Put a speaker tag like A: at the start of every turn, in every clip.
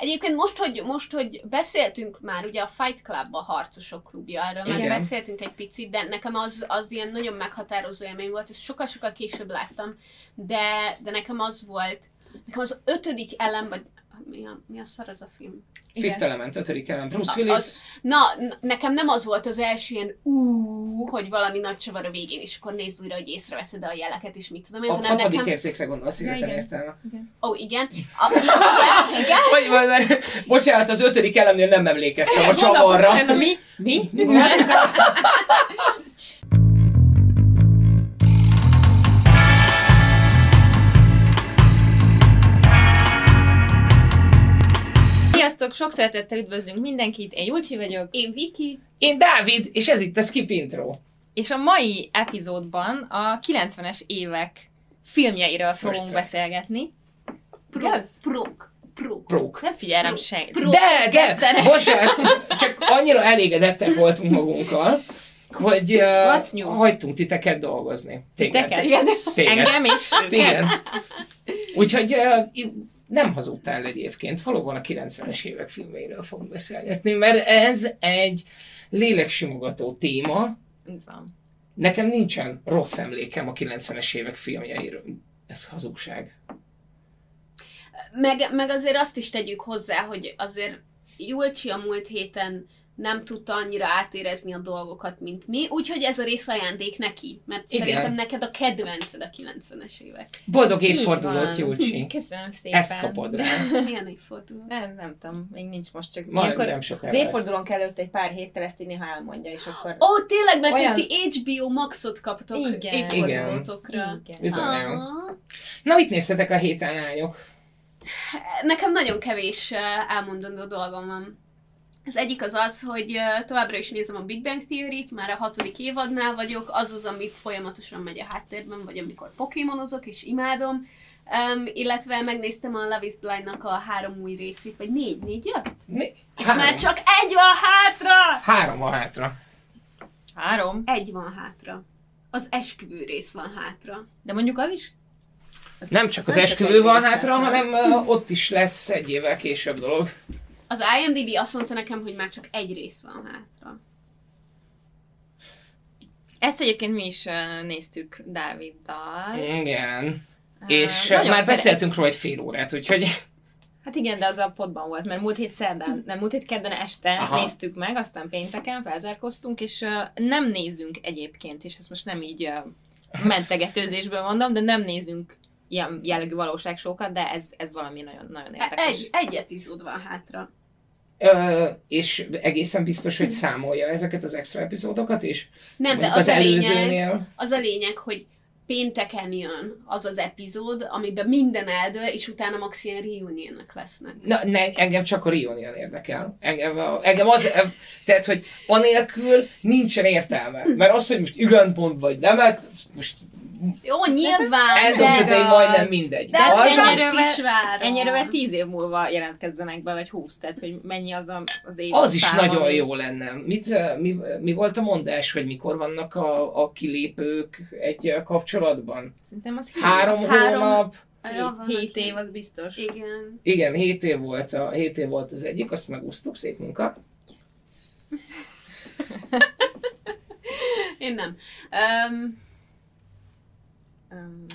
A: Egyébként most hogy, most, hogy beszéltünk már, ugye a Fight Club a harcosok klubja, erről már
B: Igen.
A: beszéltünk egy picit, de nekem az, az ilyen nagyon meghatározó élmény volt, ezt sokkal-sokkal később láttam, de, de nekem az volt, nekem az ötödik elem, vagy mi a, mi a szar az a film?
B: Fifth Element, ötödik elem. Bruce Willis.
A: az- Na, nekem nem az volt az első ilyen ú, hogy valami nagy csavar a végén, és akkor nézd újra, hogy észreveszed a jeleket, és mit tudom én,
B: A
A: hanem
B: hatodik
A: nekem...
B: érzékre gondolsz,
C: Ja,
B: igen,
C: igen.
B: értelme.
A: Ó, igen. A, igen, igen.
B: Vagy, vagy, vagy, bocsánat, az ötödik elemnél nem emlékeztem a csavarra.
C: mi? Mi? Sziasztok, sok szeretettel üdvözlünk mindenkit, én Julcsi vagyok,
A: Én Viki.
B: Én Dávid, és ez itt a Skip Intro.
C: és a mai epizódban a 90-es évek filmjeiről fogunk
B: First.
C: beszélgetni. Igaz?
A: prók. Prók.
B: Prók.
C: Nem figyel rám
A: Pro-
C: senki.
A: pro-
B: De, de, bocsánat, csak annyira elégedettek voltunk magunkkal, hogy uh, hagytunk titeket dolgozni. Téged.
A: Igen.
B: Téged.
C: Engem is.
B: Igen. Úgyhogy uh, nem hazudtál egyébként, valóban a 90-es évek filmeiről fogunk beszélgetni, mert ez egy léleksimogató téma.
C: Így van.
B: Nekem nincsen rossz emlékem a 90-es évek filmjeiről. Ez hazugság.
A: Meg, meg azért azt is tegyük hozzá, hogy azért Julcsi a múlt héten nem tudta annyira átérezni a dolgokat, mint mi, úgyhogy ez a rész ajándék neki, mert
B: Igen.
A: szerintem neked a kedvenced a 90-es évek.
B: Boldog
C: Így
B: évfordulót,
C: van.
B: Julcsi!
C: Köszönöm szépen.
B: Ezt kapod rá.
A: Milyen évforduló?
C: Nem, nem tudom, még nincs most csak.
B: Majd
C: Ilyenkor
B: nem sokára
C: az
B: lesz.
C: évfordulónk előtt egy pár héttel ezt így néha elmondja, és akkor...
A: Ó, tényleg, mert
C: Olyan-
A: ti HBO Maxot kaptok
C: Igen.
A: évfordulótokra.
C: Igen.
B: Bizony.
A: Ah.
B: Na, mit néztetek a héten, lányok?
A: Nekem nagyon kevés uh, elmondandó dolgom van. Az egyik az az, hogy továbbra is nézem a Big Bang Theory-t, már a hatodik évadnál vagyok, az az, ami folyamatosan megy a háttérben, vagy amikor pokémonozok, és imádom. Um, illetve megnéztem a Love is Blind-nak a három új részét, vagy négy, négy jött?
B: Mi?
A: És már csak egy van hátra!
B: Három van hátra.
C: Három.
A: Egy van hátra. Az esküvő rész van hátra.
C: De mondjuk az is... Az,
B: Nem csak az
C: nem
B: esküvő van hátra, hanem uh, ott is lesz egy évvel később dolog.
A: Az IMDb azt mondta nekem, hogy már csak egy rész van hátra.
C: Ezt egyébként mi is néztük Dáviddal.
B: Igen.
C: Uh,
B: És már
C: szeret-
B: beszéltünk róla egy fél órát, úgyhogy
C: Hát igen, de az a podban volt, mert múlt hét szerdán, nem múlt hét kedden este
B: Aha.
C: Aha. néztük meg, aztán pénteken felzárkoztunk, és uh, nem nézünk egyébként, és ezt most nem így uh, mentegetőzésből mondom, de nem nézünk ilyen jellegű valóságsókat, de ez, ez valami nagyon, nagyon érdekes.
A: Egy, egy epizód van hátra.
B: Uh, és egészen biztos, hogy számolja ezeket az extra epizódokat is.
A: Nem, de
B: Mondjuk
A: az, a lényeg, az a lényeg, hogy pénteken jön az az epizód, amiben minden eldől, és utána max ilyen reunionnek lesznek.
B: Na, ne, engem csak a Rionian érdekel. Engem, a- engem az, tehát, hogy anélkül nincsen értelme. Mert az, hogy most igen pont vagy nemet, azt most
A: Jó, nyilván, de,
C: igaz.
B: majdnem mindegy.
A: de
C: hát
B: az,
C: ennyire
A: azt is várom.
C: Ennyire tíz év múlva jelentkezzenek be, vagy húsz, tehát hogy mennyi az a, az év
B: az is nagyon
C: ami-
B: jó lenne. Mit, mi, mi volt a mondás, hogy mikor vannak a, a kilépők egy kapcsolatban?
C: Szerintem az hét.
B: Három
A: az három-
B: hónap,
C: hét
A: aki-
C: év, az biztos.
A: Igen.
B: igen, hét év volt, a, hét év volt az egyik, azt megúsztuk, szép munka.
A: Én nem. Um,
C: Um,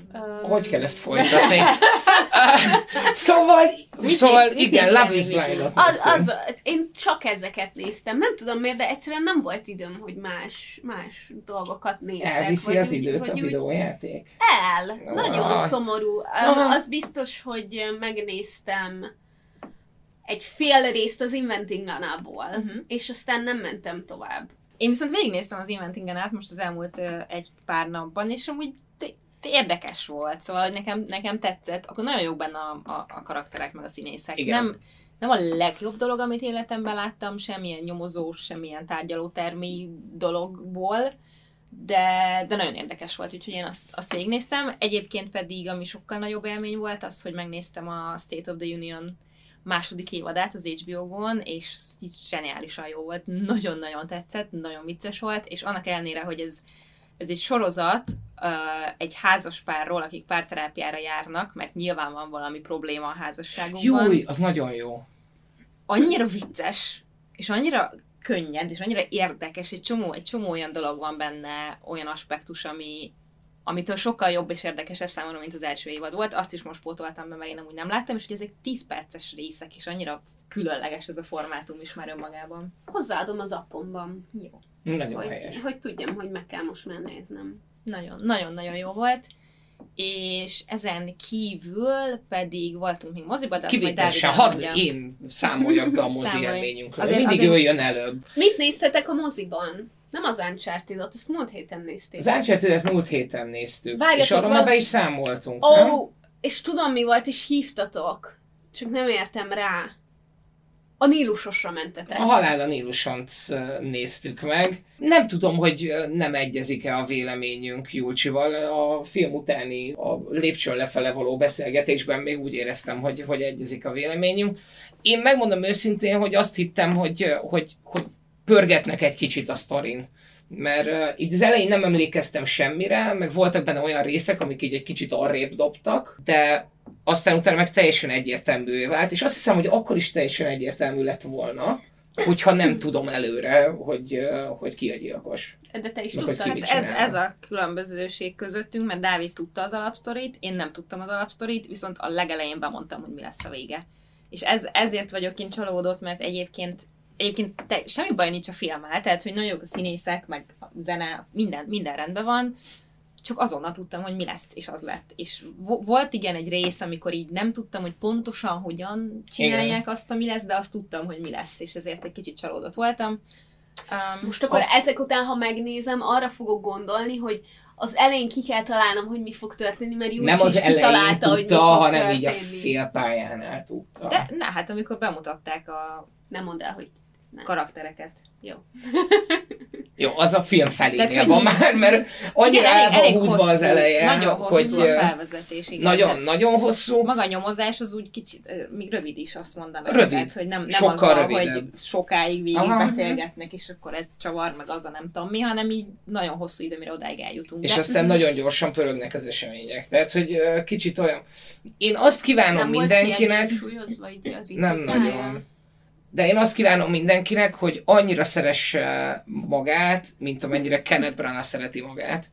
B: Hogy kell ezt folytatni? szóval,
C: Mit
B: szóval
C: mit
B: igen, Love is? Blind-ot
A: Az, az, én csak ezeket néztem. Nem tudom miért, de egyszerűen nem volt időm, hogy más, más dolgokat nézzek.
B: Elviszi
A: vagy
B: az
A: úgy-
B: időt
A: vagy
B: a videójáték.
A: El.
B: Ah.
A: Nagyon szomorú. Um,
B: Ah.
A: az biztos, hogy megnéztem egy fél részt az Inventing Anna-ból,
C: Mhm.
A: és aztán nem mentem tovább.
C: Én viszont végignéztem az Inventingen át most az elmúlt egy pár napban, és amúgy érdekes volt, szóval nekem, nekem tetszett, akkor nagyon jók benne a, a, a karakterek, meg a színészek.
B: Igen.
C: Nem, nem a legjobb dolog, amit életemben láttam, semmilyen nyomozós, semmilyen tárgyalótermi dologból, de, de nagyon érdekes volt, úgyhogy én azt, azt végignéztem. Egyébként pedig, ami sokkal nagyobb élmény volt, az, hogy megnéztem a State of the Union második évadát az HBO-gon, és zseniálisan jó volt, nagyon-nagyon tetszett, nagyon vicces volt, és annak ellenére, hogy ez, ez egy sorozat egy házas párról, akik párterápiára járnak, mert nyilván van valami probléma a házasságunkban.
B: Júj, az nagyon jó.
C: annyira vicces, és annyira könnyed, és annyira érdekes, egy csomó, egy csomó olyan dolog van benne, olyan aspektus, ami, amitől sokkal jobb és érdekesebb számomra, mint az első évad volt. Azt is most pótoltam be, mert én amúgy nem láttam, és hogy ezek 10 perces részek, és annyira különleges ez a formátum is már önmagában.
A: Hozzáadom az appomban,
C: Jó.
B: Nagyon helyes.
A: hogy, hogy tudjam, hogy meg kell most már néznem.
C: Nagyon, nagyon-nagyon jó volt. És ezen kívül pedig voltunk még moziba, de
B: Kivételesen, hadd én számoljak be a mozi
C: Számolj.
B: élményünkről.
C: Azért-
B: Mindig
C: azért-
B: ő jön előbb.
A: Mit néztetek a moziban? Nem az Uncharted-ot, azt múlt héten nézték.
B: Az uncharted múlt héten néztük,
A: Várjatok,
B: és arra
A: val-
B: már be is számoltunk,
A: Ó,
B: nem?
A: oh, és tudom mi volt, és hívtatok. Csak nem értem rá. A Nílusosra mentetek.
B: A Halál a Nílusont ö, néztük meg. Nem tudom, hogy nem egyezik-e a véleményünk Julcsival. A film utáni, a lépcsőn lefele való beszélgetésben még úgy éreztem, hogy, hogy egyezik a véleményünk. Én megmondom őszintén, hogy azt hittem, hogy, hogy, hogy pörgetnek egy kicsit a sztorin. Mert uh, itt az elején nem emlékeztem semmire, meg voltak benne olyan részek, amik így egy kicsit arrébb dobtak, de aztán utána meg teljesen egyértelművé vált, és azt hiszem, hogy akkor is teljesen egyértelmű lett volna, hogyha nem tudom előre, hogy, hogy ki a gyilkos.
A: De te is
B: Meg
A: tudtad.
C: Hát ez, ez a különbözőség közöttünk, mert Dávid tudta az alapsztorit, én nem tudtam az alapsztorit, viszont a legelején bemondtam, hogy mi lesz a vége. És ez, ezért vagyok én csalódott, mert egyébként egyébként te, semmi baj nincs a filmmel, tehát hogy nagyon jók a színészek, meg a zene, minden, minden rendben van, csak azonnal tudtam, hogy mi lesz, és az lett. És vo- volt igen egy rész, amikor így nem tudtam, hogy pontosan hogyan csinálják
B: Igen.
C: azt, ami lesz, de azt tudtam, hogy mi lesz, és ezért egy kicsit csalódott voltam. Um,
A: Most akkor ezek után, ha megnézem, arra fogok gondolni, hogy az elején ki kell találnom, hogy mi fog történni, mert Júcsi
B: nem az
A: is kitalálta, hogy mi
B: tudta,
A: fog
B: hanem így a
A: történni.
B: félpályánál tudta.
C: de ne, hát amikor bemutatták a
A: Nem mondd el, hogy nem.
C: karaktereket.
A: Jó.
B: Jó, az a film felénél
C: Tehát,
B: van már, mert annyira el van húzva az eleje,
C: Nagyon hosszú
B: hogy
C: a felvezetés, igen.
B: nagyon,
C: Tehát
B: nagyon hosszú.
C: Maga a nyomozás az úgy kicsit, még rövid is azt mondanám.
B: Rövid.
C: Tehát, hogy nem, nem
B: Sokkal
C: az hogy sokáig végig
B: Aha.
C: beszélgetnek, és akkor ez csavar, meg az a nem tudom mi, hanem így nagyon hosszú idő, mire odáig eljutunk.
B: És
C: De-
B: aztán nagyon gyorsan pörögnek az események. Tehát, hogy kicsit olyan... Én azt kívánom
A: Nem
B: mindenkinek...
A: volt
B: Nem nagyon. De én azt kívánom mindenkinek, hogy annyira szeresse magát, mint amennyire Kenneth Branagh szereti magát.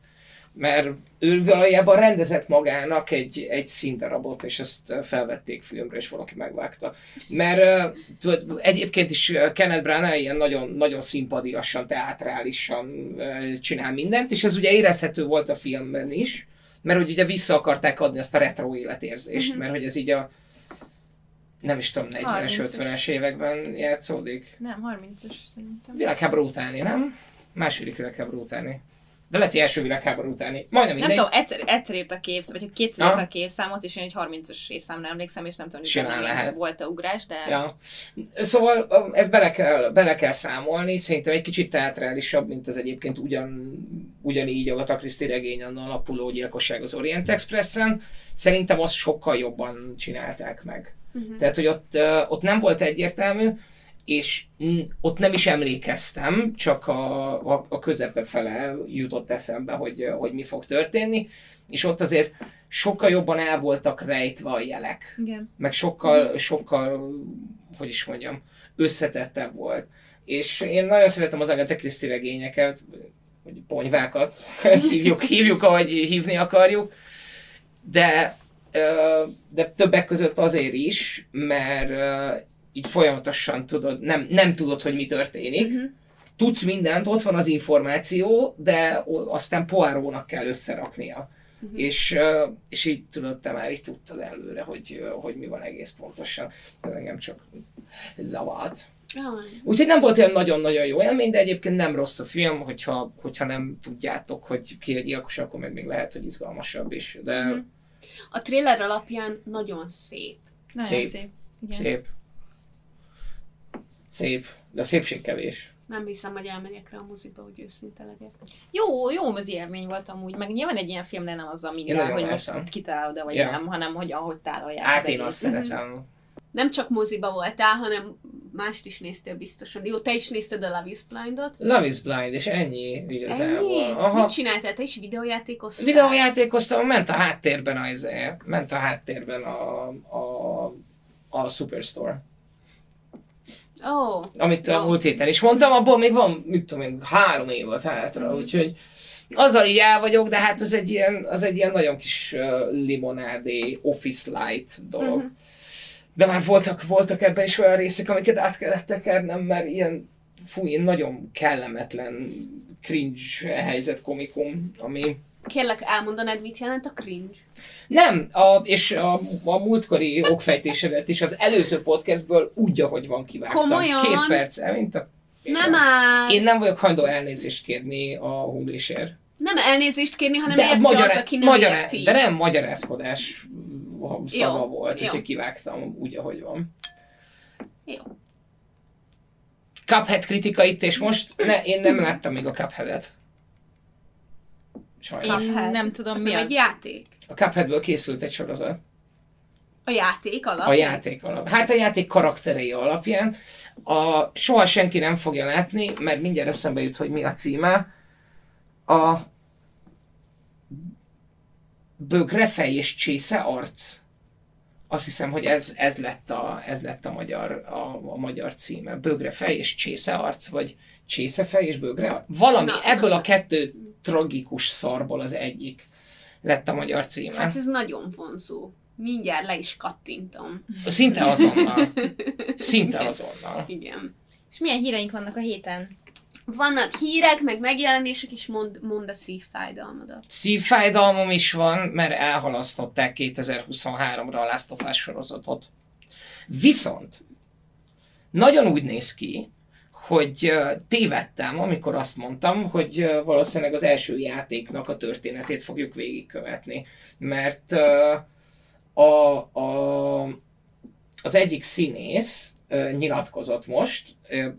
B: Mert ő valójában rendezett magának egy, egy színdarabot, és ezt felvették filmre, és valaki megvágta. Mert tudod, egyébként is Kenneth Branagh ilyen nagyon, nagyon szimpadiasan, teátrálisan csinál mindent, és ez ugye érezhető volt a filmben is, mert hogy ugye vissza akarták adni azt a retro életérzést,
A: Mhm.
B: mert hogy ez így a nem is tudom, 40-es,
C: 30-es.
B: 50-es években játszódik.
C: Nem, 30-as szerintem.
B: Világháború utáni, nem? Második világháború utáni. De lehet, hogy első világháború utáni. Majdnem
C: Nem
B: mindegy.
C: tudom, egyszer, egyszer írt a képsz, vagy hát kétszer írt a képszámot, és én egy 30-as évszámra emlékszem, és nem tudom, hogy
B: Simán lehet.
C: volt-e ugrás, de
B: Ja. Szóval ö, ezt bele kell, bele kell számolni, szerintem egy kicsit teátrálisabb, mint az egyébként ugyan, ugyanígy a Agatha Christie regényen alapuló gyilkosság az Orient Expressen. Szerintem azt sokkal jobban csinálták meg.
A: Mhm.
B: Tehát, hogy ott, ott nem volt egyértelmű, és ott nem is emlékeztem, csak a, a, a közepe fele jutott eszembe, hogy, hogy mi fog történni, és ott azért sokkal jobban el voltak rejtve a jelek
C: igen.
B: meg sokkal, sokkal, hogy is mondjam, összetettebb volt. És én nagyon szeretem az Agatha Christie regényeket, vagy ponyvákat, hívjuk, hívjuk, ahogy hívni akarjuk, de, de többek között azért is, mert így folyamatosan tudod, nem, nem tudod, hogy mi történik,
A: Mhm.
B: tudsz mindent, ott van az információ, de aztán poárónak kell összeraknia.
A: Mhm.
B: És, és így tudod, te már így tudtad előre, hogy, hogy mi van egész pontosan. Ez engem csak zavart.
A: Jaj.
B: Úgyhogy nem volt olyan nagyon-nagyon jó élmény, de egyébként nem rossz a film, hogyha, hogyha nem tudjátok, hogy ki a gyilkos, akkor meg még lehet, hogy izgalmasabb is. De
A: Mhm. A trailer alapján nagyon szép.
C: Nagyon
B: Szép.
C: szép. szép. Igen.
B: szép. Szép. De a szépség kevés.
A: Nem hiszem, hogy elmegyek rá a moziba, hogy őszinte legyek.
C: Jó, jó mozi élmény volt amúgy, meg nyilván egy ilyen film, de nem az a minden, hogy most
B: vártam.
C: kitalálod de vagy
B: Ja.
C: nem, hanem hogy ahogy tálalják
B: Hát
C: az
B: én azt szeretem.
A: Nem csak moziba voltál, hanem mást is néztél biztosan. Jó, te is nézted a Love is Blindot.
B: Love is Blind, és ennyi igazából.
A: Ennyi?
B: Aha.
A: Mit csináltál? Te is videójátékoztál?
B: Videójátékoztam, ment a háttérben a, izé, ment a háttérben a, a, a Superstore.
A: Oh,
B: amit a
A: Jó.
B: múlt héten is mondtam, abból még van, mit tudom én, három évad hátra,
A: Mhm.
B: úgyhogy azzal így el vagyok, de hát az egy ilyen, az egy ilyen nagyon kis uh, limonádé, office light dolog.
A: Mhm.
B: De már voltak, voltak ebben is olyan részek, amiket át kellett tekernem, mert ilyen, fú, ilyen nagyon kellemetlen cringe helyzet komikum, ami
A: kérlek elmondanád, mit jelent a cringe?
B: nem, a, és a, a múltkori okfejtésedet is az előző podcastből úgy, ahogy van kivágtam.
A: Komolyan?
B: Két perc, mint a...
A: Nem áll.
B: Én nem vagyok hajlandó elnézést kérni a hunglisért.
A: Nem elnézést kérni, hanem értse
B: magyar,
A: az, aki nem
B: magyar,
A: érti.
B: de nem magyarázkodás szava
A: Jó,
B: volt,
A: jó.
B: úgyhogy kivágtam úgy, ahogy van.
A: Jó.
B: Cuphead kritika itt, és most ne, én nem láttam még a Cupheadet. Sajnos.
C: Én
A: Cuphead.
C: nem tudom,
A: Az
C: mi
A: nem
C: az.
A: egy játék.
B: A Cupheadből készült egy sorozat.
A: A játék alap.
B: A játék alap. Hát a játék karakterei alapján. A, soha senki nem fogja látni, mert mindjárt eszembe jut, hogy mi a címe. A Bögrefej és Csésze arc. Azt hiszem, hogy ez, ez, lett, a, ez lett a, magyar, a, a magyar címe. Bögrefej és Csésze arc, vagy Csészefej és Bögre arc. Valami,
A: Na,
B: ebből
A: na.
B: a kettő tragikus szarból az egyik lett a magyar címe.
A: Hát ez nagyon vonzó. Mindjárt le is kattintom.
B: Szinte azonnal. Szinte azonnal.
A: Igen.
C: És milyen híreink vannak a héten?
A: Vannak hírek, meg megjelenések, és mond, mond a szívfájdalmadat.
B: Szívfájdalmam is van, mert elhalasztották 2023-ra a Last of Us sorozatot. Viszont nagyon úgy néz ki, hogy tévedtem, amikor azt mondtam, hogy valószínűleg az első játéknak a történetét fogjuk végigkövetni. Mert a, a, az egyik színész nyilatkozott most,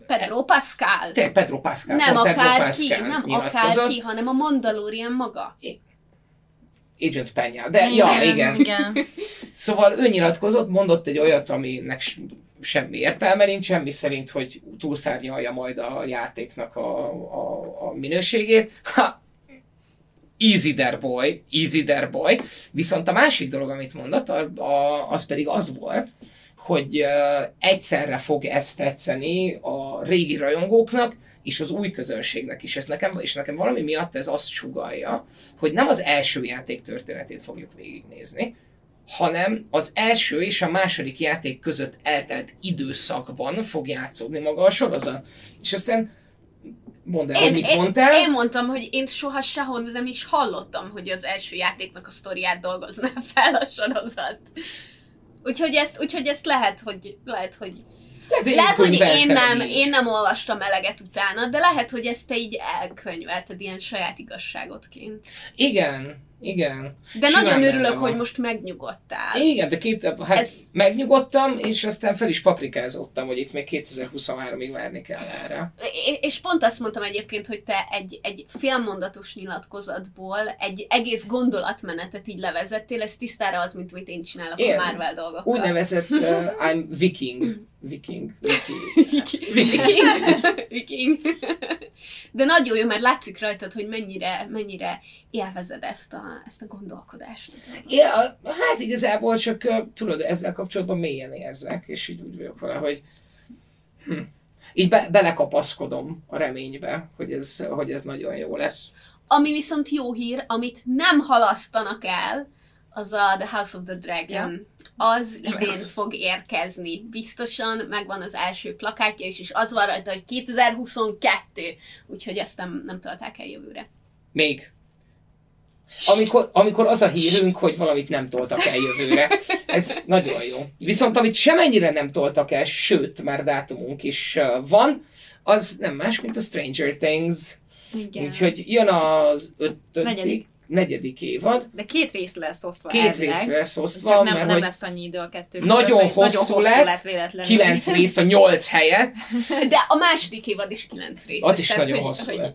A: Pedro Pascal.
B: Te, Pedro Pascal.
A: nem akárki,
B: Pascal
A: nem akárki, hanem a Mandalorian maga.
B: Agent Penya, de ja, igen.
C: igen.
B: Szóval ő nyilatkozott, mondott egy olyat, aminek semmi értelme nincs, semmi szerint, hogy túlszárnyalja majd a játéknak a, a, a minőségét. Ha, easy there boy, easy there boy. Viszont a másik dolog, amit mondott, a, a, az pedig az volt, hogy egyszerre fog ezt tetszeni a régi rajongóknak, és az új közönségnek is. Ez nekem, és nekem valami miatt ez azt sugalja, hogy nem az első játék történetét fogjuk végignézni, hanem az első és a második játék között eltelt időszakban fog játszódni maga a sorozat. És aztán mondd el, hogy mit
A: én,
B: mondtál.
A: én mondtam, hogy én soha sehol nem is hallottam, hogy az első játéknak a sztoriát dolgozná fel a sorozat. Úgyhogy ezt, úgyhogy ezt lehet, hogy, lehet, hogy
B: Lehet, hogy
A: Lehet, hogy én nem, én nem olvastam eleget utána, de lehet, hogy ezt te így elkönyvelted ilyen saját igazságodként.
B: Igen, igen.
A: De
B: Simán
A: nagyon örülök,
B: van.
A: hogy most megnyugodtál.
B: Igen, de két, hát
A: Ez-
B: megnyugodtam, és aztán fel is paprikázottam, hogy itt még 2023-ig várni kell erre.
A: És pont azt mondtam egyébként, hogy te egy, egy félmondatos nyilatkozatból egy egész gondolatmenetet így levezettél, ez tisztára az, mint amit én csinálok
B: Igen.
A: a Marvel dolgokkal.
B: Úgynevezett uh, I'm viking. Viking. Viking.
A: Viking. Viking. De nagyon jó, mert látszik rajtad, hogy mennyire, mennyire élvezed ezt a, ezt a gondolkodást.
B: Ja, hát igazából csak tudod, ezzel kapcsolatban mélyen érzek, és így úgy vagyok vele, hogy hm, így be, belekapaszkodom a reménybe, hogy ez, hogy ez nagyon jó lesz.
A: Ami viszont jó hír, amit nem halasztanak el, az a The House of the Dragon.
C: Ja.
A: Az idén fog érkezni. Biztosan megvan az első plakátja is, és az van rajta, hogy 2022. Úgyhogy ezt nem, nem tolták el jövőre.
B: Még. Amikor, amikor az a hírünk, hogy valamit nem toltak el jövőre. Ez nagyon jó. Viszont amit semennyire nem toltak el, sőt, már dátumunk is uh, van, az nem más, mint a Stranger Things.
C: igen.
B: Úgyhogy jön az ötödik,
C: Negyedik.
B: Negyedik évad.
C: De két rész lesz osztva
B: Két
C: elvileg.
B: részre lesz osztva,
C: Csak nem,
B: mert
C: nem
B: hogy
C: lesz annyi idő a kettő
B: Nagyon
C: között,
B: hosszú
C: nagyon
B: lett,
C: lett véletlenül.
B: kilenc rész a nyolc helyett.
A: De a második évad is 9 rész.
B: Az is nagyon hosszú lett. Nem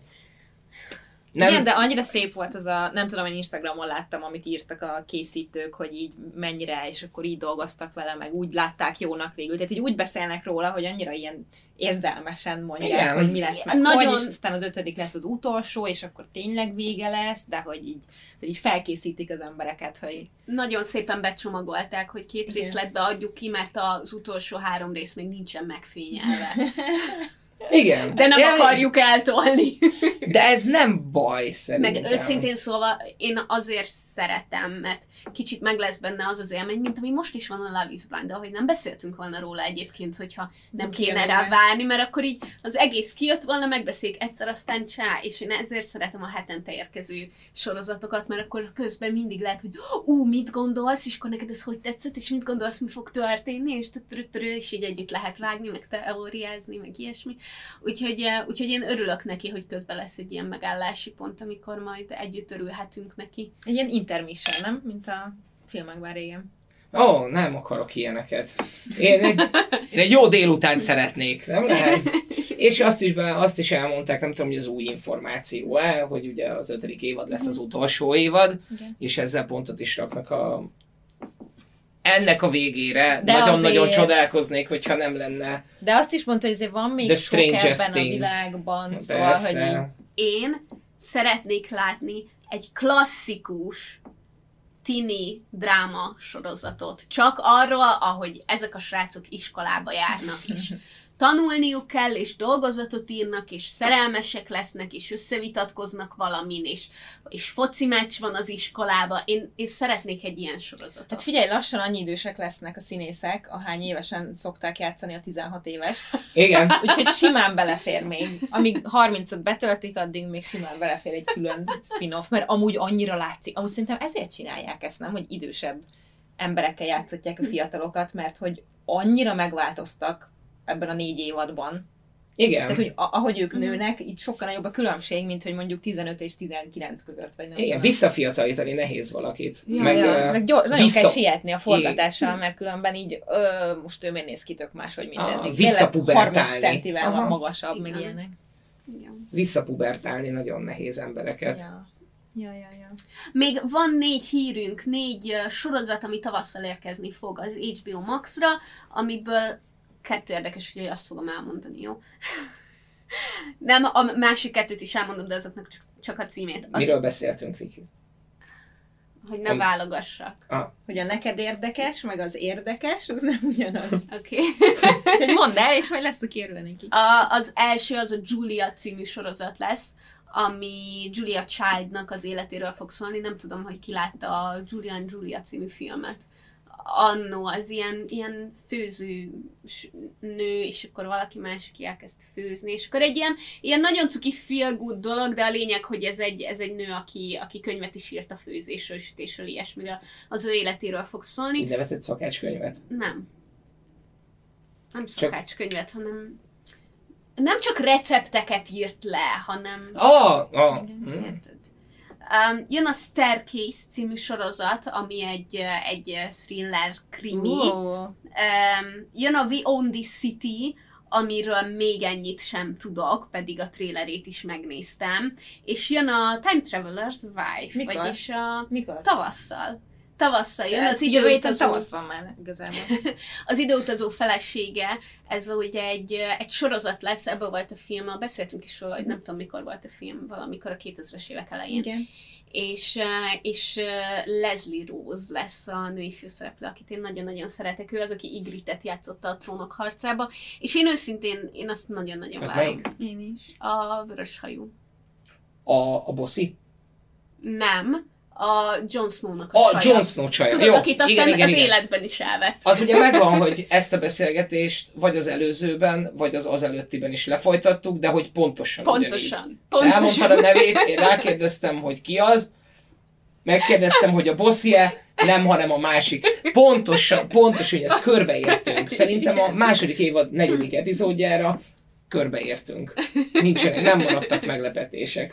B: Nem,
C: Igen, de annyira szép volt az a, nem tudom, én Instagramon láttam, amit írtak a készítők, hogy így mennyire, és akkor így dolgoztak vele, meg úgy látták jónak végül. Tehát így úgy beszélnek róla, hogy annyira ilyen érzelmesen mondják,
B: Igen.
C: hogy mi lesz, meg
A: Nagyon-
C: hogy, és aztán az ötödik lesz az utolsó, és akkor tényleg vége lesz, de hogy így, de így felkészítik az embereket, hogy
A: Nagyon szépen becsomagolták, hogy két
C: Igen.
A: részletbe adjuk ki, mert az utolsó három rész még nincsen megfényelve.
B: igen.
A: De nem
B: Ja,
A: akarjuk eltolni.
B: De ez nem baj szerintem.
A: Meg őszintén szólva, én azért szeretem, mert kicsit meg lesz benne az az élmény, mint ami most is van a Love is Blind, de ahogy nem beszéltünk volna róla egyébként, hogyha nem kéne rá várni, mert akkor így az egész kijött volna, megbeszéljük egyszer, aztán csá, és én ezért szeretem a hetente érkező sorozatokat, mert akkor közben mindig lehet, hogy ú, mit gondolsz, és akkor neked ez hogy tetszett, és mit gondolsz, mi fog történni, és, és így együtt lehet vágni, meg teóriázni, meg ilyesmi. Úgyhogy, eh, úgyhogy én örülök neki, hogy közben lesz egy ilyen megállási pont, amikor majd együtt örülhetünk neki.
C: egy ilyen intermission, nem? Mint a filmekben régen.
B: Ó, nem akarok ilyeneket. Én egy, én egy jó délután szeretnék, nem lehet? És azt is, be, azt is elmondták, nem tudom, hogy az új információ -e, hogy ugye az ötödik évad lesz az utolsó évad,
C: Igen.
B: és ezzel pontot is raknak a ennek a végére.
C: De
B: Nagyon-nagyon
C: azért-
B: csodálkoznék, hogyha nem lenne.
C: De azt is mondta, hogy azért van még
B: The
C: sok
B: Strangest
C: ebben a
B: Things.
C: világban, szóval, hogy így.
A: Én szeretnék látni egy klasszikus tini dráma sorozatot. Csak arról, ahogy ezek a srácok iskolába járnak, és tanulniuk kell, és dolgozatot írnak, és szerelmesek lesznek, és összevitatkoznak valamin, és, és foci meccs van az iskolába. Én, én szeretnék egy ilyen sorozatot.
C: Hát figyelj, lassan annyi idősek lesznek a színészek, ahány évesen szokták játszani a 16 éves.
B: Igen.
C: Úgyhogy simán belefér még. Amíg 30-at betöltik, addig még simán belefér egy külön spin-off, mert amúgy annyira látszik. Amúgy szerintem ezért csinálják ezt, nem? Hogy idősebb emberekkel játszotják a fiatalokat, mert hogy annyira megváltoztak ebben a négy évadban.
B: Igen.
C: Tehát, hogy a- ahogy ők
A: Mhm.
C: nőnek, itt sokkal nagyobb a különbség, mint hogy mondjuk 15 és 19 között, vagy nem
B: Igen,
C: tudom.
B: visszafiatalítani nehéz valakit.
C: Ja,
B: meg,
C: ja. meg gyors, nagyon
B: vissza-
C: kell sietni a forgatással, mert különben így, ö, most ő miért néz ki tök máshogy, mint
B: Ah,
C: eddig.
B: visszapubertálni.
C: Tényleg 30 centivel
B: Aha.
C: magasabb, meg
A: Igen.
C: ilyenek.
A: Igen.
B: visszapubertálni nagyon nehéz embereket.
C: Ja. Ja, ja, ja.
A: Még van négy hírünk, négy sorozat, ami tavasszal érkezni fog az HBO Max-ra, amiből kettő érdekes, úgyhogy azt fogom elmondani, jó? Nem, a másik kettőt is elmondom, de azoknak csak, csak a címét. Az,
B: Miről beszéltünk, Viki?
A: hogy ne
B: Am-
A: válogassak.
C: Hogy a neked érdekes, meg az érdekes, az nem ugyanaz.
A: Oké. Okay.
C: Úgyhogy mondd el, és majd lesz, aki örül neki.
A: A, az első az a Julia című sorozat lesz, ami Julia Childnak az életéről fog szólni. Nem tudom, hogy ki látta a Julian Julia című filmet. Annó az ilyen, ilyen főző nő, és akkor valaki más, aki elkezd főzni, és akkor egy ilyen, ilyen nagyon cuki feel good dolog, de a lényeg, hogy ez egy, ez egy nő, aki, aki könyvet is írt a főzésről, sütésről, ilyesmiről, az ő életéről fog szólni.
B: Így nevezett szakácskönyvet.
A: Nem. Nem szakácskönyvet, hanem nem csak recepteket írt le, hanem...
B: Ah, ah.
C: Igen.
B: hm.
A: Érted? Um, jön a Staircase című sorozat, ami egy, egy thriller krimi.
C: Ó,
A: Um, jön a We Own This City, amiről még ennyit sem tudok, pedig a trailerét is megnéztem. És jön a Time Traveler's Wife,
C: Mikor?
A: vagyis a
C: Mikor?
A: tavasszal. Tavasszal jön
C: Ez
A: az
C: jövő héten
A: időutazó,
C: tavasz van már igazából.
A: az időutazó felesége, ez ugye egy, egy sorozat lesz, ebből volt a film, beszéltünk is róla, hogy nem tudom mikor volt a film, valamikor a 2000-es évek elején.
C: Igen.
A: és, és Leslie Rose lesz a női főszereplő, akit én nagyon-nagyon szeretek. Ő az, aki Igritet játszotta a trónok harcába, és én őszintén, én azt nagyon-nagyon
B: Az
A: várom.
B: melyik?
C: Én is.
A: A vörös hajú.
B: A, a bossi?
A: Nem, a Jon Snow-nak a,
B: A
A: csaja.
B: Jon Snow csaja.
A: Tudod,
B: Jó,
A: akit aztán
B: igen, igen,
A: az
B: igen.
A: életben is elvett.
B: Az ugye megvan, hogy ezt a beszélgetést vagy az előzőben, vagy az az előttiben is lefolytattuk, de hogy pontosan ugyanígy.
A: Pontosan.
B: Elmondtad
A: Pontosan.
B: a nevét, én rákérdeztem, hogy ki az, megkérdeztem, hogy a bosszie, nem, hanem a másik. Pontosan, pontosan, hogy ezt körbeértünk. Szerintem a második évad negyedik epizódjára körbeértünk. Nincsenek, nem maradtak meglepetések.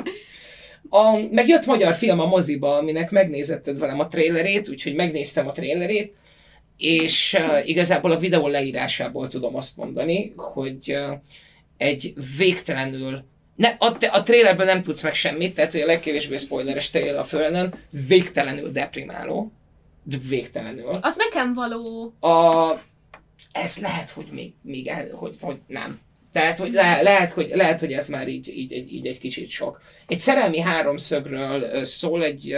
B: A, meg jött magyar film a moziba, aminek megnézetted velem a trailerét, úgyhogy megnéztem a trailerét, és uh, igazából a videó leírásából tudom azt mondani, hogy uh, egy végtelenül ne, a, a trailerben nem tudsz meg semmit, tehát hogy a legkevésbé spoileres trailer a Földön végtelenül deprimáló. De végtelenül.
A: Az nekem való.
B: A, ez lehet, hogy még, még el, hogy, hogy nem. Tehát, hogy le, lehet, hogy, lehet, hogy ez már így, így, így, így egy kicsit sok. Egy szerelmi háromszögről szól egy,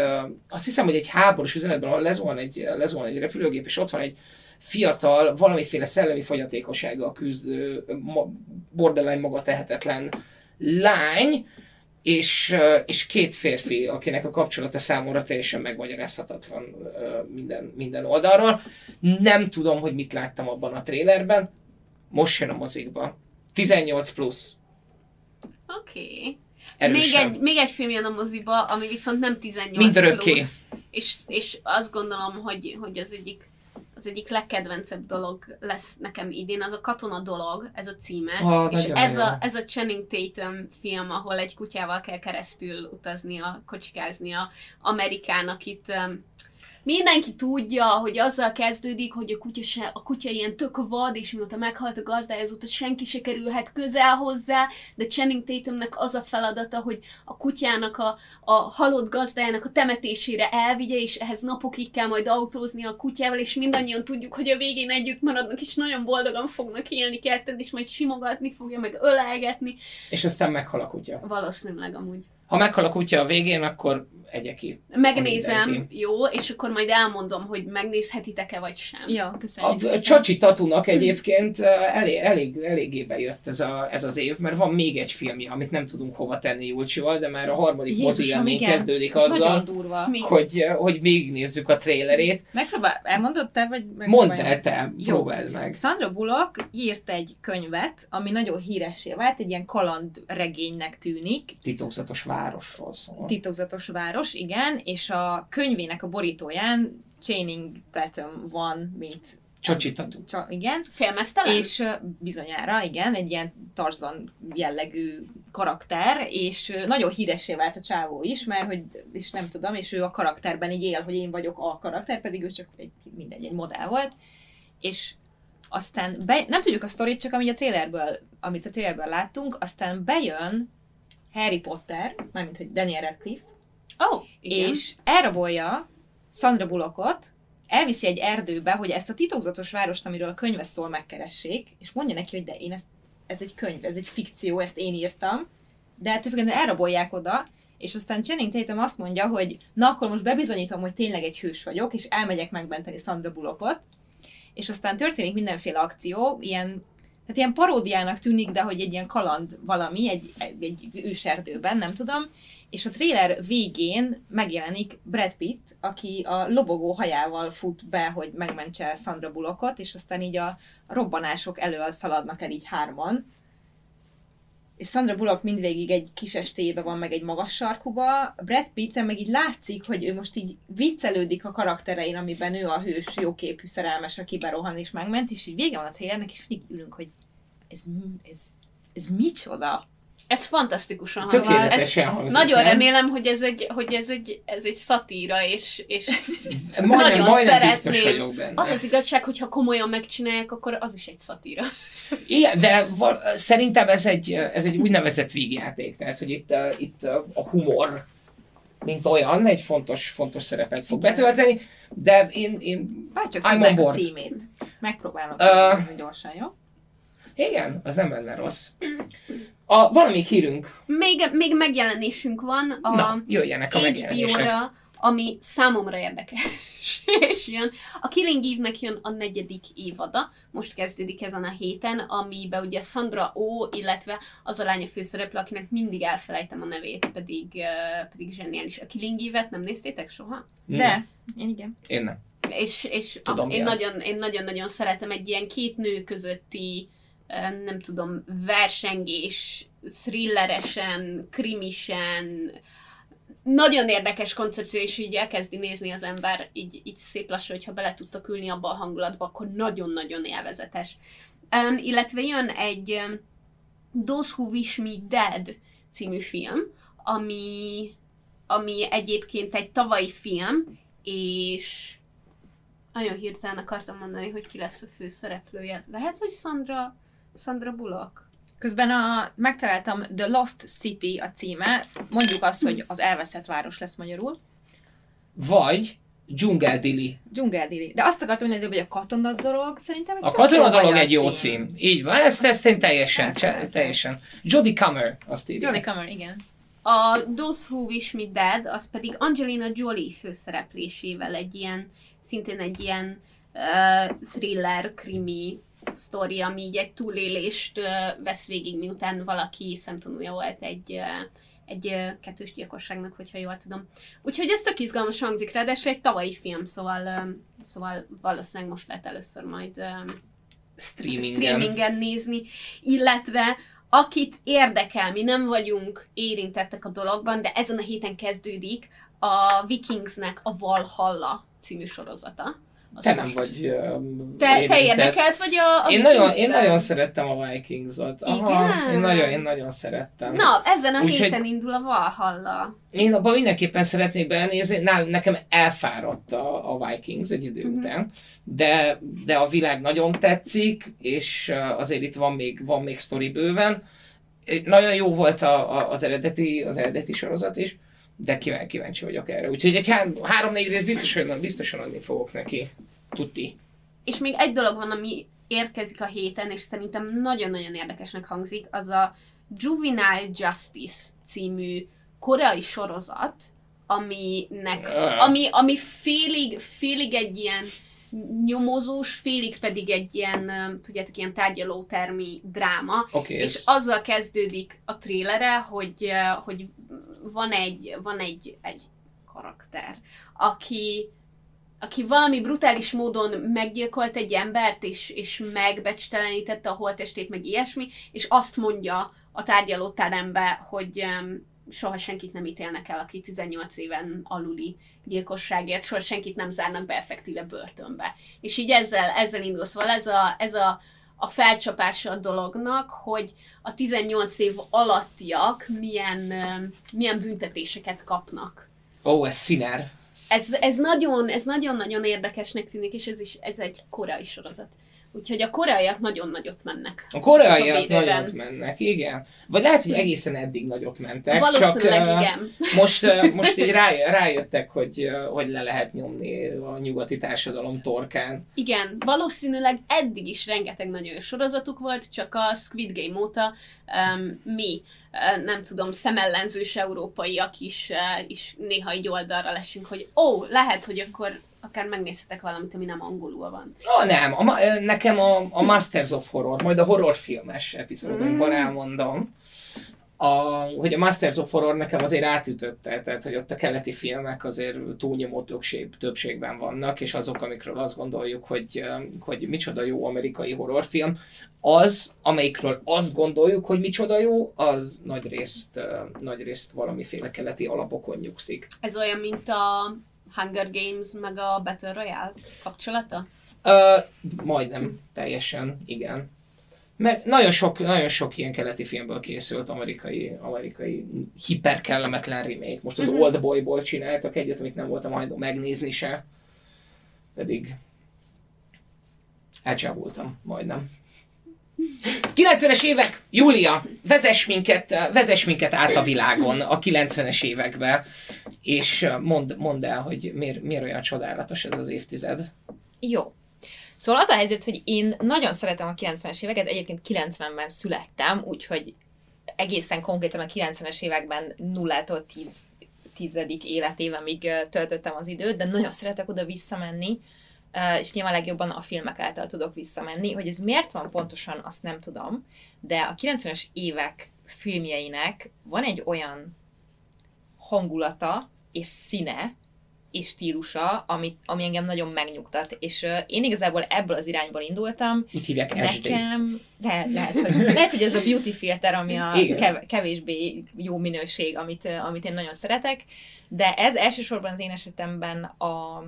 B: azt hiszem, hogy egy háborús üzenetben, ahol lezuhan egy, lezuhan egy repülőgép, és ott van egy fiatal, valamiféle szellemi fogyatékossággal küzdő, borderline maga tehetetlen lány, és, és két férfi, akinek a kapcsolata számomra teljesen megmagyarázhatatlan minden, minden oldalról. Nem tudom, hogy mit láttam abban a trélerben. Most jön a mozikba. 18 plusz.
A: Oké. Okay. Még egy, még egy film jön a moziba, ami viszont nem 18
B: Mindörökké.
A: plusz. És, és azt gondolom, hogy, hogy az egyik az egyik legkedvencebb dolog lesz nekem idén, az a Katona dolog, ez a címe.
B: Ah,
A: és ez
B: jó.
A: a, ez a Channing Tatum film, ahol egy kutyával kell keresztül utaznia, kocsikáznia Amerikának itt um, mindenki tudja, hogy azzal kezdődik, hogy a kutya, se, a kutya ilyen tök vad, és mióta meghalt a gazdája, azóta senki se kerülhet közel hozzá, de Channing Tatumnek az a feladata, hogy a kutyának a, a halott gazdájának a temetésére elvigye, és ehhez napokig kell majd autózni a kutyával, és mindannyian tudjuk, hogy a végén együtt maradnak, és nagyon boldogan fognak élni ketten, és majd simogatni fogja, meg ölelgetni.
B: És aztán meghal a kutya.
A: Valószínűleg amúgy.
B: Ha meghal a kutya a végén, akkor egye ki.
A: Megnézem,
B: mindenki.
A: jó, és akkor majd elmondom, hogy megnézhetitek-e vagy sem.
C: Ja, köszönjük.
B: a Csacsi Tatunak egyébként elég, elég, eléggé bejött ez, a, ez az év, mert van még egy filmje, amit nem tudunk hova tenni Julcsival, de már a harmadik mozi élmény kezdődik
C: Ez
B: azzal,
C: Nagyon durva.
B: Hogy, hogy végignézzük a trailerét.
C: Megpróbál, elmondod te, vagy
B: Mondd el te,
C: Jó.
B: próbáld meg.
C: Sandra Bullock írt egy könyvet, ami nagyon híressé vált, egy ilyen kalandregénynek tűnik,
B: Titokzatos városról szól.
C: titokzatos város, igen, és a könyvének a borítóján Channing Tatum van, mint
B: Csacsi Tatu.
C: Csa, igen,
A: Félmeztelen?
C: és bizonyára, igen, egy ilyen Tarzan jellegű karakter, és nagyon híressé vált a csávó is, mert hogy, és nem tudom, és ő a karakterben így él, hogy én vagyok a karakter, pedig ő csak egy, mindegy, egy modell volt, és aztán be, nem tudjuk a sztorit, csak amit a trailerből, amit a trailerből láttunk, aztán bejön Harry Potter, mármint hogy Daniel Radcliffe,
A: oh, igen.
C: és elrabolja Sandra Bullockot, elviszi egy erdőbe, hogy ezt a titokzatos várost, amiről a könyve szól, megkeressék, és mondja neki, hogy de én ezt, ez egy könyv, ez egy fikció, ezt én írtam, de ettől függetlenül elrabolják oda, és aztán Channing Tatum azt mondja, hogy na akkor most bebizonyítom, hogy tényleg egy hős vagyok, és elmegyek megmenteni Sandra Bullockot, és aztán történik mindenféle akció, ilyen, hát ilyen paródiának tűnik, de hogy egy ilyen kaland valami, egy, egy, őserdőben, nem tudom, és a trailer végén megjelenik Brad Pitt, aki a lobogó hajával fut be, hogy megmentse Sandra Bullockot, és aztán így a robbanások elől szaladnak el így hárman. És Sandra Bullock mindvégig egy kis estébe van, meg egy magas sarkuba. Brad Pitt meg így látszik, hogy ő most így viccelődik a karakterein, amiben ő a hős, jóképű szerelmes, aki berohan és megment, és így vége van a trailernek, és mindig ülünk, hogy ez, ez, ez micsoda?
A: Ez fantasztikusan. Ez,
B: Tökéletesen hangzik,
A: nagyon
B: nem?
A: remélem, hogy ez egy, hogy ez egy, ez egy szatíra, és, és
B: Majdnem,
A: nagyon
B: majdnem biztos
A: szeretném.
B: vagyok benne.
A: az az igazság, hogy ha komolyan megcsinálják, akkor az is egy szatíra.
B: Igen, de val- szerintem ez egy, ez egy úgynevezett vígjáték, tehát hogy itt, uh, itt uh, a humor, mint olyan, egy fontos, fontos szerepet fog betölteni, de én, én
C: Bárcsak
B: I'm on
C: a címét. Megpróbálom uh, gyorsan, jó?
B: Igen, az nem lenne rossz. A, van még hírünk,
A: Még, még megjelenésünk van a
B: na, jöjjenek a megjelenések.
A: HBO-ra, ami számomra érdekes. és jön. A Killing Eve-nek jön a negyedik évada, most kezdődik ezen a héten, amiben ugye Sandra Oh, illetve az a lánya főszereplő, akinek mindig elfelejtem a nevét, pedig, uh, pedig zseniális. A Killing Eve-et nem néztétek soha?
C: De, én igen.
B: Én nem.
A: És, és
B: Tudom,
A: ah,
B: mi
A: én, nagyon, én nagyon-nagyon szeretem egy ilyen két nő közötti nem tudom, versengés, thrilleresen, krimisen, nagyon érdekes koncepció, és így elkezdi nézni az ember, így, így szép lassan, hogyha bele tudtak ülni abba a hangulatba, akkor nagyon-nagyon élvezetes. Um, illetve jön egy um, Those Who Wish Me Dead című film, ami, ami egyébként egy tavalyi film, és nagyon hirtelen akartam mondani, hogy ki lesz a főszereplője. Lehet, hogy Sandra, Sandra Bullock?
C: Közben a, megtaláltam The Lost City a címe, mondjuk azt, hogy az elveszett város lesz magyarul.
B: Vagy Dzsungeldili.
C: Dzsungeldili. De azt akartam mondani, hogy a katona dolog szerintem egy
B: A katona dolog egy jó cím. Így van, ezt, ezt én teljesen, cse, teljesen. Jodie Comer, azt írja.
C: Jodie Comer, igen.
A: A Those Who Wish Me Dead, az pedig Angelina Jolie főszereplésével egy ilyen, szintén egy ilyen uh, thriller, krimi sztori, ami így egy túlélést vesz végig, miután valaki szemtanúja volt egy, egy kettős gyilkosságnak, hogyha jól tudom. Úgyhogy ez tök izgalmas hangzik, ráadásul egy tavalyi film, szóval, szóval valószínűleg most lehet először majd
B: Streamingen.
A: streamingen nézni, illetve akit érdekel, mi nem vagyunk érintettek a dologban, de ezen a héten kezdődik a Vikingsnek a Valhalla című sorozata. Az
B: Te nem vagy um,
A: Te, te érdekelt vagy a, a
B: Én nagyon, én nagyon szerettem a Vikings-ot. Aha,
A: Igen?
B: én nagyon, én nagyon szerettem.
A: Na, ezen a
B: Úgyhogy-
A: héten indul a Valhalla.
B: Én abban mindenképpen szeretnék belenézni, Nál, nekem elfáradt a, a Vikings egy idő
A: Mhm.
B: után, de, de a világ nagyon tetszik, és azért itt van még, van még sztori bőven. Nagyon jó volt a, a, az, eredeti, az eredeti sorozat is, de kíváncsi, kíváncsi vagyok erre. Úgyhogy egy há- három-négy rész biztosan, biztosan adni fogok neki. Tuti.
A: És még egy dolog van, ami érkezik a héten, és szerintem nagyon-nagyon érdekesnek hangzik, az a Juvenile Justice című koreai sorozat, aminek, ami, ami félig, félig egy ilyen nyomozós, félig pedig egy ilyen, tudjátok, ilyen tárgyalótermi dráma,
B: okay,
A: és azzal kezdődik a trélere, hogy, hogy van egy, van egy, egy karakter, aki, aki valami brutális módon meggyilkolt egy embert, és, és megbecstelenítette a holttestét, meg ilyesmi, és azt mondja a tárgyalóterembe, hogy soha senkit nem ítélnek el, aki 18 éven aluli gyilkosságért, soha senkit nem zárnak be effektíve börtönbe. És így ezzel, ezzel indul. Szóval ez a, ez a, a felcsapása a dolognak, hogy a 18 év alattiak milyen, milyen büntetéseket kapnak.
B: Ó, ez színer.
A: Ez, ez nagyon, ez nagyon-nagyon érdekesnek tűnik, és ez is ez egy koreai sorozat. Úgyhogy a koreaiak nagyon nagyot mennek.
B: A koreaiak
A: a
B: nagyot mennek, igen. Vagy lehet, hogy egészen eddig nagyot mentek.
A: Valószínűleg
B: csak,
A: igen.
B: Most, most így rá, rájöttek, hogy, hogy le lehet nyomni a nyugati társadalom torkán.
A: Igen, valószínűleg eddig is rengeteg nagyon sorozatuk volt, csak a Squid Game óta um, mi, nem tudom, szemellenzős európaiak is, is néha így oldalra lesünk, hogy ó, lehet, hogy akkor akár megnézhetek valamit, ami nem angolul van.
B: Ó, nem, a, nekem a, a Masters of Horror, majd a horrorfilmes epizódunkban
A: Mm.
B: elmondom, a, hogy a Masters of Horror nekem azért átütötte, tehát hogy ott a keleti filmek azért túlnyomó többség, többségben vannak, és azok, amikről azt gondoljuk, hogy, hogy micsoda jó amerikai horrorfilm, az, amelyikről azt gondoljuk, hogy micsoda jó, az nagy részt, ö, nagy részt valamiféle keleti alapokon nyugszik.
A: Ez olyan, mint a Hunger Games meg a Battle Royale kapcsolata?
B: Ö, majdnem, teljesen, igen. Meg nagyon sok, nagyon sok ilyen keleti filmből készült amerikai, amerikai hiperkellemetlen remake. Most az
A: Mhm.
B: Old Boyból csináltak egyet, amit nem voltam hajlandó megnézni se. Pedig elcsábultam, majdnem. 90-es évek, Júlia, vezess minket, vezess minket át a világon a 90-es évekbe, és mondd, mondd el, hogy miért, miért olyan csodálatos ez az évtized.
C: Jó. Szóval az a helyzet, hogy én nagyon szeretem a 90-es éveket, egyébként 90-ben születtem, úgyhogy egészen konkrétan a 90-es években nullától 10 tizedik életévemig töltöttem az időt, de nagyon szeretek oda visszamenni, és nyilván legjobban a filmek által tudok visszamenni. Hogy ez miért van pontosan, azt nem tudom, de a 90-es évek filmjeinek van egy olyan hangulata és színe, és stílusa, amit, ami engem nagyon megnyugtat. És uh, én igazából ebből az irányból indultam.
B: Úgy hívják SD.
C: Nekem, de, lehet, hogy, lehet, hogy ez a beauty filter, ami a kev, kevésbé jó minőség, amit, amit én nagyon szeretek, de ez elsősorban az én esetemben a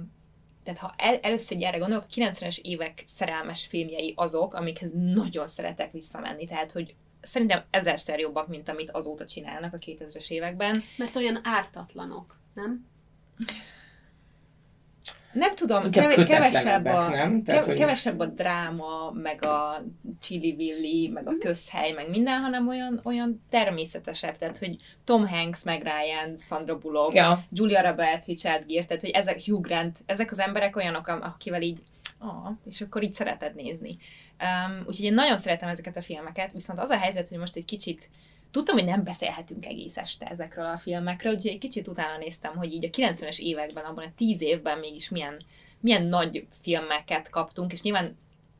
C: tehát ha el, először gyere gondolok, a 90-es évek szerelmes filmjei azok, amikhez nagyon szeretek visszamenni. Tehát, hogy szerintem ezerszer jobbak, mint amit azóta csinálnak a 2000-es években.
A: Mert olyan ártatlanok, nem?
C: Nem tudom,
B: Inkább
C: keve, kevesebb, a,
B: nem? Tehát,
C: kev, kevesebb a dráma, meg a chili villi, meg a közhely, meg minden, hanem olyan, olyan természetesebb, tehát hogy Tom Hanks, meg Ryan, Sandra Bullock,
B: Ja,
C: Julia Roberts, Richard Gere, tehát hogy ezek, Hugh Grant, ezek az emberek olyanok, akivel így, ah, és akkor így szereted nézni. Um, úgyhogy én nagyon szeretem ezeket a filmeket, viszont az a helyzet, hogy most egy kicsit Tudtam, hogy nem beszélhetünk egész este ezekről a filmekről, úgyhogy egy kicsit utána néztem, hogy így a 90-es években, abban a 10 évben mégis milyen, milyen nagy filmeket kaptunk, és nyilván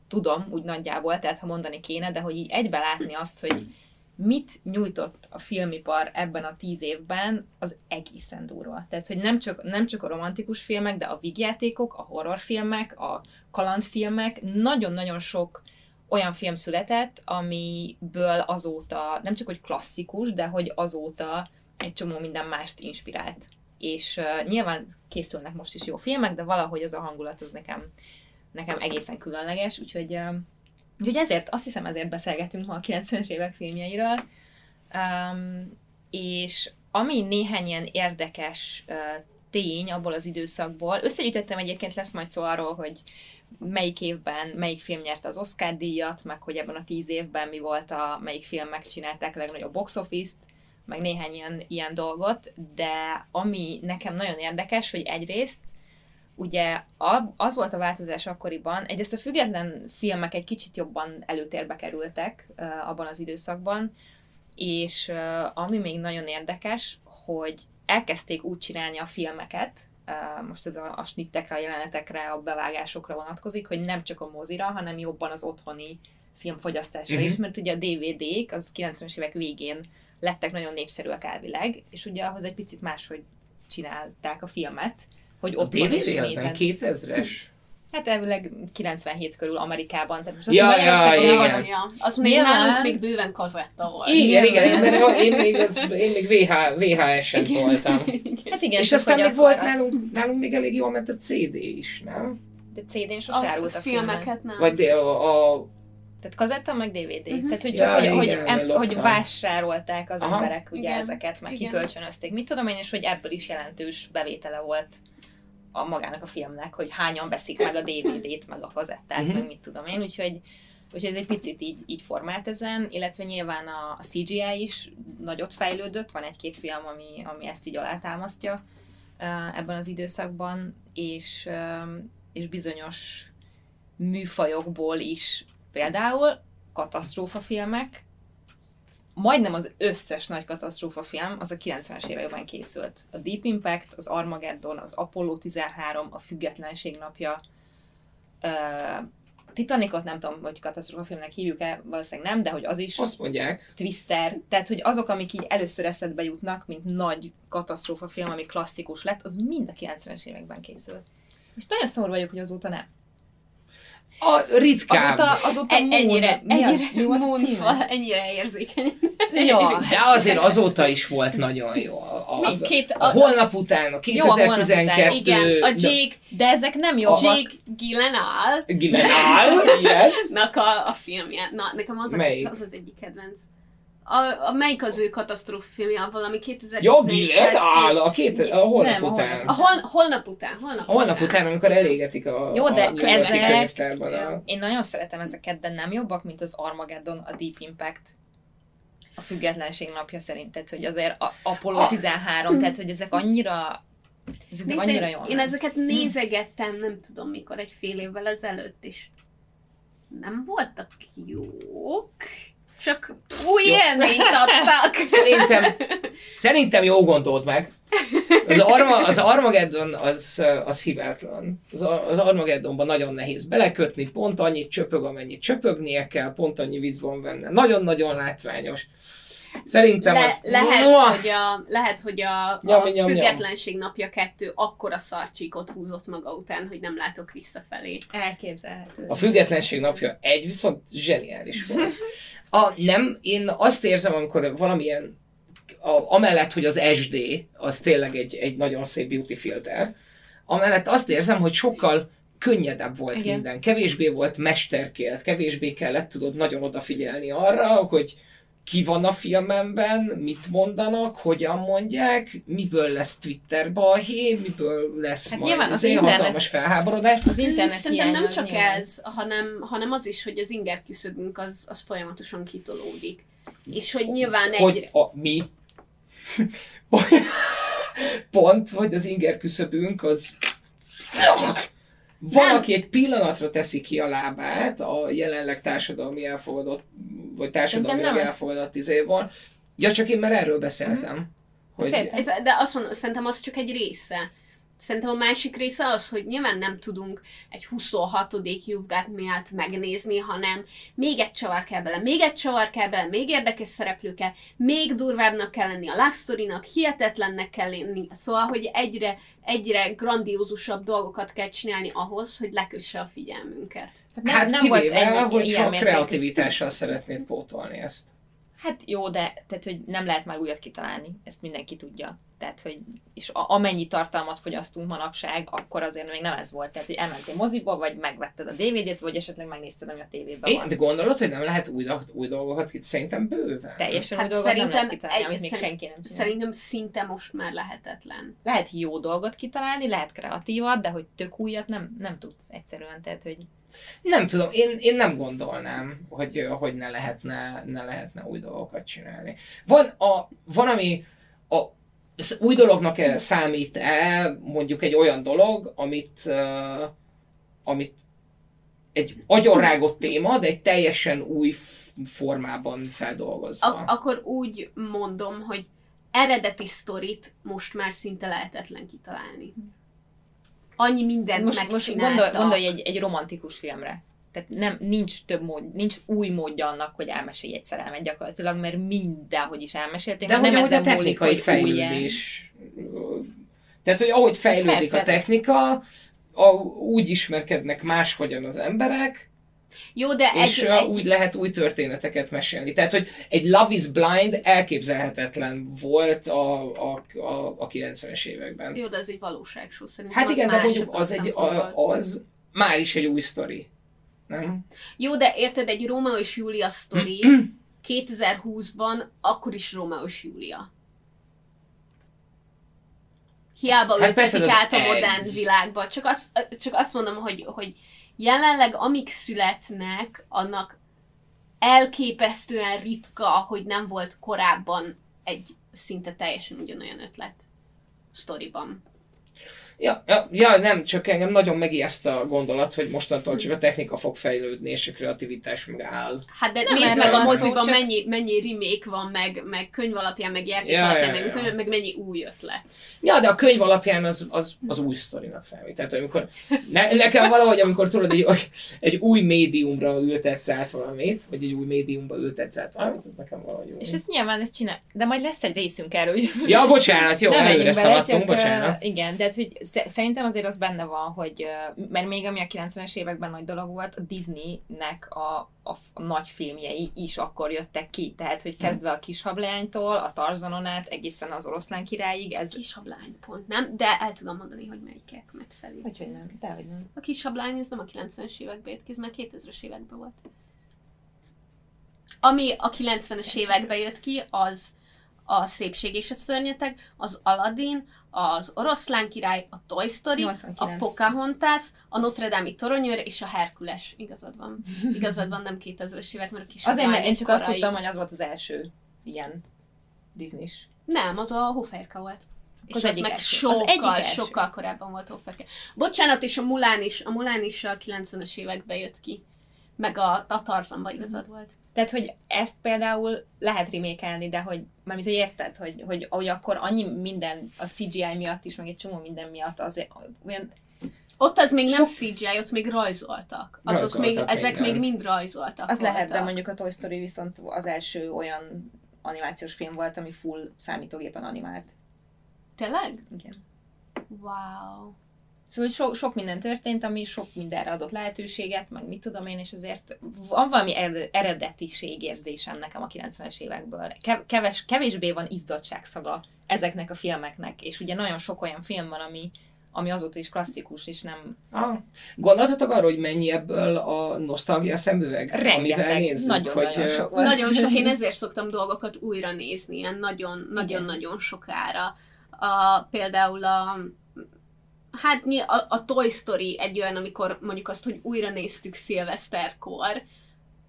C: tudom úgy nagyjából, tehát ha mondani kéne, de hogy így egybe látni azt, hogy mit nyújtott a filmipar ebben a tíz évben, az egészen durva. Tehát, hogy nem csak, nem csak a romantikus filmek, de a vígjátékok, a horrorfilmek, a kalandfilmek, nagyon-nagyon sok olyan film született, amiből azóta, nem csak hogy klasszikus, de hogy azóta egy csomó minden mást inspirált. És uh, nyilván készülnek most is jó filmek, de valahogy az a hangulat az nekem, nekem egészen különleges, úgyhogy, uh, úgyhogy ezért, azt hiszem ezért beszélgetünk ma a 90-es évek filmjeiről. Um, és ami néhány ilyen érdekes uh, tény abból az időszakból, összegyűjtöttem egyébként, lesz majd szó arról, hogy melyik évben melyik film nyerte az Oscar díjat, meg hogy ebben a tíz évben mi volt a, melyik film megcsinálták a legnagyobb box office-t, meg néhány ilyen, ilyen dolgot, de ami nekem nagyon érdekes, hogy egyrészt ugye az volt a változás akkoriban, egyrészt a független filmek egy kicsit jobban előtérbe kerültek abban az időszakban, és ami még nagyon érdekes, hogy elkezdték úgy csinálni a filmeket, most ez a, a snittekre, a jelenetekre, a bevágásokra vonatkozik, hogy nem csak a mozira, hanem jobban az otthoni filmfogyasztásra
B: Mhm.
C: uh-huh. is, mert ugye a DVD-k az 90-es évek végén lettek nagyon népszerűek elvileg, és ugye ahhoz egy picit máshogy csinálták a filmet, hogy
B: a
C: ott van
B: DVD az nem
C: nézed.
B: 2000-es?
C: Hát elvileg 97 körül Amerikában, tehát most azt
B: Ja,
C: mondom,
B: ja, igen.
A: Ja, az még
C: Nyilván-
A: nálunk még bőven kazetta volt.
B: Igen, igen, én, mert én még, az, én még VH, VHS-en toltam.
C: Hát igen,
B: És aztán még volt
C: az-
B: nálunk, nálunk még elég jól ment a CD is, nem?
C: De CD-n sose árult a filmek.
A: filmeket nem.
B: Vagy de a, a
C: Tehát kazetta, meg DVD.
A: Mhm.
C: Tehát, hogy
B: Ja,
C: csak, hogy,
B: igen,
C: hogy,
B: igen,
C: em, hogy vásárolták az
B: Aha.
C: emberek ugye
A: Igen,
C: ezeket, meg
A: igen.
C: kikölcsönözték. Mit tudom én, és hogy ebből is jelentős bevétele volt a magának a filmnek, hogy hányan veszik meg a DVD-t, meg a kazettát,
B: Mhm.
C: meg mit tudom én, úgyhogy Úgyhogy ez egy picit így, így formált ezen, illetve nyilván a, a CGI is nagyot fejlődött, van egy-két film, ami, ami ezt így alátámasztja ebben az időszakban, és, és bizonyos műfajokból is, például katasztrófafilmek, majdnem az összes nagy katasztrófa film az a 90-es években készült. A Deep Impact, az Armageddon, az Apollo 13, a Függetlenség napja, uh, Titanicot nem tudom, hogy katasztrófa filmnek hívjuk-e, valószínűleg nem, de hogy az is
B: azt mondják,
C: Twister, tehát hogy azok, amik így először eszedbe jutnak, mint nagy katasztrófa film, ami klasszikus lett, az mind a 90-es években készült. És nagyon szomorú vagyok, hogy azóta nem.
B: A ritkább.
C: Azóta, azóta
A: E- ennyire,
C: Moon,
A: ennyire
C: a
A: moonfall, ennyire érzékeny.
C: Ja.
B: De azért azóta is volt nagyon jó. A, a?
A: Két-
B: a, holnap után, a
C: Jó, a holnap után,
B: 2012...
A: Igen, a Jake,
C: De ezek nem jobbak.
A: Jake Gyllenhaal
B: Gyllenhaal, yes.
A: nak a, a filmje. Na, nekem az, a, az az egyik kedvenc. A, a melyik az ő katasztrófa filmje, valami 2012.
B: Jó, Gyllenhaal, a, két, a holnap
C: Nem,
B: után.
A: A hol, holnap után, holnap,
B: A holnap után, amikor elégetik a,
C: Jó, de
B: a
C: ezek-
B: a...
C: Én nagyon szeretem ezeket, de nem jobbak, mint az Armageddon, a Deep Impact. A függetlenség napja szerint, tehát hogy azért a Apollo 13, tehát hogy ezek annyira ezek
A: Nézd,
C: annyira jól
A: én
C: nem.
A: ezeket nézegettem, nem tudom mikor, egy fél évvel ezelőtt is. Nem voltak jók, csak új
B: Jó.
A: élményt adtak.
B: Szerintem, szerintem jó gondolt meg. Az, Arma, az Armageddon az, az hibátlan. Az, az Armageddonban nagyon nehéz belekötni, pont annyit csöpög, amennyit csöpögnie kell, pont annyi vicc van benne. Nagyon-nagyon látványos. Szerintem
A: Le,
B: az...
A: lehet,
B: Muah!
A: hogy a, lehet, hogy a, a
B: Nyom, nyom, nyom.
A: függetlenség napja kettő akkora szarcsíkot húzott maga után, hogy nem látok visszafelé.
C: Elképzelhető.
B: A függetlenség napja egy, viszont zseniális volt. A, nem, én azt érzem, amikor valamilyen, a, amellett, hogy az SD, az tényleg egy, egy nagyon szép beauty filter, amellett azt érzem, hogy sokkal könnyedebb volt
C: Igen.
B: Minden. Kevésbé volt mesterkélt, kevésbé kellett, tudod, nagyon odafigyelni arra, hogy ki van a filmemben, mit mondanak, hogyan mondják, miből lesz Twitter balhé, miből lesz
C: Hát
B: majd
C: az
B: az én
C: internet-
B: hatalmas felháborodás.
C: Az internet
A: Szerintem nem csak
C: nyilván.
A: ez, hanem, hanem az is, hogy az inger küszöbünk az, az folyamatosan kitolódik. És hogy nyilván
B: hogy
A: egy...
B: a, mi pont, hogy az inger küszöbünk az valaki egy pillanatra teszi ki a lábát a jelenleg társadalmi elfogadott, vagy társadalmi elfogadott izéból. Ja, csak én már erről beszéltem. Hogy,
C: Ezt értem.
A: Ez, de azt mondom, szerintem az csak egy része. Szerintem a másik része az, hogy nyilván nem tudunk egy 26. You've Got megnézni, hanem még egy csavar kell bele, még egy csavar kell bele, még érdekes szereplő kell, még durvábbnak kell lenni a love story-nak, hihetetlennek kell lenni, szóval, hogy egyre, egyre grandiózusabb dolgokat kell csinálni ahhoz, hogy lekösse a figyelmünket.
C: nem,
B: hát
C: nem volt
B: kivéve,
C: egy,
B: hogyha
C: ilyen
B: kreativitással szeretnéd pótolni ezt.
C: Hát jó, de tehát, hogy nem lehet már újat kitalálni, ezt mindenki tudja. Tehát, hogy és a, amennyi tartalmat fogyasztunk manapság, akkor azért még nem ez volt. Tehát, hogy elmentél moziba, vagy megvetted a DVD-t, vagy esetleg megnézted, ami a tévében
B: Én,
C: van.
B: de gondolod, hogy nem lehet új, új dolgokat ki? Szerintem bőven.
C: Teljesen
A: Hát
C: új dolgot nem lehet kitalálni,
A: egy-
C: amit még
A: szerint-
C: senki nem csinál.
A: Szerintem szinte most már lehetetlen.
C: Lehet jó dolgot kitalálni, lehet kreatívat, de hogy tök újat nem, nem tudsz egyszerűen. Tehát, hogy
B: Nem tudom, én, én nem gondolnám, hogy, hogy ne, lehetne, ne lehetne új dolgokat csinálni. Van, a, van ami a, ez új dolognak -e számít-e mondjuk egy olyan dolog, amit, uh, amit egy agyonrágott téma, de egy teljesen új formában feldolgozva.
A: Ak- akkor úgy mondom, hogy eredeti sztorit most már szinte lehetetlen kitalálni. Annyi mindent
C: most, most
A: megcsináltak.
C: gondol, gondolj egy, egy romantikus filmre. Tehát nem, nincs több mód, nincs új módja annak, hogy elmesélj egy szerelmet gyakorlatilag, mert mindenhogy is elmesélték.
B: De hogy ahogy a
C: múlik,
B: technikai
C: hogy új ilyen-
B: fejlődés... Tehát, hogy ahogy fejlődik
C: Persze.
B: a technika, a, úgy ismerkednek máshogyan az emberek,
A: Jó, de
B: és
A: egy,
B: egy, úgy lehet új történeteket mesélni. Tehát, hogy egy Love is Blind elképzelhetetlen volt a, a, a, a 90-es években.
A: jó, de ez egy valóságsó szerintem.
B: Hát igen, de mondjuk az, egy, a, az már is egy új sztori. Nem?
A: Jó, de érted, egy Rómeó és Júlia sztori 2020-ban akkor is Rómeó és Júlia. Hiába
B: Hát
A: ültetik át a
B: egy.
A: modern világba. Csak azt, csak azt mondom, hogy, hogy jelenleg amik születnek, annak elképesztően ritka, hogy nem volt korábban egy szinte teljesen ugyanolyan ötlet sztoriban.
B: Ja, ja, ja, nem, csak engem nagyon megijeszt a gondolat, hogy mostantól csak a technika fog fejlődni, és a kreativitás megáll.
A: Hát de
C: Nem
A: nézd meg a moziban,
C: csak-
A: mennyi, mennyi remake van, meg, meg könyv alapján, meg játék
B: Ja,
A: alapján,
B: ja,
A: meg,
B: ja.
A: utána, meg mennyi új ötlet.
B: Ja, de a könyv alapján az, az, az új sztorinak számít. Tehát amikor ne, nekem valahogy, amikor tudod, egy, egy új médiumra ültetsz át valamit, vagy egy új médiumba ültetsz át valamit, az nekem valahogy jó.
C: És ezt nyilván ezt csinál. De majd lesz egy részünk erről. hogy
B: Ja, bocsánat, jó, előre szaladtunk, bocsánat.
C: igen, de hát, hogy szerintem azért az benne van, hogy mert még ami a 90-es években nagy dolog volt, a Disneynek a, a, f- a nagy filmjei is akkor jöttek ki. Tehát, hogy kezdve a kis hableánytól, a Tarzanon át, egészen az oroszlán királyig, ez...
A: Kis hablány pont, nem? De el tudom mondani, hogy melyikek mert felé.
C: Hogy, hogy nem, dehogy nem.
A: A kis hablány az nem a 90-es években jött ki, ez már 2000-es években volt. Ami a 90-es években jött ki, az a Szépség és a Szörnyeteg, az Aladdin, az Oroszlán király, a Toy Story,
C: 89.
A: a Pocahontas, a Notre Dame toronyőr és a Herkules. Igazad van. Igazad van, nem 2000-es évek, mert a kis
C: Azért, mert én csak azt
A: korai.
C: tudtam, hogy az volt az első ilyen Disney-s.
A: Nem, az a Hófeérka volt. És
C: Az
A: az,
C: egyik
A: meg
C: első. Az
A: sokkal,
C: egyik első.
A: sokkal korábban volt Hófeérka. Bocsánat, és a Mulán is, a Mulán is a 90-es években jött ki. Meg a, a Tarzanban igazad volt.
C: Tehát, hogy ezt például lehet remékelni, de hogy, mármint, hogy érted, hogy, hogy, hogy akkor annyi minden a CGI miatt is, meg egy csomó minden miatt azért olyan
A: Ott az még nem
C: Sok-
A: CGI, ott még rajzoltak. Azok
B: Rajzoltak
A: még, ezek még mind rajzoltak
C: Az lehet, de
A: voltak.
C: mondjuk a Toy Story viszont az első olyan animációs film volt, ami full számítógépen animált.
A: Tényleg?
C: Igen.
A: Wow.
C: Szóval so, sok minden történt, ami sok mindenre adott lehetőséget, meg mit tudom én, és azért van valami ered- eredetiségérzésem nekem a 90-es évekből. Kev- keves, kevésbé van izzadságszaga ezeknek a filmeknek, és ugye nagyon sok olyan film van, ami, ami azóta is klasszikus, és nem
B: Ah. Gondoltatok arra, hogy mennyi ebből a nosztalgia szemüveg, amivel
C: rengeteg,
B: nézzük,
C: nagyon,
B: hogy
C: nagyon sok volt.
A: Nagyon sok, én ezért szoktam dolgokat újra nézni, ilyen nagyon, nagyon-nagyon sokára. A, például a, hát a, a Toy Story egy olyan, amikor mondjuk azt, hogy újra néztük szilveszterkor,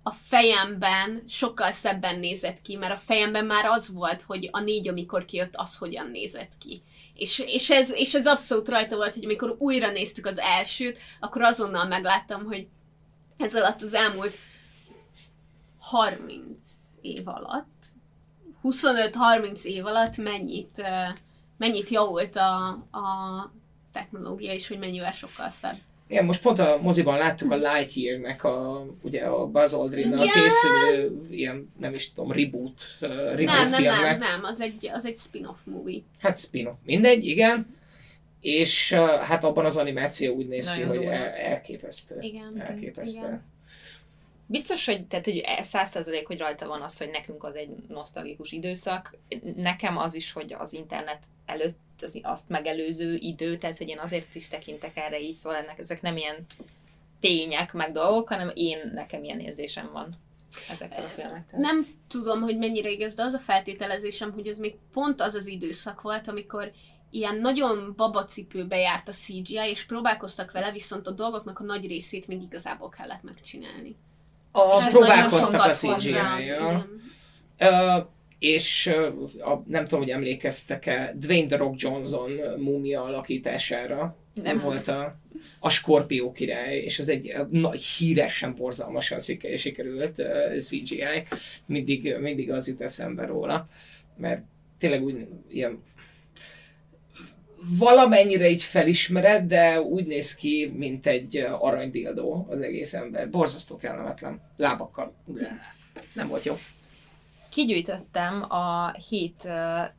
A: a fejemben sokkal szebben nézett ki, mert a fejemben már az volt, hogy a négy, amikor kijött, az hogyan nézett ki. És, és, ez, és ez abszolút rajta volt, hogy amikor újra néztük az elsőt, akkor azonnal megláttam, hogy ez alatt az elmúlt 30 év alatt, 25-30 év alatt mennyit, mennyit javult a, a technológia, és hogy mennyivel sokkal szebb.
B: Igen, most pont a moziban láttuk a Lightyear-nek a, ugye a Buzz Aldrin-nal
A: Igen.
B: készülő, ilyen, nem is tudom, reboot, uh, reboot
A: Nem, nem,
B: filmnek.
A: nem, nem, az egy, az egy spin-off movie.
B: Hát spin Mindegy, igen. És uh, hát abban az animáció úgy néz ki,
C: Nagyon
B: hogy
C: durva.
B: el, elképesztő.
A: Igen.
B: Elképesztő.
A: Igen.
C: Biztos, hogy, tehát, hogy száz százalék, hogy rajta van az, hogy nekünk az egy nosztalgikus időszak. Nekem az is, hogy az internet előtt az, azt megelőző idő, tehát hogy én azért is tekintek erre így, szóval ennek ezek nem ilyen tények, meg dolgok, hanem én, nekem ilyen érzésem van ezektől a filmektől.
A: Nem tudom, hogy mennyire igaz, de az a feltételezésem, hogy ez még pont az az időszak volt, amikor ilyen nagyon babacipőbe járt a CGI, és próbálkoztak vele, viszont a dolgoknak a nagy részét még igazából kellett megcsinálni.
B: A,
A: És ez
B: próbálkoztak
A: nagyon
B: a
A: igen.
B: Uh, és a, nem tudom, hogy emlékeztek-e, Dwayne The Rock Johnson múmia alakítására.
C: Nem.
B: volt a, a Skorpió király, és ez egy nagy, híresen borzalmasan sikerült uh, CGI. Mindig, mindig az jut eszembe róla, mert tényleg úgy ilyen valamennyire így felismered, de úgy néz ki, mint egy aranydildó az egész ember. Borzasztó kellemetlen. Lábakkal. Nem volt jó.
C: Kigyűjtöttem a hét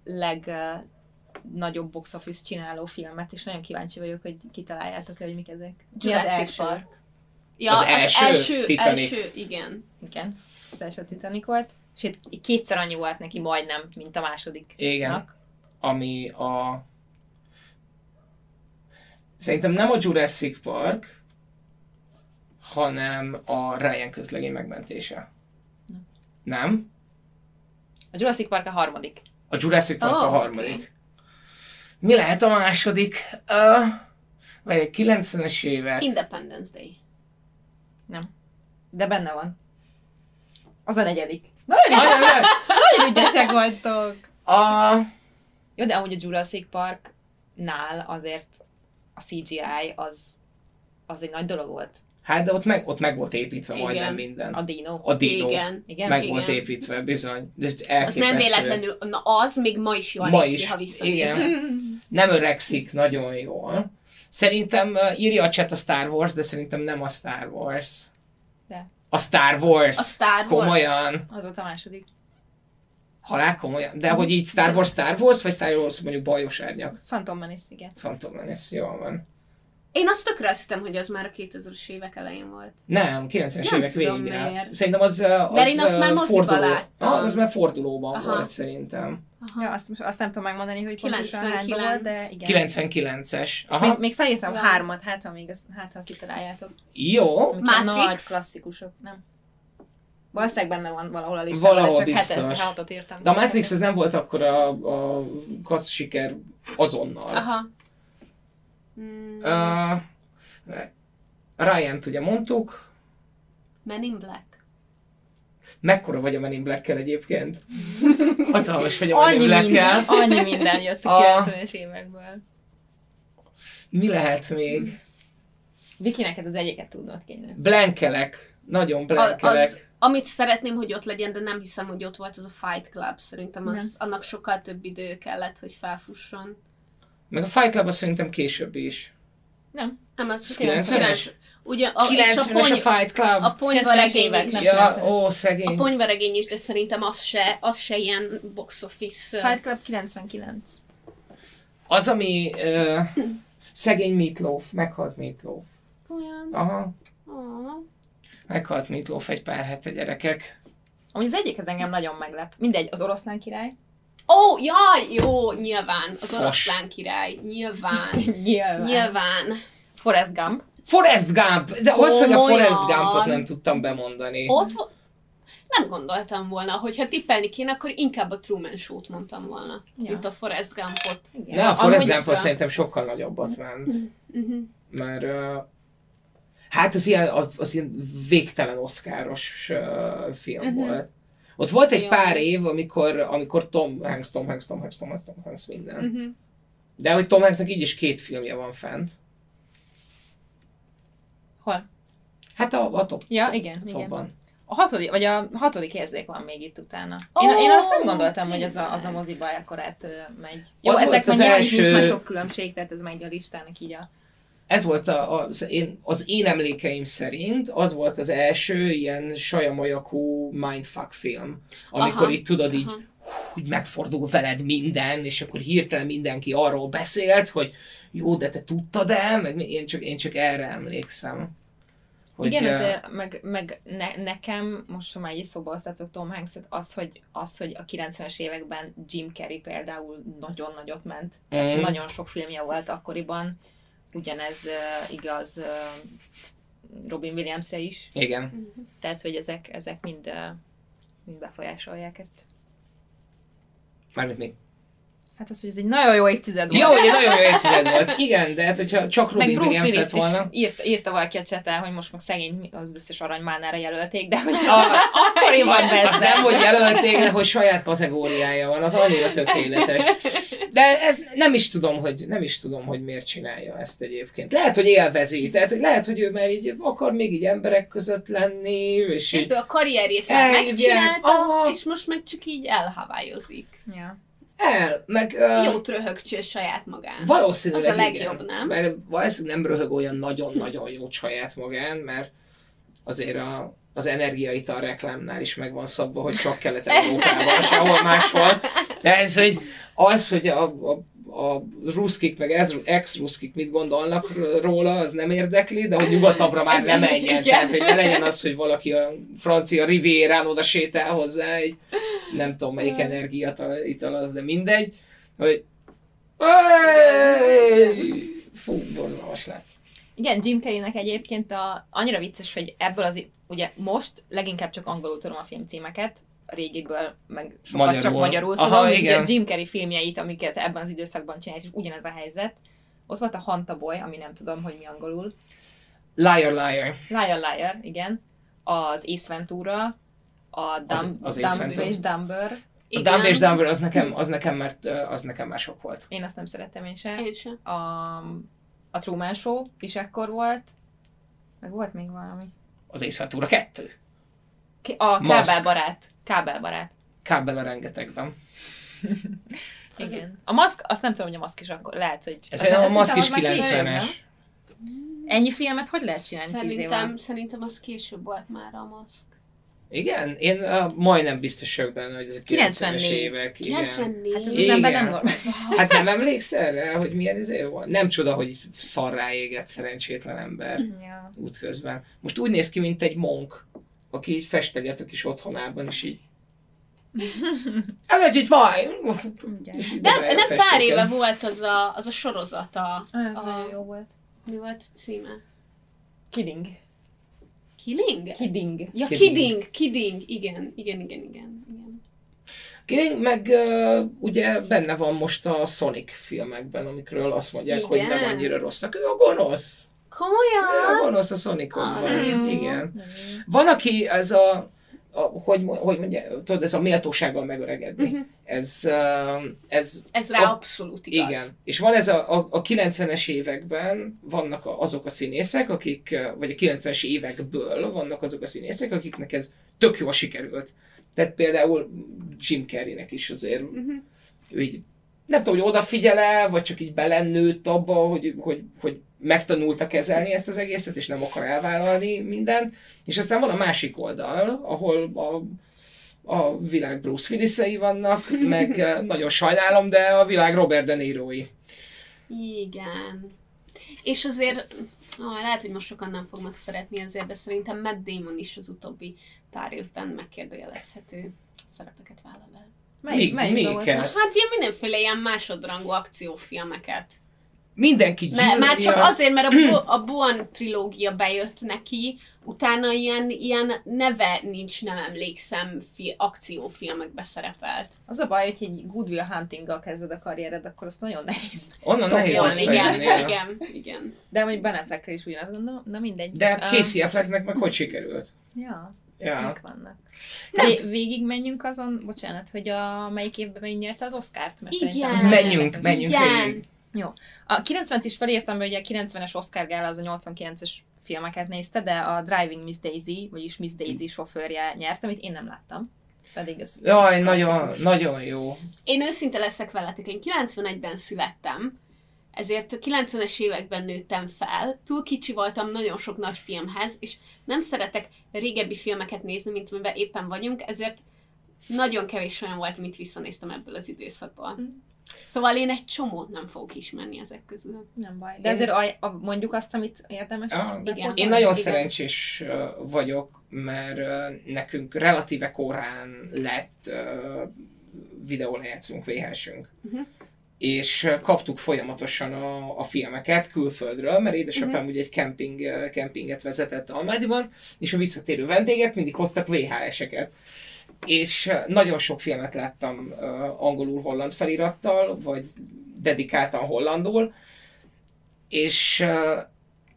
C: legnagyobb box office csináló filmet, és nagyon kíváncsi vagyok, hogy kitaláljátok-e, hogy mik ezek. Mi az
A: Jurassic
C: első?
A: Park. Ja,
B: Az
A: az,
B: első?
A: első,
B: Titanic.
A: első, igen.
C: Igen, az első Titanic volt. És itt kétszer annyi volt neki majdnem, mint a második.
B: Igen. Ami a... Szerintem nem a Jurassic Park, hanem a Ryan közlegény megmentése. Nem?
C: A Jurassic Park a harmadik.
B: A Jurassic Park
A: Oh,
B: a
A: oké.
B: harmadik. Mi lehet a második? Uh, vagy egy 90-es évek.
A: Independence Day.
C: De benne van. Az a negyedik. Nagyon,
B: Nagyon, nagyon.
C: nagyon ügyesek vagytok.
B: A...
C: Jó, de amúgy a Jurassic Parknál azért a CGI az, az egy nagy dolog volt.
B: Hát de ott meg, ott meg volt építve
A: Igen.
B: majdnem minden.
C: A dino.
B: A dino.
A: Igen.
C: Igen?
B: meg
A: igen.
B: volt építve, bizony. De
A: Az nem véletlenül, na az még ma is jól
B: Ma
A: néz ki,
B: is,
A: ha visszanézed.
B: igen. nem öregszik nagyon jól. Szerintem írja a chat a Star Wars, de szerintem nem a Star Wars.
C: De.
B: A Star Wars.
A: A Star Wars.
B: Komolyan.
C: Az volt a második.
B: Halál komolyan. De hogy így Star Wars, Star Wars, vagy Star Wars mondjuk bajos árnyak.
C: Phantom Menace, igen.
B: Phantom Menace, jól van.
A: Én azt tökre azt hittem, hogy az már a 2000-es évek elején volt.
B: Nem, 90-es
A: Nem
B: évek
A: tudom
B: végén.
A: miért.
B: Szerintem az, az
A: Mert én azt már
B: forduló.
A: láttam.
B: Ah, az már fordulóban
A: Aha.
B: volt szerintem.
A: Aha.
C: Ja, azt, most, azt nem tudom megmondani, hogy pontosan hányban
A: 99.
C: volt, de igen.
B: 99-es.
C: És
B: Aha.
C: még, még felírtam
A: Ja.
C: hármat, hát ha még ezt, hát ha kitaláljátok.
B: Jó.
A: Matrix?
C: nagy klasszikusok, nem? Valószínűleg benne van valahol a listában,
B: Valahol
C: csak
B: biztos.
C: hetet, hatot írtam.
B: De a Matrix az nem volt akkor a, a kassz siker azonnal.
A: Aha. Mm,
B: Uh, Ryan-t ugye mondtuk,
A: Men in Black.
B: mekkora vagy a Men in Black-kel egyébként? Hatalmas vagy a Men
C: Annyi
B: in Black-kel.
C: minden, annyi minden jött a
B: A-
C: 90-es évekből.
B: Mi lehet még?
C: Viki, neked az egyiket tudnod kéne.
B: Blankelek. Nagyon
A: A,
B: blankelek.
A: az, amit szeretném, hogy ott legyen, de nem hiszem, hogy ott volt az a Fight Club. Szerintem az,
C: Nem.
A: annak sokkal több idő kellett, hogy felfusson.
B: Meg a Fight Club az szerintem később is.
C: Nem.
A: Nem, az
B: 90-es?
A: 90-es. Ugye, a, és a,
B: 90-es a
A: pony,
B: Fight Club.
A: a ponyvaregény
C: évek,
A: is.
C: nem
B: ja,
C: 90-es.
B: ó,
A: A
B: szegény.
A: ponyvaregény is, de szerintem az se, az se ilyen box office.
C: Fight Club 99.
B: Az, ami uh, szegény Meatloaf, meghalt Meatloaf.
A: Olyan.
B: Aha,
A: Oh.
B: meghalt Meatloaf egy pár hete gyerekek.
C: Amúgy az egyik az engem nagyon meglep. Mindegy, az oroszlán király.
A: Ó, oh, jaj, jó, nyilván. Az
B: Fos.
A: oroszlán király. Nyilván.
C: Nyilván.
A: Nyilván.
C: Forrest Gump.
B: Forrest Gump! De az, hogy a? Forrest Gumpot nem tudtam bemondani.
A: Ott nem gondoltam volna, hogy ha tippelni kéne, akkor inkább a Truman Show-t mondtam volna,
C: Ja.
A: mint a Forrest Gumpot.
C: Igen.
B: Ne, a Forrest Gump
A: szra-
B: szerintem sokkal nagyobbat ment.
A: Uh-huh.
B: Mert uh, hát az ilyen, az, ilyen végtelen oszkáros uh, film
A: Mhm.
B: volt. Ott volt egy
A: Jó.
B: pár év, amikor, amikor Tom Hanks, Tom Hanks, Tom Hanks, Tom Hanks, Tom Hanks minden.
A: Uh-huh.
B: De hogy Tom Hanksnek így is két filmje van fent.
C: Hol?
B: Hát a, a top,
C: Ja,
B: top,
C: igen,
B: a
C: igen.
B: topban.
C: A hatodik, vagy a hatodik érzék van még itt utána. Én,
A: Ó,
C: én azt nem gondoltam, hogy az a, az a moziba ekkorát megy. Jó,
B: Az
C: ezek
B: az
C: első... nincs már sok különbség, tehát ez megy a listának így a...
B: Ez volt a, az, én, az én emlékeim szerint, az volt az első ilyen sajamajakú mindfuck film. Amikor
A: Aha,
B: itt tudod így,
A: aha.
C: Hogy, Igen,
B: eh,
C: ezért meg, meg ne, nekem, most ha már így szóba hoztátok Tom hanks az hogy, az, hogy a 90-es években Jim Carrey például nagyon nagyot ment.
B: Mm.
C: Nagyon sok filmje volt akkoriban. Ugyanez uh, igaz uh, Robin Williamsre is.
B: Igen.
C: Tehát, hogy ezek, ezek mind, uh, mind befolyásolják ezt.
B: Mármint mi?
C: Hát az, hogy ez egy nagyon jó évtized volt.
B: Jó, hogy egy nagyon jó évtized volt. Igen, de hát hogyha csak
C: Meg
B: Robin
C: Bruce
B: Williams lett
C: is
B: volna.
C: írt, írta valaki a cseten, hogy most meg szegény az összes aranymálnára jelölték, de hogy
B: A,
C: akkoriban
B: Igen, azt
C: persze.
B: nem, hogy jelölték, de hogy saját kategóriája van, az annyira tökéletes. De ez nem is tudom, hogy nem is tudom, hogy miért csinálja ezt egyébként. Lehet, hogy élvezi, tehát hogy lehet, hogy ő már így akar még így emberek között lenni, és így,
A: a karrierjét már megcsinálta,
B: aha.
A: és most meg csak így elhavályozik.
C: Ja.
B: el, meg uh,
A: Jót röhögcsél saját magán.
B: valószínűleg
A: Az a legjobb,
B: igen,
A: nem?
B: Mert valószínűleg nem röhög olyan nagyon-nagyon jó saját magán, mert azért a, az energiaital reklámnál is meg van szabva, hogy csak Kelet-Európában, sehol máshol. De ez, hogy az, hogy a, a, a ruszkik, meg ex-ruszkik mit gondolnak róla, az nem érdekli, de hogy nyugatabbra már nem menjen.
A: Igen.
B: Tehát, hogy ne legyen az, hogy valaki a francia rivérán oda sétál hozzá, egy nem tudom melyik energiaital az, de mindegy, hogy! Fú, borzalmas lett.
C: Igen, Jim Carreynek egyébként a, annyira vicces, hogy ebből az, ugye most leginkább csak angolul tudom a filmcímeket, a régiből, meg sokat
B: Magyarul.
C: csak magyarul
B: Aha,
C: tudom.
B: igen.
C: Ugye Jim Carrey filmjeit, amiket ebben az időszakban csinált, és ugyanez a helyzet. Ott volt a Hanta Boy, ami nem tudom, hogy mi angolul.
B: Liar, liar.
C: Liar Liar, igen. Az Ace Ventura, a Dumb,
B: Az- az
C: Dumb és Dumber.
B: A Dumb és Dumber az nekem, az nekem, mert az nekem már sok volt.
C: Én azt nem szerettem én se.
A: Én sem.
C: A, a Truman Show is ekkor volt. Meg volt még valami.
B: Az Ace Ventura 2.
C: K- A
B: Maszk.
C: kábelbarát. Kábelbarát.
B: Kábel a rengetegben.
C: Igen. A maszk, azt nem tudom, hogy a maszk is akkor lehet, hogy...
B: Ez a maszk is
C: hiszem, az már később,
B: 90-es.
C: nem? Ennyi filmet hogy lehet csinálni
A: Szerintem, szerintem az később volt már a maszk.
B: Igen, én uh, majdnem biztos vagyok benne, hogy ez a 90-es
C: 94.
B: évek. Igen.
A: 94.
C: Hát ez az
B: Igen.
C: ember nem normális.
B: Hát nem emlékszel rá, hogy milyen izé volt? Nem csoda, hogy szarrá égett szerencsétlen ember
C: Ja.
B: útközben. Most úgy néz ki, mint egy monk, aki így festeget a kis otthonában, és így ez!
C: Igen.
B: És így
A: De
B: dobálja a
A: nem pár éve volt az a, az a sorozata.
C: Ez
A: a,
C: jó volt.
A: Mi volt a címe?
C: Kidding.
A: Killing?
C: Kidding.
A: Ja,
B: Kidding.
A: kidding, kidding, igen, igen, igen, igen. igen.
B: King meg uh, ugye benne van most a Sonic filmekben, amikről azt mondják, hogy nem
A: Igen.
B: annyira rosszak. Ő a gonosz.
A: Komolyan?
B: gonosz a Sonicokban.
A: Ah, jó.
B: Igen. Van, aki ez a, a hogy, hogy mondja, tudod, ez a méltósággal megöregedni.
A: Mhm.
B: Ez, uh, ez
A: Ez rá
B: A-
A: abszolút igaz.
B: igen. És van ez a, a, a 90-es években vannak a, azok a színészek, akik, uh, vagy a 90-es évekből vannak azok a színészek, akiknek ez tök jól sikerült. Tehát például Jim Carreynek is azért
A: Uh-huh.
B: ő így nem tudom, hogy odafigyel-e, vagy csak így belennőtt abba, hogy, hogy, hogy megtanulta kezelni ezt az egészet, és nem akar elvállalni mindent. És aztán van a másik oldal, ahol a, a világ Bruce willis vannak, meg eh, nagyon sajnálom, de a világ Robert De Niro-i.
A: Igen. És azért, ah, lehet, hogy most sokan nem fognak szeretni ezért, de szerintem Matt Damon is az utóbbi pár évben megkérdőjelezhető szerepeket vállal el.
B: Még- még kell.
A: Hát ilyen mindenféle ilyen másodrangú akciófilmeket.
B: Mindenki
A: Mert, már csak
B: gyűlöli
A: azért, mert a, Bo- a Boan trilógia bejött neki, utána ilyen, ilyen neve nincs, nem emlékszem, fi- akciófilmekbe szerepelt.
C: Az a baj, hogy egy Goodwill Huntinggal kezded a karriered, akkor az nagyon nehéz.
B: Onnan nehéz
A: Jó, igen, igen, igen.
C: De mondjuk Ben Affleckre is ugyanazt gondolom, na mindegy.
B: De
C: Ah,
B: Casey Afflecknek meg hogy sikerült?
C: Ja,
B: Ja.
C: vannak.
B: Nem
C: Vé- végig menjünk azon, bocsánat, hogy a melyik évben nyerte az Oscárt? Mert
A: Igen.
B: Menjünk, menjünk
A: Igen.
B: végig.
C: A 90-t is felírtam, hogy a 90-es Oscar gála az a 89-es filmeket nézte, de a Driving Miss Daisy, vagyis Miss Daisy sofőrje nyert, amit én nem láttam. Pedig ez
B: Jaj, nagyon,
C: klasszikus.
B: nagyon jó.
A: Én őszinte leszek veletek, én 91-ben születtem, ezért a 90-es években nőttem fel, túl kicsi voltam nagyon sok nagy filmhez, és nem szeretek régebbi filmeket nézni, mint amiben éppen vagyunk, ezért nagyon kevés olyan volt, amit visszanéztem ebből az időszakból. Szóval én egy csomót nem fogok ismerni ezek közül.
C: Nem baj. De
B: Én-
C: azért aj- a, mondjuk azt, amit érdemes.
B: Ah,
C: bepótolni.
B: Én nagyon
A: Igen.
B: szerencsés vagyok, mert nekünk relatíve korán lett uh, videólejátszunk VHS-ünk.
A: Mhm.
B: És kaptuk folyamatosan a, a filmeket külföldről, mert édesapám ugye egy kemping, ö, kempinget vezetett Almádiban, és a visszatérő vendégek mindig hoztak VHS-eket. És nagyon sok filmet láttam ö, angolul-holland felirattal, vagy dedikáltan hollandul, és ö,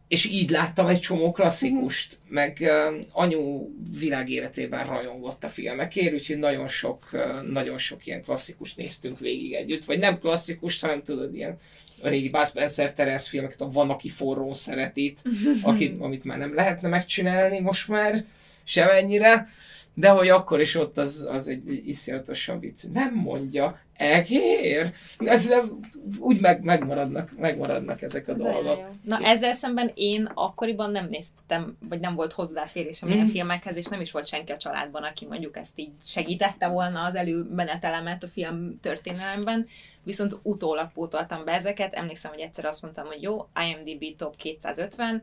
B: és így láttam egy csomó klasszikust, meg uh, anyu világ életében rajongott a filmekért, úgyhogy nagyon sok, uh, nagyon sok ilyen klasszikust néztünk végig együtt, vagy nem klasszikus, hanem tudod, ilyen a régi Buzz Spencer Terence filmeket, a Van, aki forró szeretít, akit, amit már nem lehetne megcsinálni most már, semennyire, de hogy akkor is ott az, az egy iszonyatosan vicc. Nem mondja, egér? Ez nem, úgy meg, megmaradnak, megmaradnak ezek a
C: Ez
B: dolgok.
C: Na ezzel szemben én akkoriban nem néztem, vagy nem volt hozzáférésem ilyen
B: Mm.
C: filmekhez, és nem is volt senki a családban, aki mondjuk ezt így segítette volna az előmenetelemet a film történelemben, viszont utólag pótoltam be ezeket. Emlékszem, hogy egyszer azt mondtam, hogy jó, IMDb top 250,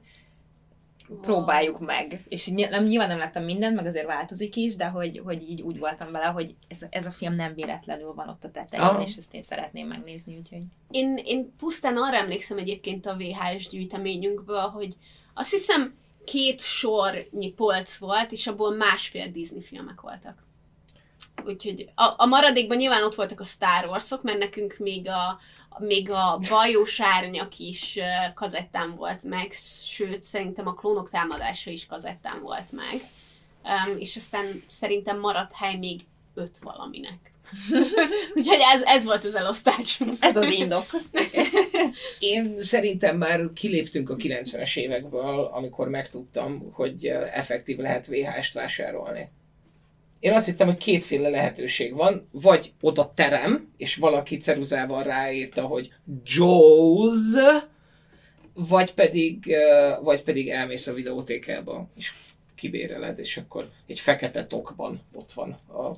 C: próbáljuk meg. És ny- nem, nyilván nem láttam mindent, meg azért változik is, de hogy, hogy így úgy voltam vele, hogy ez, ez a film nem véletlenül van ott a tetején,
B: Ah.
C: és ezt én szeretném megnézni, úgyhogy...
A: Én, én pusztán arra emlékszem egyébként a VHS gyűjteményünkből, hogy azt hiszem két sornyi polc volt, és abból másfél Disney filmek voltak. Úgyhogy a, a maradékban nyilván ott voltak a Star Warsok, mert nekünk még a, még a bajós árnyak is kazettán volt meg, sőt, szerintem a klónok támadása is kazettán volt meg. Um, és aztán szerintem maradt hely még öt valaminek. Úgyhogy ez, ez volt az elosztásunk.
C: Ez az indok.
B: Én szerintem már kiléptünk a 90-es évekből, amikor megtudtam, hogy effektív lehet VHS-t vásárolni. Én azt hittem, hogy kétféle lehetőség van, vagy oda terem, és valaki ceruzával ráírta, hogy Jaws, vagy pedig, vagy pedig elmész a videótékába, és kibéreled, és akkor egy fekete tokban ott van a,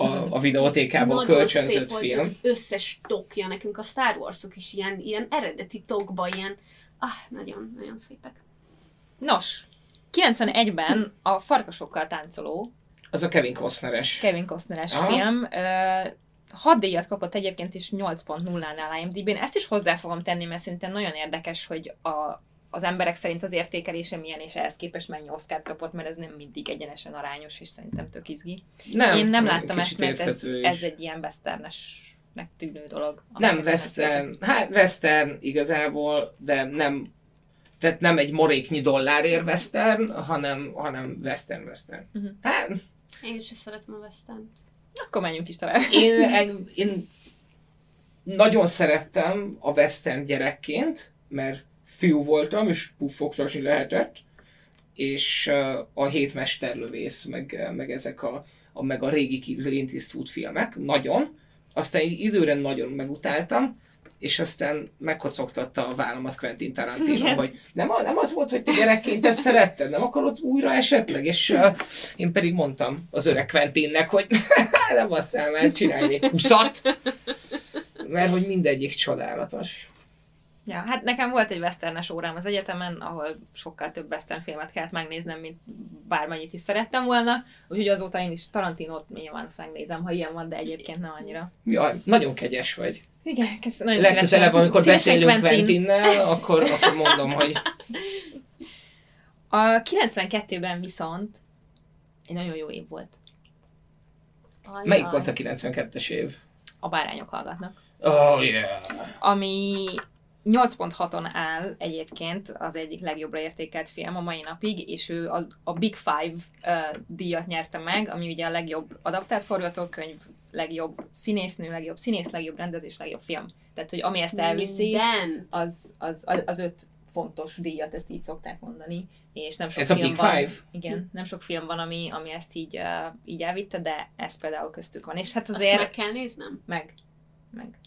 B: a, a videótékában
A: Nagyon
B: kölcsönzött
A: szép volt
B: film.
A: az összes tokja nekünk, a Star Warsok is ilyen, ilyen eredeti tokba, ilyen, ah, nagyon, nagyon szépek.
C: Nos, 91-ben a Farkasokkal táncoló
B: Az a Kevin Costneres.
C: Kevin Costneres
B: Aha.
C: film ö, hat díjat kapott egyébként is 8.0-nál IMDb-n. Ezt is hozzá fogom tenni, mert szerintem nagyon érdekes, hogy a, az emberek szerint az értékelése milyen, és ehhez képest mennyi Oscar-t kapott, mert ez nem mindig egyenesen arányos, és szerintem tök izgi.
B: Nem,
C: Én nem láttam ezt, mert ez,
B: is.
C: ez egy ilyen westernesnek tűnő dolog.
B: Nem western, hát western igazából, de nem tehát nem egy moréknyi dollárért western, hanem, hanem western western.
C: Mhm.
B: Hát,
A: Én se szeretem a western
C: Akkor menjünk is tovább.
B: én, én, én nagyon szerettem a western gyerekként, mert fiú voltam, és puffogtatni lehetett, és a hét mesterlövész, meg, meg ezek a, a, meg a régi Clint Eastwood filmek, nagyon. Aztán egy időre nagyon megutáltam, és aztán megkocogtatta a vállamat Quentin Tarantino,
C: Igen.
B: hogy nem, nem az volt, hogy te gyerekként ezt szeretted, nem akarod újra esetleg, és uh, én pedig mondtam az öreg Quentinnek, hogy nem basszál már, csinálj még huszat, mert hogy mindegyik csodálatos.
C: Ja, hát nekem volt egy westernes órám az egyetemen, ahol sokkal több western filmet kellett megnéznem, mint bármennyit is szerettem volna, úgyhogy azóta én is Tarantinot nyilván azt megnézem, ha ilyen van, de egyébként nem annyira.
B: Jaj, nagyon kegyes vagy.
C: Igen, köszönöm. Nagyon
B: Legközelebb, amikor
C: szívesen
B: beszélünk
C: Quentin.
B: Quentinnel, akkor, akkor mondom, hogy
C: A 92-ben viszont egy nagyon jó év volt.
A: Ajaj.
B: melyik volt a 92-es év?
C: A bárányok hallgatnak.
B: Oh yeah!
C: Ami 8.6-on áll egyébként az egyik legjobbra értékelt film a mai napig, és ő a, a Big Five uh, díjat nyerte meg, ami ugye a legjobb adaptált forgatókönyv, legjobb színésznő, legjobb színész, legjobb rendezés, legjobb film. Tehát, hogy ami ezt elviszi, az, az, az, az öt fontos díjat, ezt így szokták mondani, és nem sok
B: Ez a
C: film
B: Big
C: van,
B: Five?
C: Igen, nem sok film van, ami, ami ezt így, uh, így elvitte, de ez például köztük van. És hát
A: Azt
C: azért
A: meg kell néznem?
C: meg, meg.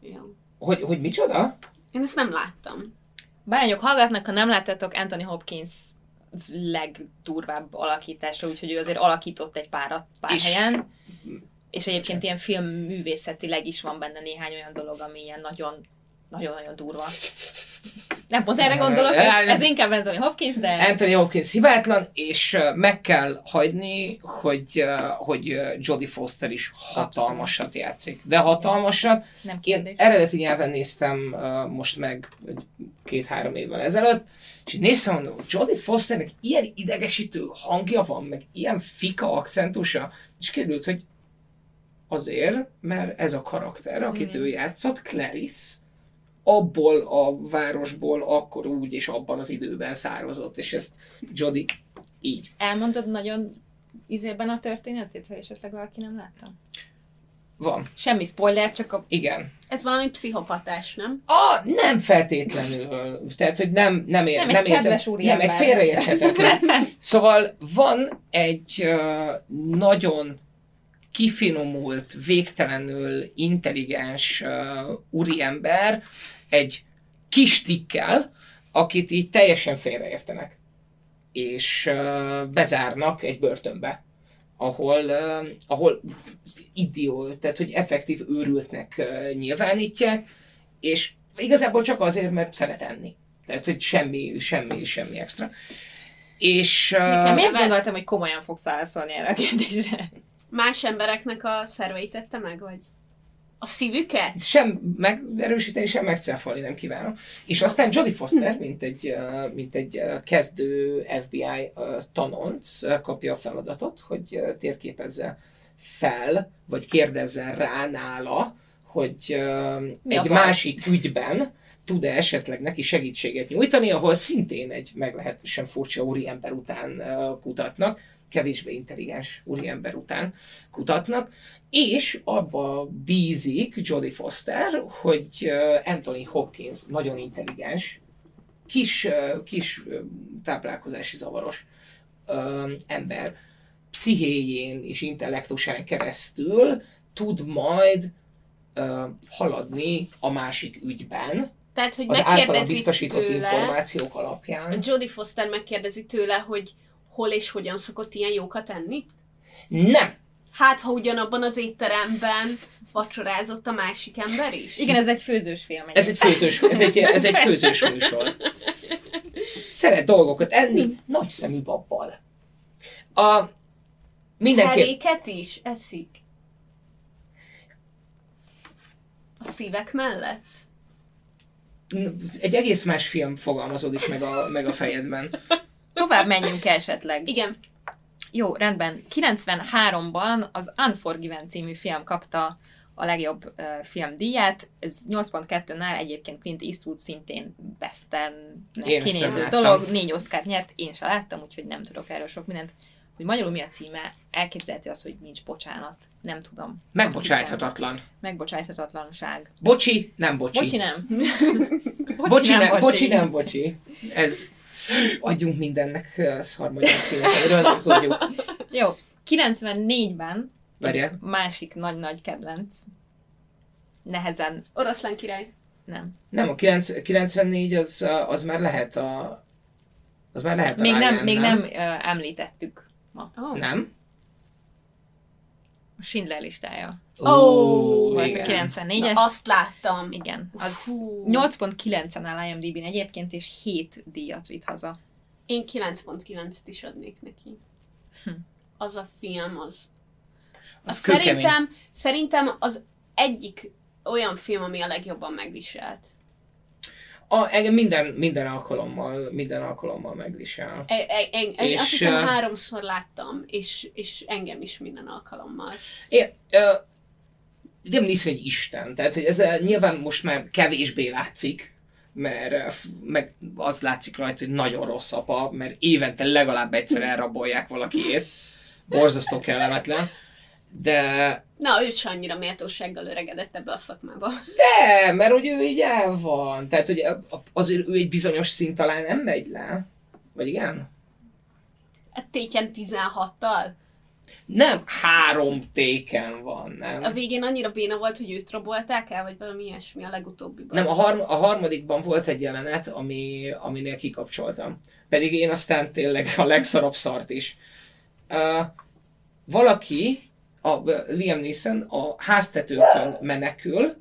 A: Jó.
B: Hogy, hogy micsoda?
A: Én ezt nem láttam.
C: Bárányok hallgatnak, ha nem láttátok Anthony Hopkins legdurvább alakítása, úgyhogy ő azért alakított egy párat pár
B: És-
C: helyen. És egyébként ilyen filmművészetileg is van benne néhány olyan dolog, ami ilyen nagyon, nagyon-nagyon durva. Nem pont erre gondolok, ez, ez inkább Anthony Hopkins, de
B: Anthony Hopkins hibátlan, és meg kell hagyni, hogy, hogy Jodie Foster is hatalmasat játszik. De hatalmasat.
C: nem
B: Én
C: kérdés.
B: eredeti nyelven néztem most meg két-három évvel ezelőtt, és néztem, mondom, Jodie Fosternek ilyen idegesítő hangja van, meg ilyen fika akcentusa, és kiderült, hogy azért, mert ez a karakter, akit
C: Igen.
B: ő játszott, Clarice, abból a városból akkor úgy és abban az időben származott, és ezt Jodie így.
C: Elmondod nagyon izében a történetét, ha esetleg valaki nem látta?
B: Van.
C: Semmi spoiler, csak a...
B: Igen.
A: Ez valami pszichopatás, nem?
B: Ah, nem feltétlenül. Tehát, hogy nem, nem, ér,
C: Nem,
B: nem,
C: egy
B: érzem,
C: kedves
B: nem, egy félreérthetetlen. Szóval van egy uh, nagyon kifinomult, végtelenül intelligens uh, úriember, egy kis tikkel, akit így teljesen félreértenek. És uh, bezárnak egy börtönbe ahol, uh, ahol idió, tehát hogy effektív őrültnek uh, nyilvánítják, és igazából csak azért, mert szeret enni. Tehát, hogy semmi, semmi, semmi extra. És... Uh,
C: miért gondoltam, hogy komolyan fogsz válaszolni erre a kérdésre?
A: Más embereknek a szerveit tette meg, vagy? A szívüket?
B: sem megerősíteni, sem megcáfolni nem kívánom. És aztán Jodie Foster, mint egy, mint egy kezdő FBI tanonc kapja a feladatot, hogy térképezze fel, vagy kérdezzen rá nála, hogy
C: Mi
B: egy másik ügyben tud-e esetleg neki segítséget nyújtani, ahol szintén egy meglehetősen furcsa úriember után kutatnak, kevésbé intelligens úriember után kutatnak, és abba bízik Jodie Foster, hogy Anthony Hopkins nagyon intelligens, kis, kis táplálkozási zavaros ember pszichéjén és intellektusán keresztül tud majd haladni a másik ügyben,
A: Tehát, hogy
B: az általa biztosított
A: tőle,
B: információk alapján.
A: Jodie Foster megkérdezi tőle, hogy hol és hogyan szokott ilyen jókat enni?
B: Nem!
A: Hát, ha ugyanabban az étteremben vacsorázott a másik ember is?
C: Igen, ez egy főzős film.
B: Ez egy főzős, ez egy, ez egy főzős műsor. Szeret dolgokat enni, nagy szemű babbal. A, mindenképp,
A: Heréket is eszik. A szívek mellett?
B: egy egész más film fogalmazódik meg a, meg a fejedben.
C: Tovább menjünk esetleg.
A: Igen.
C: Jó, rendben. 93-ban az Unforgiven című film kapta a legjobb uh, film díját. Ez 8.2-nál egyébként Clint Eastwood szintén
B: nem
C: kinéző dolog. Négy Oscar nyert, én sem láttam, úgyhogy nem tudok erről sok mindent. Hogy magyarul mi a címe, elképzelhető az, hogy nincs bocsánat. Nem tudom.
B: Megbocsájthatatlan.
C: Megbocsájthatatlanság.
B: Bocsi, nem bocsi.
C: Bocsi nem.
B: Bocsi, nem, bocsi, nem bocsi. Ez... Adjunk mindennek szarmagyar címet, amiről nem tudjuk.
C: Jó. 94-ben
B: Várjál.
C: másik nagy-nagy kedvenc. Nehezen,
A: Oroszlán király.
C: nem.
B: Nem, a 9, 94 az, az már lehet a... Az már lehet a
C: Még nem,
B: Ryan,
C: még nem uh, említettük ma.
A: Oh.
B: Nem?
C: A Schindler listája.
A: Ó,
C: Volt a
B: igen.
C: 94-es.
A: Na, azt láttam.
C: Igen, az
A: Fú.
C: 8.9-en áll IMDb-n egyébként, és 7 díjat vitt haza.
A: Én 9.9-et is adnék neki.
C: Hm.
A: Az a film az.
B: Az
A: Az
B: kőkemény.
A: szerintem, szerintem az egyik olyan film, ami a legjobban megviselt.
B: A, engem minden, minden alkalommal, minden alkalommal megvisel.
A: E, e, en,
B: És,
A: azt hiszem háromszor láttam, és, és engem is minden alkalommal.
B: Én, ö, nem Neeson egy isten, tehát hogy ez ö, nyilván most már kevésbé látszik, mert f- meg az látszik rajta, hogy nagyon rossz apa, mert évente legalább egyszer elrabolják valakiét. Borzasztó kellemetlen. De,
A: Na, ő se annyira méltósággal öregedett ebbe a szakmába.
B: de, mert hogy ő így el van. Tehát, hogy azért ő egy bizonyos szint alá nem megy le. Vagy igen?
A: Hát Téken 16-tal.
B: Nem három téken van, nem?
A: A végén annyira béna volt, hogy őt rabolták el, vagy valami ilyesmi a legutóbbiban.
B: Nem, a, harm- a harmadikban volt egy jelenet, ami, aminél kikapcsoltam. Pedig én aztán tényleg a legszarabb szart is. Uh, valaki, a Liam Neeson a háztetőkön menekül,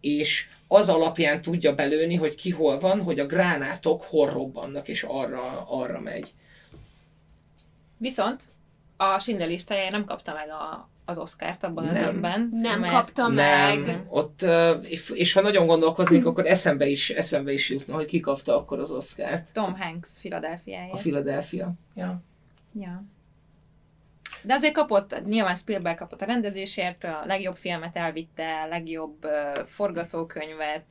B: és az alapján tudja belőni, hogy ki hol van, hogy a gránátok hol robbannak, és arra, arra megy.
C: Viszont a Schindler listája nem kapta meg a, az Oscárt abban az
B: Nem.
C: évben.
A: Nem
C: mert
A: kapta meg.
B: Nem, ott, és, ha nagyon gondolkoznék, akkor eszembe is, eszembe is jutna, hogy ki kapta akkor az Oscárt.
C: Tom Hanks Philadelphia
B: A Philadelphia. Ja.
C: Ja. De azért kapott, nyilván Spielberg kapott a rendezésért, a legjobb filmet elvitte, legjobb uh, forgatókönyvet,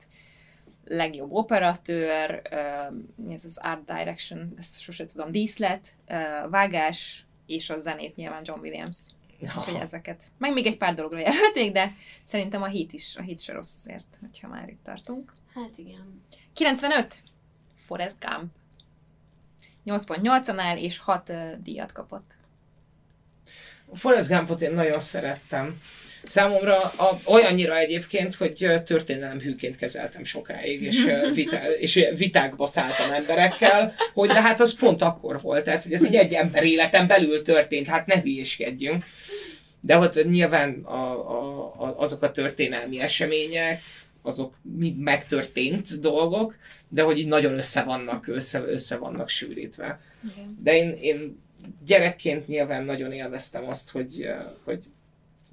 C: legjobb operatőr, uh, mi ez az art direction, ezt sose tudom, díszlet, uh, vágás, és a zenét nyilván John Williams. Úgyhogy ezeket. Meg még egy pár dologra jelölték, de szerintem a hit is, a hit se rossz azért, hogyha már itt tartunk.
A: Hát igen.
C: 95. Forrest Gump. 8.8-on áll, és 6 uh, díjat kapott.
B: A Forrest Gumpot én nagyon szerettem. Számomra a, olyannyira egyébként, hogy történelem hűként kezeltem sokáig, és, vita, és vitákba szálltam emberekkel, hogy de hát az pont akkor volt, tehát hogy ez így egy ember életen belül történt, hát ne hülyéskedjünk. De ott nyilván a, a, a, azok a történelmi események, azok mind megtörtént dolgok, de hogy így nagyon össze vannak, össze, össze vannak sűrítve.
C: Igen.
B: De én, én gyerekként nyilván nagyon élveztem azt, hogy, hogy,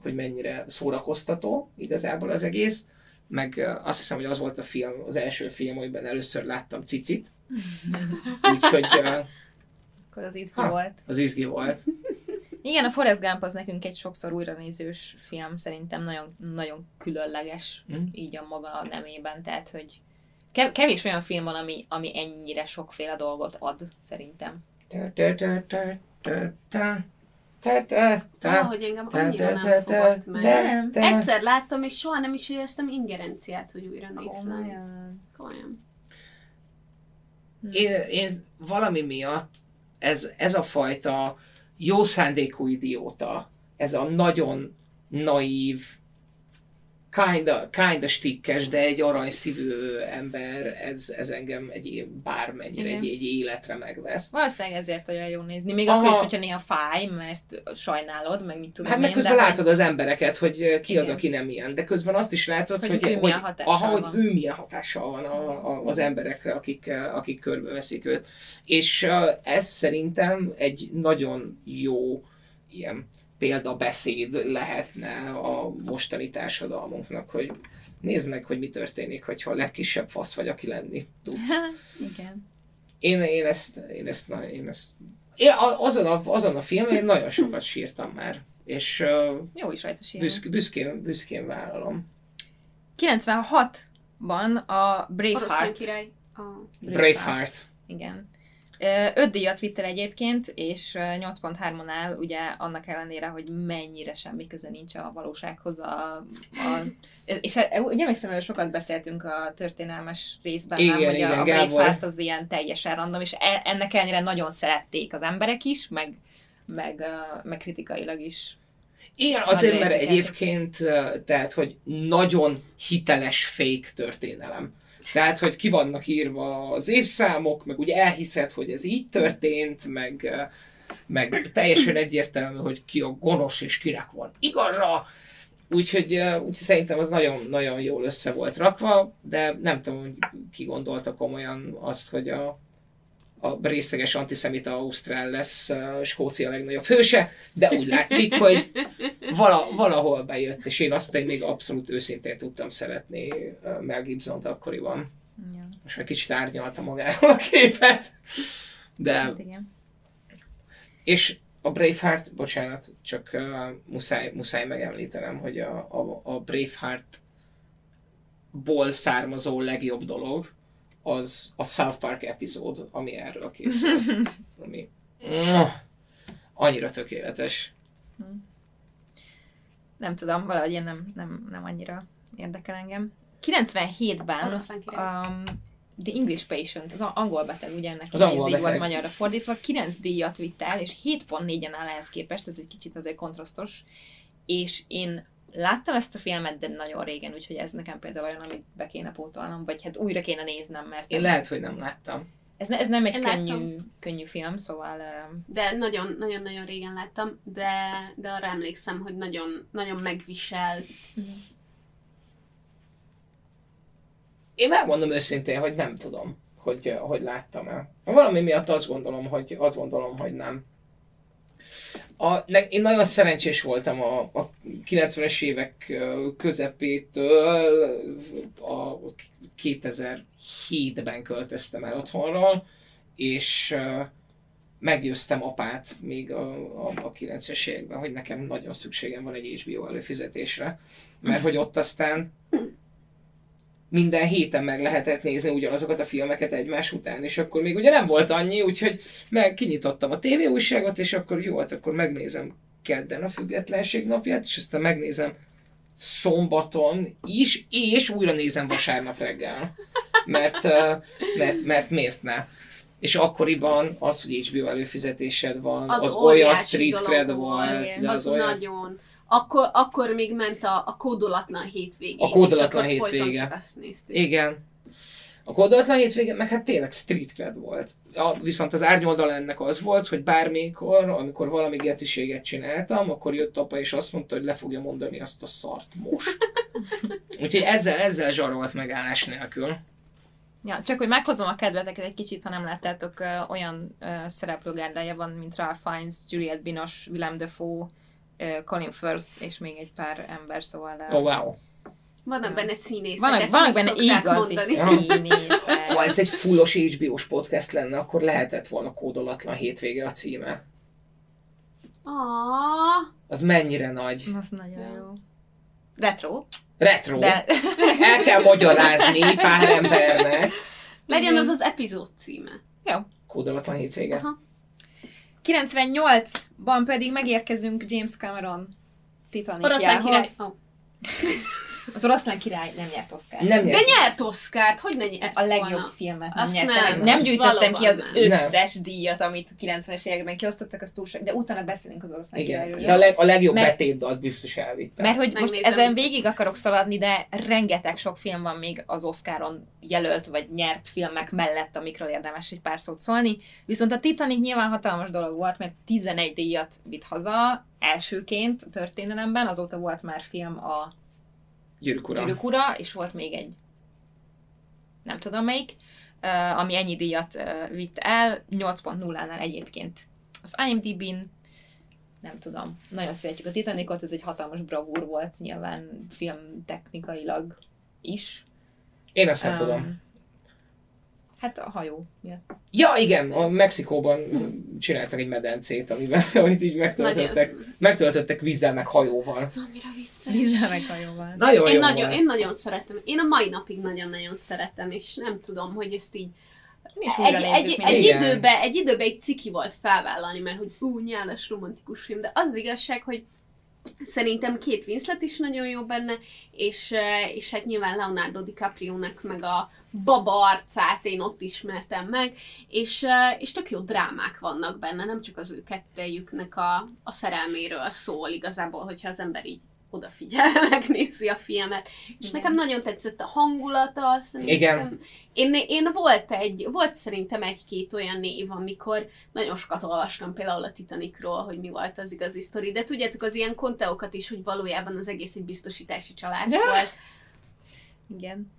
B: hogy mennyire szórakoztató igazából az egész. Meg azt hiszem, hogy az volt a film, az első film, amiben először láttam cicit. Úgyhogy
C: Akkor az izgi
B: Ha.
C: volt.
B: az izgi volt.
C: Igen, a Forrest Gump az nekünk egy sokszor újranézős film, szerintem nagyon, nagyon különleges,
B: Mm.
C: így a maga nemében, tehát, hogy kev- kevés olyan film van, ami, ami ennyire sokféle dolgot ad, szerintem.
A: Valahogy engem annyira nem fogott meg. Egyszer láttam, és soha nem is éreztem ingerenciát, hogy újra nézem.
C: Komolyan.
A: Komolyan.
B: Én, én valami miatt ez, ez a fajta jó szándékú idióta, ez a nagyon naív, kinda, kinda stikkes, de egy aranyszívű ember, ez, ez engem egy bármennyire
C: Igen.
B: egy, egy életre megvesz.
C: Valószínűleg ezért olyan jó nézni. Még
B: Aha.
C: akkor is, hogyha néha fáj, mert sajnálod, meg mit tudom
B: Hát meg közben
C: de
B: látod az embereket, hogy ki az,
C: Igen.
B: aki nem ilyen, de közben azt is látod,
C: Hogy
B: hogy,
C: ő
B: hogy, aha, hogy ő milyen hatással van a, a, az emberekre, akik, akik körbeveszik őt. És ez szerintem egy nagyon jó ilyen példabeszéd lehetne a mostani társadalmunknak, hogy nézd meg, hogy mi történik, hogyha a legkisebb fasz vagy, aki lenni tudsz.
C: Igen.
B: Én, én ezt, én ezt, na- én ezt én azon a, azon a filmen én nagyon sokat sírtam már, és uh,
C: Jó is rajta sírni.
B: büszk, büszkén, büszkén vállalom.
C: 96-ban a
A: Oroszlán
C: Braveheart.
A: király. A...
B: Braveheart.
C: Igen. Öt díjat vitt el egyébként, és ö, 8.3-on áll, ugye annak ellenére, hogy mennyire semmi köze nincs a valósághoz. A, a, és ugye emlékszem, hogy sokat beszéltünk a történelmes részben,
B: Igen,
C: nem, hogy
B: igen,
C: a, a. Braveheart az ilyen teljesen random, és e- ennek ellenére nagyon szerették az emberek is, meg, meg, meg kritikailag is.
B: Igen, azért, mert egyébként, tehát, hogy nagyon hiteles fake történelem. Tehát, hogy ki vannak írva az évszámok, meg ugye elhiszed, hogy ez így történt, meg, meg teljesen egyértelmű, hogy ki a gonosz és kinek van igaza, Úgyhogy, úgyhogy szerintem az nagyon, nagyon jól össze volt rakva, de nem tudom, hogy ki gondolta komolyan azt, hogy a, a részleges antiszemita Ausztrál lesz Skócia legnagyobb hőse, de úgy látszik, hogy vala, valahol bejött, és én azt én még abszolút őszintén tudtam szeretni Mel Gibson-t akkoriban. Ja. Most már kicsit árnyalta magáról a képet, de... Hát igen. És a Braveheart, bocsánat, csak uh, muszáj, muszáj megemlítenem, hogy a, a, a Braveheart-ból származó legjobb dolog az a South Park epizód, ami erről készült. ami annyira tökéletes.
C: Nem tudom, valahogy én nem, nem, nem annyira érdekel engem. 97-ben um, The English Patient, az angol beteg, ugye ennek az angol beteg. volt magyarra fordítva, 9 díjat vitt el, és 7.4-en áll ehhez képest, ez egy kicsit azért kontrasztos, és én láttam ezt a filmet, de nagyon régen, úgyhogy ez nekem például olyan, amit be kéne pótolnom, vagy hát újra kéne néznem, mert...
B: Én lehet, hogy nem láttam.
C: Ez, ne, ez nem egy könnyű, könnyű film, szóval...
A: De nagyon-nagyon régen láttam, de, de arra emlékszem, hogy nagyon, nagyon megviselt. Mm
B: én megmondom őszintén, hogy nem tudom, hogy, hogy láttam-e. Valami miatt azt gondolom, hogy, azt gondolom, hogy nem. A, ne, én nagyon szerencsés voltam a, a 90-es évek közepétől, a 2007-ben költöztem el otthonról, és meggyőztem apát még a, a, a 90-es években, hogy nekem nagyon szükségem van egy HBO előfizetésre, mert hogy ott aztán minden héten meg lehetett nézni ugyanazokat a filmeket egymás után, és akkor még ugye nem volt annyi, úgyhogy meg kinyitottam a tévéújságot, és akkor jó, hát akkor megnézem kedden a függetlenség napját, és aztán megnézem szombaton is, és újra nézem vasárnap reggel. Mert, mert, mert miért ne? És akkoriban az, hogy HBO előfizetésed van, az, az olyan street cred volt.
A: Az, az olyan... nagyon akkor, akkor még ment a, a kódolatlan hétvégén.
B: A kódolatlan hétvége. azt néztük. Igen. A kódolatlan hétvége, meg hát tényleg street cred volt. A, viszont az árnyoldal ennek az volt, hogy bármikor, amikor valami geciséget csináltam, akkor jött apa és azt mondta, hogy le fogja mondani azt a szart most. Úgyhogy ezzel, ezzel zsarolt megállás nélkül.
C: Ja, csak hogy meghozom a kedveteket egy kicsit, ha nem láttátok, olyan uh, szereplőgárdája van, mint Ralph Fiennes, Juliette Binoche, Willem Dafoe, Colin Firth és még egy pár ember, szóval...
B: Oh, wow.
A: Vannak benne színészek,
C: vannak, vannak benne igazi színészek.
B: Ha ez egy fullos HBO-s podcast lenne, akkor lehetett volna kódolatlan hétvége a címe.
A: Aww.
B: Az mennyire nagy.
C: Az nagyon jó. Retro.
B: Retro. De... El kell magyarázni pár embernek.
A: Legyen az az epizód címe.
C: Jó.
B: Kódolatlan hétvége. Aha.
C: 98-ban pedig megérkezünk James Cameron Titanicjához. Oh. Az oroszlán király nem nyert Oscar.
A: Nem nyert. De nyert Oscárt, hogy ne nyert
C: A legjobb volna? filmet nem nyert. Nem, nem gyűjtöttem ki az nem. összes nem. díjat, amit 90-es években kiosztottak, az túl sok, de utána beszélünk az oroszlán
B: Igen. királyról. De a, leg, a legjobb mert, betétdalt biztos elvittem.
C: Mert hogy Megnézem. most ezen végig akarok szaladni, de rengeteg sok film van még az Oscaron jelölt vagy nyert filmek mellett, amikről érdemes egy pár szót szólni. Viszont a Titanic nyilván hatalmas dolog volt, mert 11 díjat vitt haza, elsőként a történelemben, azóta volt már film a
B: Gyűrűk ura.
C: Gyűrűk ura, és volt még egy, nem tudom melyik, ami ennyi díjat vitt el, 8.0-nál egyébként. Az IMDb-n nem tudom, nagyon szeretjük a Titanicot, ez egy hatalmas bravúr volt, nyilván filmtechnikailag is.
B: Én ezt nem um, tudom.
C: Hát a hajó miatt.
B: Ja, igen, a Mexikóban csináltak egy medencét, amiben hogy így megtöltöttek, megtöltöttek vízzel meg hajóval.
A: Ez annyira vicces.
C: Vízzel meg hajóval.
B: Nagyon
A: én,
B: jó
A: nagyon, én nagyon szeretem. Én a mai napig nagyon-nagyon szeretem, és nem tudom, hogy ezt így egy, egy, egy, időben, egy időben egy ciki volt felvállalni, mert hogy hú, nyálas romantikus film, de az igazság, hogy Szerintem két Winslet is nagyon jó benne, és, és hát nyilván Leonardo DiCaprio-nak meg a baba arcát én ott ismertem meg, és, és tök jó drámák vannak benne, nem csak az ő kettejüknek a, a szerelméről szól igazából, hogyha az ember így odafigyelve megnézi a filmet. És
C: Igen.
A: nekem nagyon tetszett a hangulata, szerintem.
B: Igen.
A: Én, én volt egy, volt szerintem egy-két olyan név, amikor nagyon sokat olvastam például a Titanicról, hogy mi volt az igazi sztori, de tudjátok az ilyen konteókat is, hogy valójában az egész egy biztosítási csalás
C: Ja.
A: volt.
C: Igen.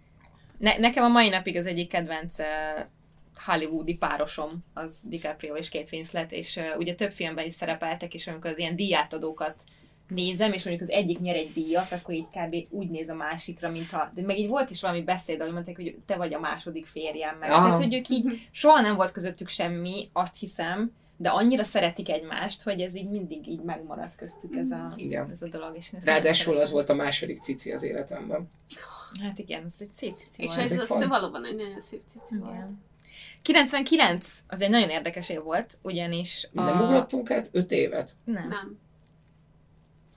C: Ne, nekem a mai napig az egyik kedvenc uh, hollywoodi párosom az DiCaprio és Kate Winslet, és uh, ugye több filmben is szerepeltek, és amikor az ilyen díjátadókat nézem, és mondjuk az egyik nyer egy díjat, akkor így kb. úgy néz a másikra, mintha... De meg így volt is valami beszéd, ahogy mondták, hogy te vagy a második férjem, meg.
B: Aha.
C: Tehát, hogy ők így soha nem volt közöttük semmi, azt hiszem, de annyira szeretik egymást, hogy ez így mindig így megmaradt köztük ez a,
B: Igen.
C: ez a dolog. És
B: Ráadásul az volt a második cici az életemben.
C: Hát igen, ez egy szép cici
A: És
C: volt.
A: ez
B: ezek
A: az valóban egy nagyon szép cici volt.
C: Igen. 99, az egy nagyon érdekes év volt, ugyanis a...
B: Nem ugrottunk át öt évet?
C: Nem.
A: Nem.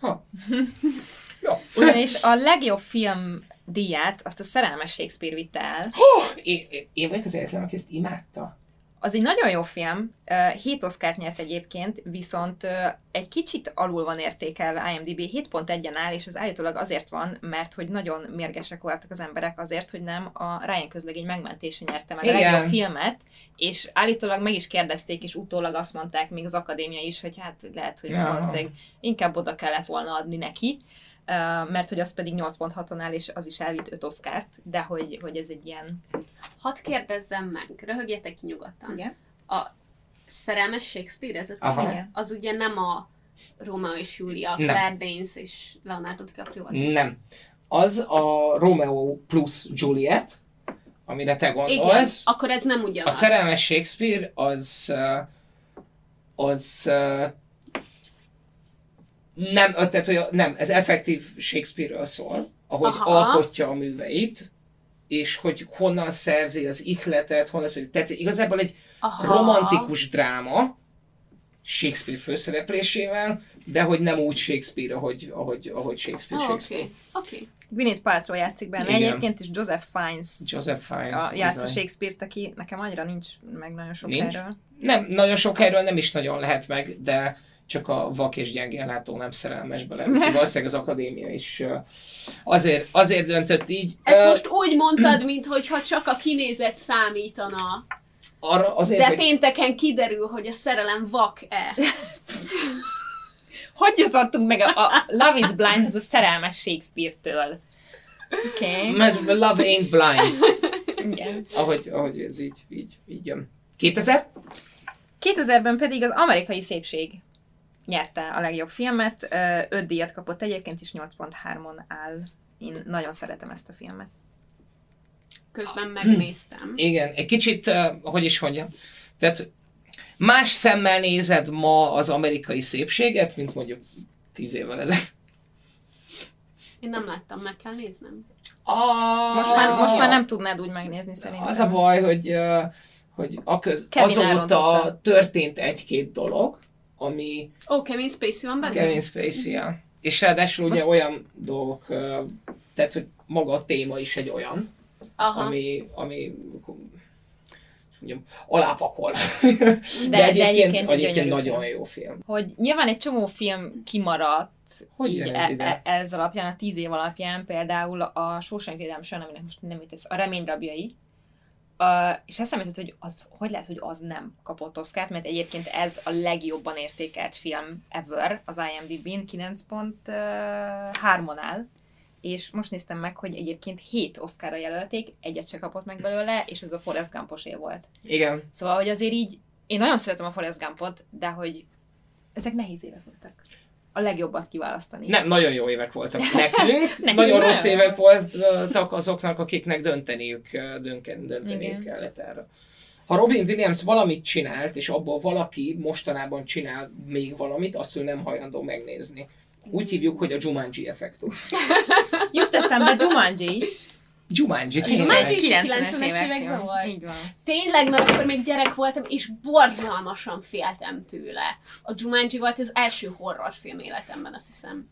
B: Ha. Jó.
C: Ugyanis a legjobb film díját azt a Szerelmes Shakespeare vitte el.
B: Én, én- én vagyok az egyetlen, aki ezt imádta.
C: Az egy nagyon jó film, 7 Oscar nyert egyébként, viszont egy kicsit alul van értékelve IMDb, 7.1-en áll, és ez állítólag azért van, mert hogy nagyon mérgesek voltak az emberek azért, hogy nem a Ryan közlegény megmentése nyerte meg a
B: Igen.
C: legjobb filmet, és állítólag meg is kérdezték, és utólag azt mondták még az akadémia is, hogy hát lehet, hogy
B: Ja.
C: valószínűleg inkább oda kellett volna adni neki, mert hogy az pedig 8.6-on áll, és az is elvitt 5 Oscárt, de hogy, hogy ez egy ilyen...
A: Hadd kérdezzem meg, röhögjetek ki nyugodtan.
C: Igen.
A: A szerelmes Shakespeare, ez a címe? Az ugye nem a Romeo és Julia,
B: Nem.
A: Claire Danes és Leonardo DiCaprio az is.
B: Nem. Az a Romeo plus Juliet, amire te
A: Igen,
B: gondolsz.
A: akkor ez nem
B: A
A: ugyanaz.
B: szerelmes Shakespeare az az nem, tehát, hogy nem, ez effektív Shakespeare-ről szól, ahogy
A: Aha.
B: alkotja a műveit, és hogy honnan szerzi az ihletet, honnan szerzi, tehát igazából egy
A: Aha.
B: romantikus dráma, Shakespeare főszereplésével, de hogy nem úgy Shakespeare, ahogy, ahogy, ahogy Shakespeare,
A: Ah,
B: Shakespeare.
A: Oké, oké.
C: Gwyneth Paltrow játszik benne
B: Igen.
C: egyébként, és Joseph Fiennes
B: Joseph Fiennes.
C: a játsza. Shakespeare-t, aki nekem annyira nincs meg nagyon sok
B: Nincs?
C: erről.
B: Nem, nagyon sok helyről nem is nagyon lehet meg, de csak a vak és gyengén látó nem szerelmes bele. Valószínűleg az akadémia is azért, azért döntött így.
A: Ezt most úgy mondtad, mintha csak a kinézet számítana.
B: arra azért,
A: De
B: hogy
A: pénteken kiderül, hogy a szerelem vak-e.
C: Hogy jutottunk meg a, a Love is Blind, az a szerelmes Shakespeare-től? Okay.
B: mert Love Ain't Blind,
C: Igen.
B: ahogy, ahogy ez így, így, így jön. 2000?
C: 2000-ben pedig az amerikai szépség nyerte a legjobb filmet, ö, öt díjat kapott egyébként is 8.3-on áll. Én nagyon szeretem ezt a filmet.
A: Közben megnéztem.
B: Igen, egy kicsit, hogy is mondjam, tehát más szemmel nézed ma az amerikai szépséget, mint mondjuk tíz évvel ezelőtt.
A: Én nem láttam, meg kell néznem.
B: Ah,
C: Most már, most már nem tudnád úgy megnézni szerintem.
B: Az a baj, hogy, hogy a köz,
C: Kevin
B: azóta
C: elrontotta.
B: történt egy-két dolog, ami
A: Ó, oh, Kevin Spacey van benne?
B: Kevin spacey -ja. És ráadásul ugye
C: Most-
B: olyan dolgok, tehát hogy maga a téma is egy olyan,
A: Aha.
B: ami, ami mondjam, alápakol. De,
C: de
B: egyébként,
C: egyébként egy
B: egyébként
C: gyönyörű
B: nagyon
C: film.
B: jó film.
C: Hogy nyilván egy csomó film kimaradt,
B: Hogy
C: így e,
B: ez
C: e, ez alapján, a tíz év alapján, például a Shawshank Redemption, aminek most nem jut ez, a Remény rabjai, Uh, és eszembe jutott, hogy az, hogy lehet, hogy az nem kapott Oscárt, mert egyébként ez a legjobban értékelt film ever az IMDb-n, 9.3-on áll, és most néztem meg, hogy egyébként 7 Oscarra jelölték, egyet se kapott meg belőle, és ez a Forrest Gumposé volt.
B: Igen.
C: Szóval, hogy azért így, én nagyon szeretem a Forrest Gumpot, de hogy ezek nehéz évek voltak. A legjobbat kiválasztani.
B: Nem, nagyon jó évek voltak nekünk,
C: Nekünk
B: nagyon
C: nem.
B: rossz évek voltak azoknak, akiknek dönteniük, dönken, dönteniük
C: Igen.
B: kellett erre. Ha Robin Williams valamit csinált, és abból valaki mostanában csinál még valamit, azt ő nem hajlandó megnézni. Úgy hívjuk, hogy a Jumanji effektus.
C: Jut eszembe Jumanji.
B: Jumanji,
A: Jumanji is
C: 90-es
A: 90-es
C: évek
A: években volt.
C: Így van.
A: Tényleg, mert akkor még gyerek voltam, és borzalmasan féltem tőle. A Jumanji volt az első horrorfilm életemben, azt hiszem.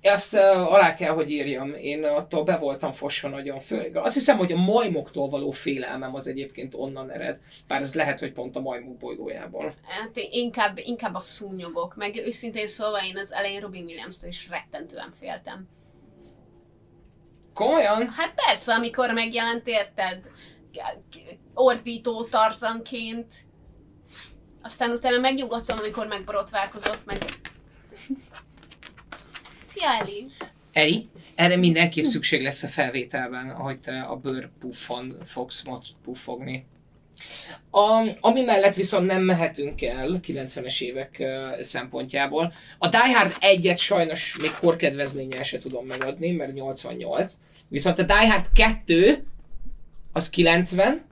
B: Ezt uh, alá kell, hogy írjam. Én attól be voltam fosva nagyon főleg. Azt hiszem, hogy a majmoktól való félelmem az egyébként onnan ered. Bár ez lehet, hogy pont a majmok bolygójából.
A: Hát én inkább, inkább a szúnyogok, meg őszintén szólva én az elején Robin Williams-től is rettentően féltem.
B: Komolyan?
A: Hát persze, amikor megjelent, érted? Ordító tarzanként. Aztán utána megnyugodtam, amikor megborotválkozott, meg... Szia, Eli!
B: Eri, erre mindenképp szükség lesz a felvételben, ahogy te a bőr puffon fogsz puffogni. A, ami mellett viszont nem mehetünk el 90-es évek uh, szempontjából. A Die Hard 1-et sajnos még korkedvezménnyel se tudom megadni, mert 88. Viszont a Die Hard 2 az 90,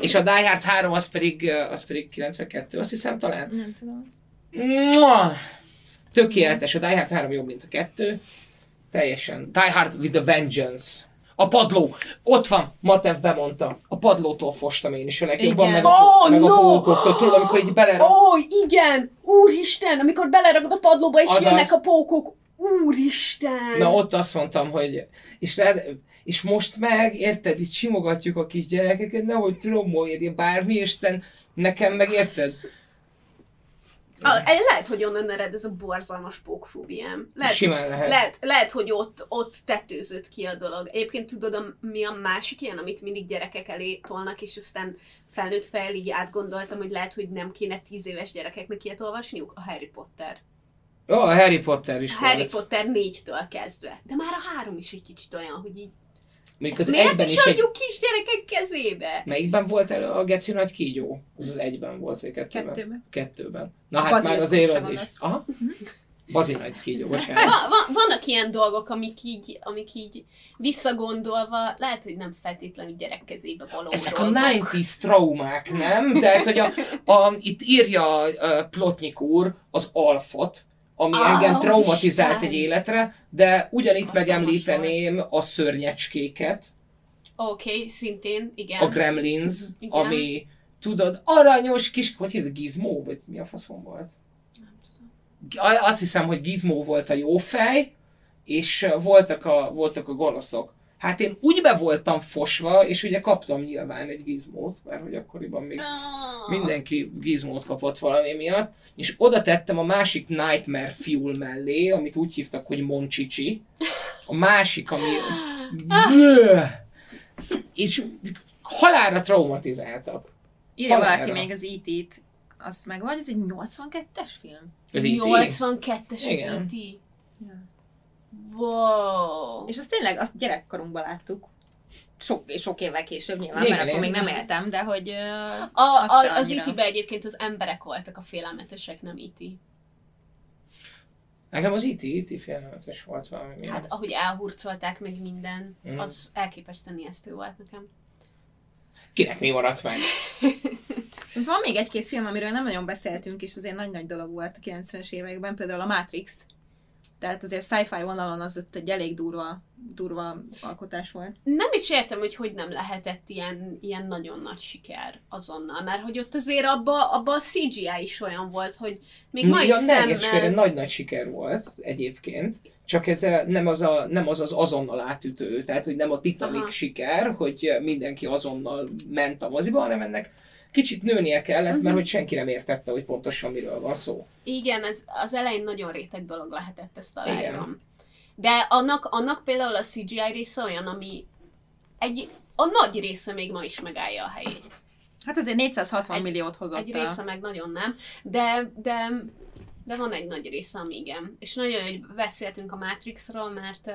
B: és a Die Hard 3 az pedig, az pedig 92, azt hiszem talán.
C: Nem tudom.
B: Mua! Tökéletes, a Die Hard 3 jobb, mint a 2. Teljesen. Die Hard with a Vengeance. A padló! Ott van! Matev bemondta. A padlótól fostam én is a legjobban, meg a,
A: Oh,
B: meg a
A: no!
B: pókoktól. Tudod, amikor így bele...
A: Ó, igen! Úristen! Amikor beleragod a padlóba, és
B: Azaz.
A: jönnek a pókok. Úristen!
B: Na ott azt mondtam, hogy... És, le, és most meg, érted, itt simogatjuk a kis gyerekeket, nehogy trombó érje bármi, és nekem meg érted?
A: A, lehet, hogy onnan ered ez a borzalmas pókfóbiám. Lehet,
B: Simán lehet.
A: Lehet, lehet, hogy ott, ott tetőzött ki a dolog. Egyébként tudod, a, mi a másik ilyen, amit mindig gyerekek elé tolnak, és aztán felnőtt fel így átgondoltam, hogy lehet, hogy nem kéne tíz éves gyerekeknek ilyet olvasniuk? A Harry Potter.
B: Jó, a Harry Potter is
A: A Harry
B: volt.
A: Potter négytől kezdve. De már a három is egy kicsit olyan, hogy így... Ezt
B: az
A: miért
B: egyben
A: is
B: is egy...
A: adjuk kisgyerekek kezébe?
B: Melyikben volt el a Geci nagy kígyó? Az az egyben volt, vagy kettőben?
C: Kettőben.
B: Kettőben. Na hát már azért az is.
C: gondolsz.
B: Aha. Bazi nagy kígyó, bocsánat.
A: Va, va, vannak ilyen dolgok, amik így, amik így visszagondolva, lehet, hogy nem feltétlenül gyerek kezébe való
B: Ezek a
A: dolgok.
B: 90s traumák, nem? De ez, hogy a, a, itt írja uh, Plotnyik úr az alfot, ami
A: Ah,
B: engem traumatizált
A: Isten!
B: egy életre, de ugyanitt megemlíteném a szörnyecskéket,
A: Oké, okay, szintén, igen.
B: a Gremlins,
A: Igen.
B: ami tudod, aranyos kis, hogy hívja, Gizmo, vagy mi a faszom volt?
A: Nem tudom.
B: Azt hiszem, hogy Gizmo volt a jó fej, és voltak a, voltak a gonoszok. Hát én úgy be voltam fosva, és ugye kaptam nyilván egy gizmót, mert hogy akkoriban még
A: Ah.
B: mindenki gizmót kapott valami miatt, és oda tettem a másik Nightmare Fuel mellé, amit úgy hívtak, hogy Monchichi. A másik, ami... És halára traumatizáltak.
C: Írja valaki még az IT-t. Azt meg vagy, ez egy 82-es film?
B: Az IT?
A: 82-es az. IT. Wow.
C: És azt tényleg, azt gyerekkorunkban láttuk. Sok, sok évvel később nyilván,
B: Igen,
C: mert akkor még nem éltem, de hogy...
A: A,
C: az
A: a, az
C: annyira.
A: IT-ben egyébként az emberek voltak a félelmetesek, nem IT.
B: Nekem az IT, IT félelmetes volt valami miatt.
A: Hát ahogy elhurcolták meg minden,
B: Mm.
A: az elképesztően ijesztő volt nekem.
B: Kinek mi maradt meg?
C: Szerintem van még egy-két film, amiről nem nagyon beszéltünk, és azért nagy-nagy dolog volt a 90-es években, például a Matrix. Tehát azért sci-fi vonalon az ott egy elég durva, durva alkotás volt.
A: Nem is értem, hogy hogy nem lehetett ilyen, ilyen nagyon nagy siker azonnal, mert hogy ott azért abba, abba a CGI is olyan volt, hogy még mai
B: ja, ne, egy
A: szemmel...
B: nagy-nagy siker volt egyébként, csak ez nem, az a, nem az az azonnal átütő, tehát hogy nem a Titanic
A: Aha.
B: siker, hogy mindenki azonnal ment a moziba, hanem ennek kicsit nőnie kellett,
A: Mhm.
B: mert hogy senki nem értette, hogy pontosan miről van szó.
A: Igen, ez az elején nagyon réteg dolog lehetett, ezt aláírom. De annak, annak például a CGI része olyan, ami egy, a nagy része még ma is megállja a helyét.
C: Hát azért 460
A: Egy-
C: milliót hozott
A: Egy
C: a...
A: része meg nagyon nem, de, de, de van egy nagy része, ami igen. És nagyon, hogy beszéltünk a Matrixról, mert uh,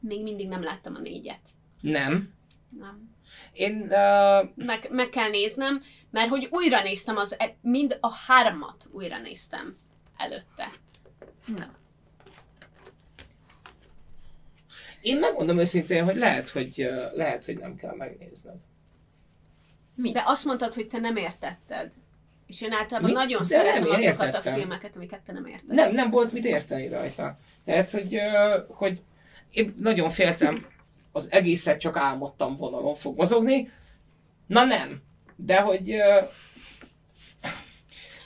A: még mindig nem láttam a négyet.
B: Nem.
A: Nem.
B: Én uh,
A: Meg, meg kell néznem, mert hogy újra néztem az, e- mind a hármat újra néztem előtte.
C: Na.
B: én megmondom őszintén, hogy lehet, hogy, uh, lehet, hogy nem kell megnézned.
C: Mi?
A: De azt mondtad, hogy te nem értetted. És én általában
B: Mi?
A: nagyon
B: De
A: szeretem
B: nem,
A: azokat
B: értettem.
A: a filmeket, amiket te nem értesz.
B: Nem, nem volt mit érteni rajta. Tehát, hogy, hogy én nagyon féltem, az egészet csak álmodtam vonalon fog mozogni. Na nem. De hogy...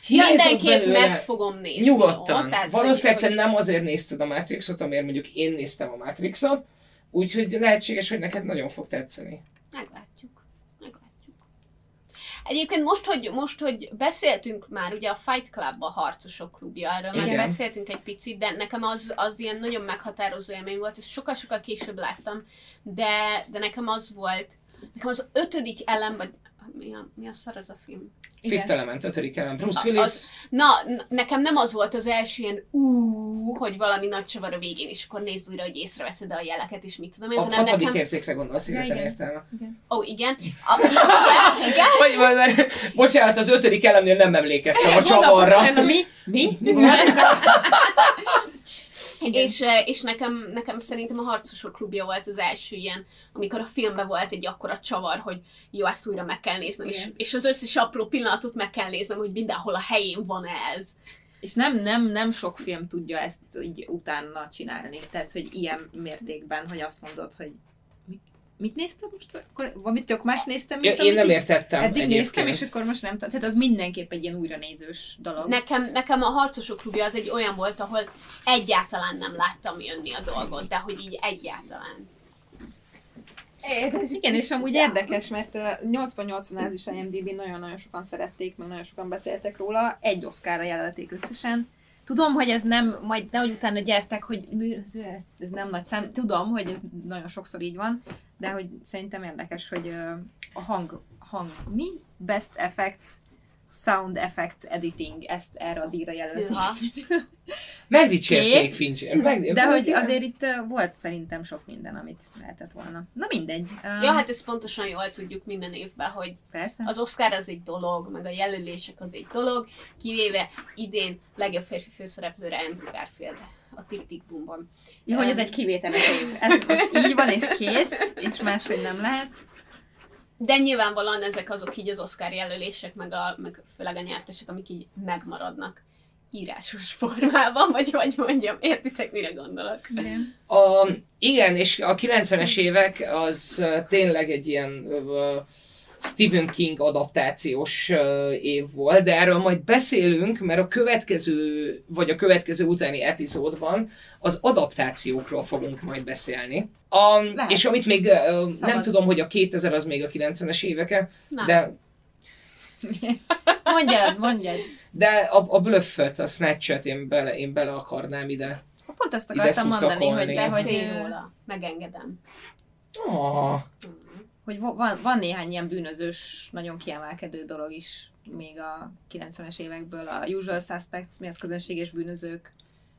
B: Hiányzott
A: Mindenképp
B: belőle-
A: meg fogom nézni.
B: Nyugodtan.
A: Jó? Tehát,
B: Valószínűleg
A: hogy,
B: te nem azért nézted a Matrixot, amiért mondjuk én néztem a Matrixot, úgyhogy lehetséges, hogy neked nagyon fog tetszeni.
A: Meglátjuk. Egyébként most hogy, most, hogy beszéltünk már ugye a Fight Club a harcosok klubja, már
B: Igen.
A: beszéltünk egy picit, de nekem az, az ilyen nagyon meghatározó élmény volt, ezt sokkal-sokkal később láttam, de, de nekem az volt, nekem az ötödik elem, vagy mi a, mi a szar az a film?
C: Igen.
B: Fifth Element, ötödik elem. Bruce Willis.
A: az- Na, nekem nem az volt az első ilyen ú, hogy valami nagy csavar a végén, és akkor nézd újra, hogy észreveszed a jeleket, és mit tudom én,
B: A
A: hanem
B: hatodik
A: nekem...
B: érzékre gondolsz,
C: Ja,
B: igen, értelme.
A: Ó, igen. A, igen, igen.
B: Vagy, vagy, vagy, bocsánat, az ötödik elemnél nem emlékeztem a csavarra.
C: mi? Mi? Mi? Igen.
A: És, és nekem, nekem szerintem a Harcosok klubja volt az első ilyen, amikor a filmben volt egy akkora csavar, hogy jó, ezt újra meg kell néznem, és,
C: Igen.
A: és az összes apró pillanatot meg kell néznem, hogy mindenhol a helyén van ez.
C: És nem, nem, nem sok film tudja ezt így utána csinálni. Tehát, hogy ilyen mértékben, hogy azt mondod, hogy mit néztem most? Akkor valamit tök más néztem,
B: Ja,
C: mint
B: én nem értettem
C: Eddig
B: egyébként.
C: néztem, és akkor most nem. Tehát az mindenképp egy ilyen újranézős dolog.
A: Nekem, nekem a Harcosok klubja az egy olyan volt, ahol egyáltalán nem láttam jönni a dolgot, de hogy így egyáltalán.
C: Igen, és amúgy érdekes, mert ö, 88 az is IMDb nagyon-nagyon sokan szerették, meg nagyon sokan beszéltek róla, egy Oscarra jelölték összesen. Tudom, hogy ez nem, majd nehogy utána gyertek, hogy ez, nem nagy szám. Tudom, hogy ez nagyon sokszor így van, de hogy szerintem érdekes, hogy a hang, hang mi? Best Effects, Sound Effects Editing, ezt erre a díjra jelölték.
B: Megdicsérték. Fincher. Meg,
C: De hogy azért itt volt szerintem sok minden, amit lehetett volna. Na mindegy.
A: Ja, hát ezt pontosan jól tudjuk minden évben, hogy
C: persze.
A: az Oscar az egy dolog, meg a jelölések az egy dolog, kivéve idén legjobb férfi főszereplőre Andrew Garfield a Tick Boomban.
C: Ja, hogy ez egy kivételes év. Ez most így van, és kész, és máshogy nem lehet.
A: De nyilvánvalóan ezek azok így az Oscar jelölések, meg, a, meg főleg a nyertesek, amik így megmaradnak írásos formában, vagy hogy mondjam, értitek, mire gondolok?
C: Igen.
B: A, igen, és a 90-es évek az tényleg egy ilyen uh, Stephen King adaptációs év volt, de erről majd beszélünk, mert a következő, vagy a következő utáni epizódban az adaptációkról fogunk majd beszélni. A,
C: Lehet.
B: és amit még uh, nem
C: Szabad.
B: tudom, hogy a 2000 az még a 90-es éveke,
A: Na,
B: de
C: Mondjad, mondjad.
B: de a, a bluffet, a snatchet én bele, én bele akarnám ide.
C: Pont
B: Ide
C: akartam mondani, hogy, de, hogy,
A: beszélj
C: ö,
A: róla, megengedem.
B: Oh,
C: hogy van, van néhány ilyen bűnözős, nagyon kiemelkedő dolog is még a 90-es évekből. A Usual Suspects, mi az közönséges bűnözők.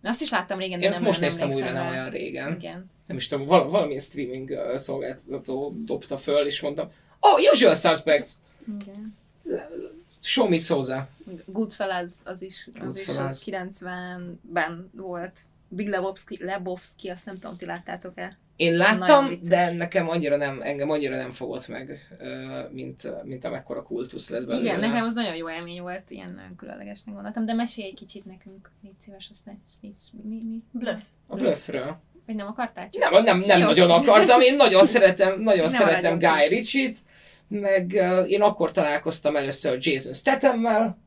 C: Én azt is láttam régen, de
B: én
C: nem
B: most
C: nem
B: néztem újra, nem olyan régen.
C: Igen.
B: nem is tudom, val- valamilyen streaming szolgáltató dobta föl, és mondtam, oh, usual suspects,
C: Igen.
B: show me Souza.
C: Goodfellas az is, az is
B: Goodfellas.
C: az 90-ben volt. Big Lebowski, Lebowski, azt nem tudom, ti láttátok-e?
B: Én láttam, de nekem annyira nem, engem annyira nem fogott meg, mint, mint amekkora kultusz lett belőle.
C: Igen, nekem az nagyon jó élmény volt, ilyen nagyon különlegesnek gondoltam, de mesélj egy kicsit nekünk, légy szíves, a snatch, snitch, mi, mi?
A: Bluff.
B: A bluffről.
C: Vagy nem akartál? Csak
B: Nem, nem, nem
C: Jó.
B: nagyon akartam, én nagyon szeretem, nagyon
C: Csak
B: szeretem Guy Ritchie-t, meg uh, én akkor találkoztam először Jason Stathammel,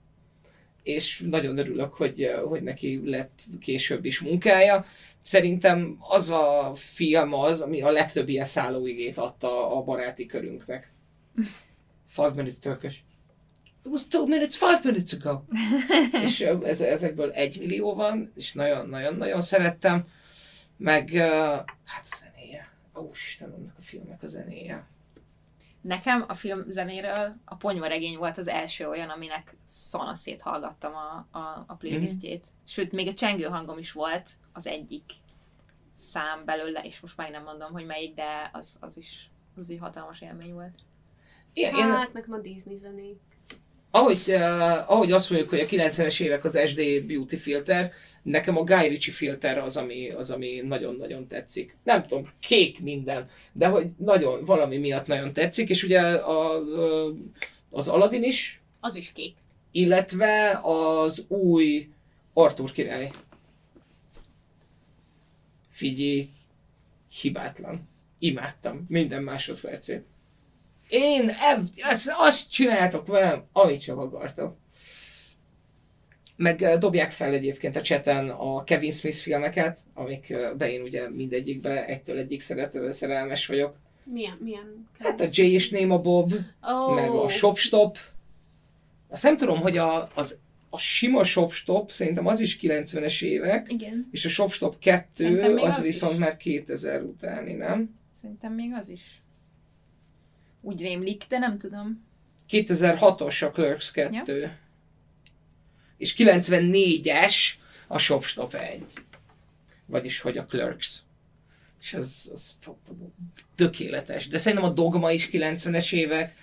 B: és nagyon örülök, hogy, uh, hogy neki lett később is munkája. Szerintem az a film az, ami a legtöbb ilyen szállóigét adta a baráti körünknek. Five minutes Turkish. It was two minutes, five minutes ago. és ez, ezekből egy millió van, és nagyon-nagyon-nagyon szerettem. Meg, uh, hát a zenéje. Ó, Isten, annak a filmnek a zenéje.
C: Nekem a film zenéről a ponyvaregény volt az első olyan, aminek szanaszét hallgattam a, a, a playlistjét. Sőt, még a csengő hangom is volt az egyik szám belőle, és most már nem mondom, hogy melyik, de az, az is az egy hatalmas élmény volt.
B: Én, én,
A: Hát, nekem a Disney zenék.
B: ahogy, uh, ahogy azt mondjuk, hogy a 90-es évek az SD Beauty filter, nekem a Guy Ritchie filter az, ami, az, ami nagyon-nagyon tetszik. Nem tudom, kék minden, de hogy nagyon, valami miatt nagyon tetszik, és ugye a, a, az Aladdin is,
A: Az is kék.
B: illetve az új Arthur király. Figyelj, hibátlan. Imádtam minden másodpercét. Én ezt, azt csináltok velem, amit csak akartok. Meg dobják fel egyébként a cseten a Kevin Smith filmeket, amikbe én ugye mindegyikbe egytől egyik szeret, szerelmes vagyok.
A: Milyen, milyen?
B: Hát a Jay és Néma Bob,
A: oh.
B: meg a Shopstop. Azt nem tudom, hogy a, az, a sima Shopstop, szerintem az is 90-es évek,
C: Igen.
B: és a Shopstop 2
C: Szerintem még
B: az
C: az
B: viszont
C: is.
B: már 2000 utáni, nem?
C: Szerintem még az is. Úgy rémlik, de nem tudom.
B: 2006-os a Clerks 2. Ja. És 94-es a Shopstop 1. Vagyis, hogy a Clerks. És ez, az tökéletes. De szerintem a Dogma is 90-es évek,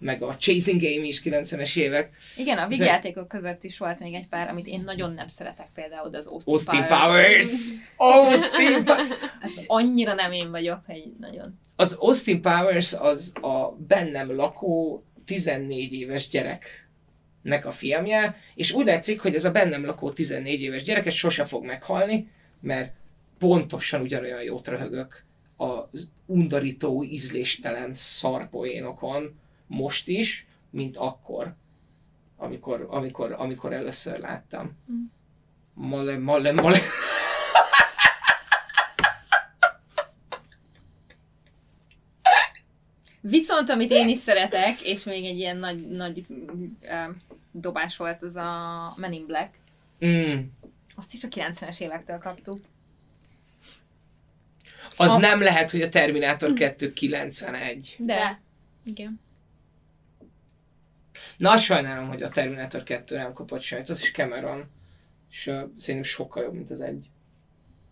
B: meg a Chasing Game is 90-es évek.
C: Igen, a vígjátékok között is volt még egy pár, amit én nagyon nem szeretek, például de az Austin,
B: Austin
C: Powers.
B: Powers! Austin Powers!
C: Ez annyira nem én vagyok, hogy nagyon.
B: Az Austin Powers az a bennem lakó 14 éves gyereknek a filmje, és úgy látszik, hogy ez a bennem lakó 14 éves gyerek sose fog meghalni, mert pontosan ugyanolyan jót röhögök az undorító, ízléstelen szarpoénokon most is, mint akkor, amikor, amikor, amikor először láttam.
C: Mm.
B: Male, male, male.
C: Viszont amit én is szeretek, és még egy ilyen nagy, nagy uh, dobás volt, az a Men in Black.
B: Mm.
C: Azt is a 90-es évektől kaptuk.
B: Az
C: A-
B: nem lehet, hogy a Terminátor 2 91.
C: De.
A: De.
C: Igen.
B: Na, sajnálom, hogy a Terminátor 2 nem kapott semmit, az is Cameron. És uh, szerintem sokkal jobb, mint az egy.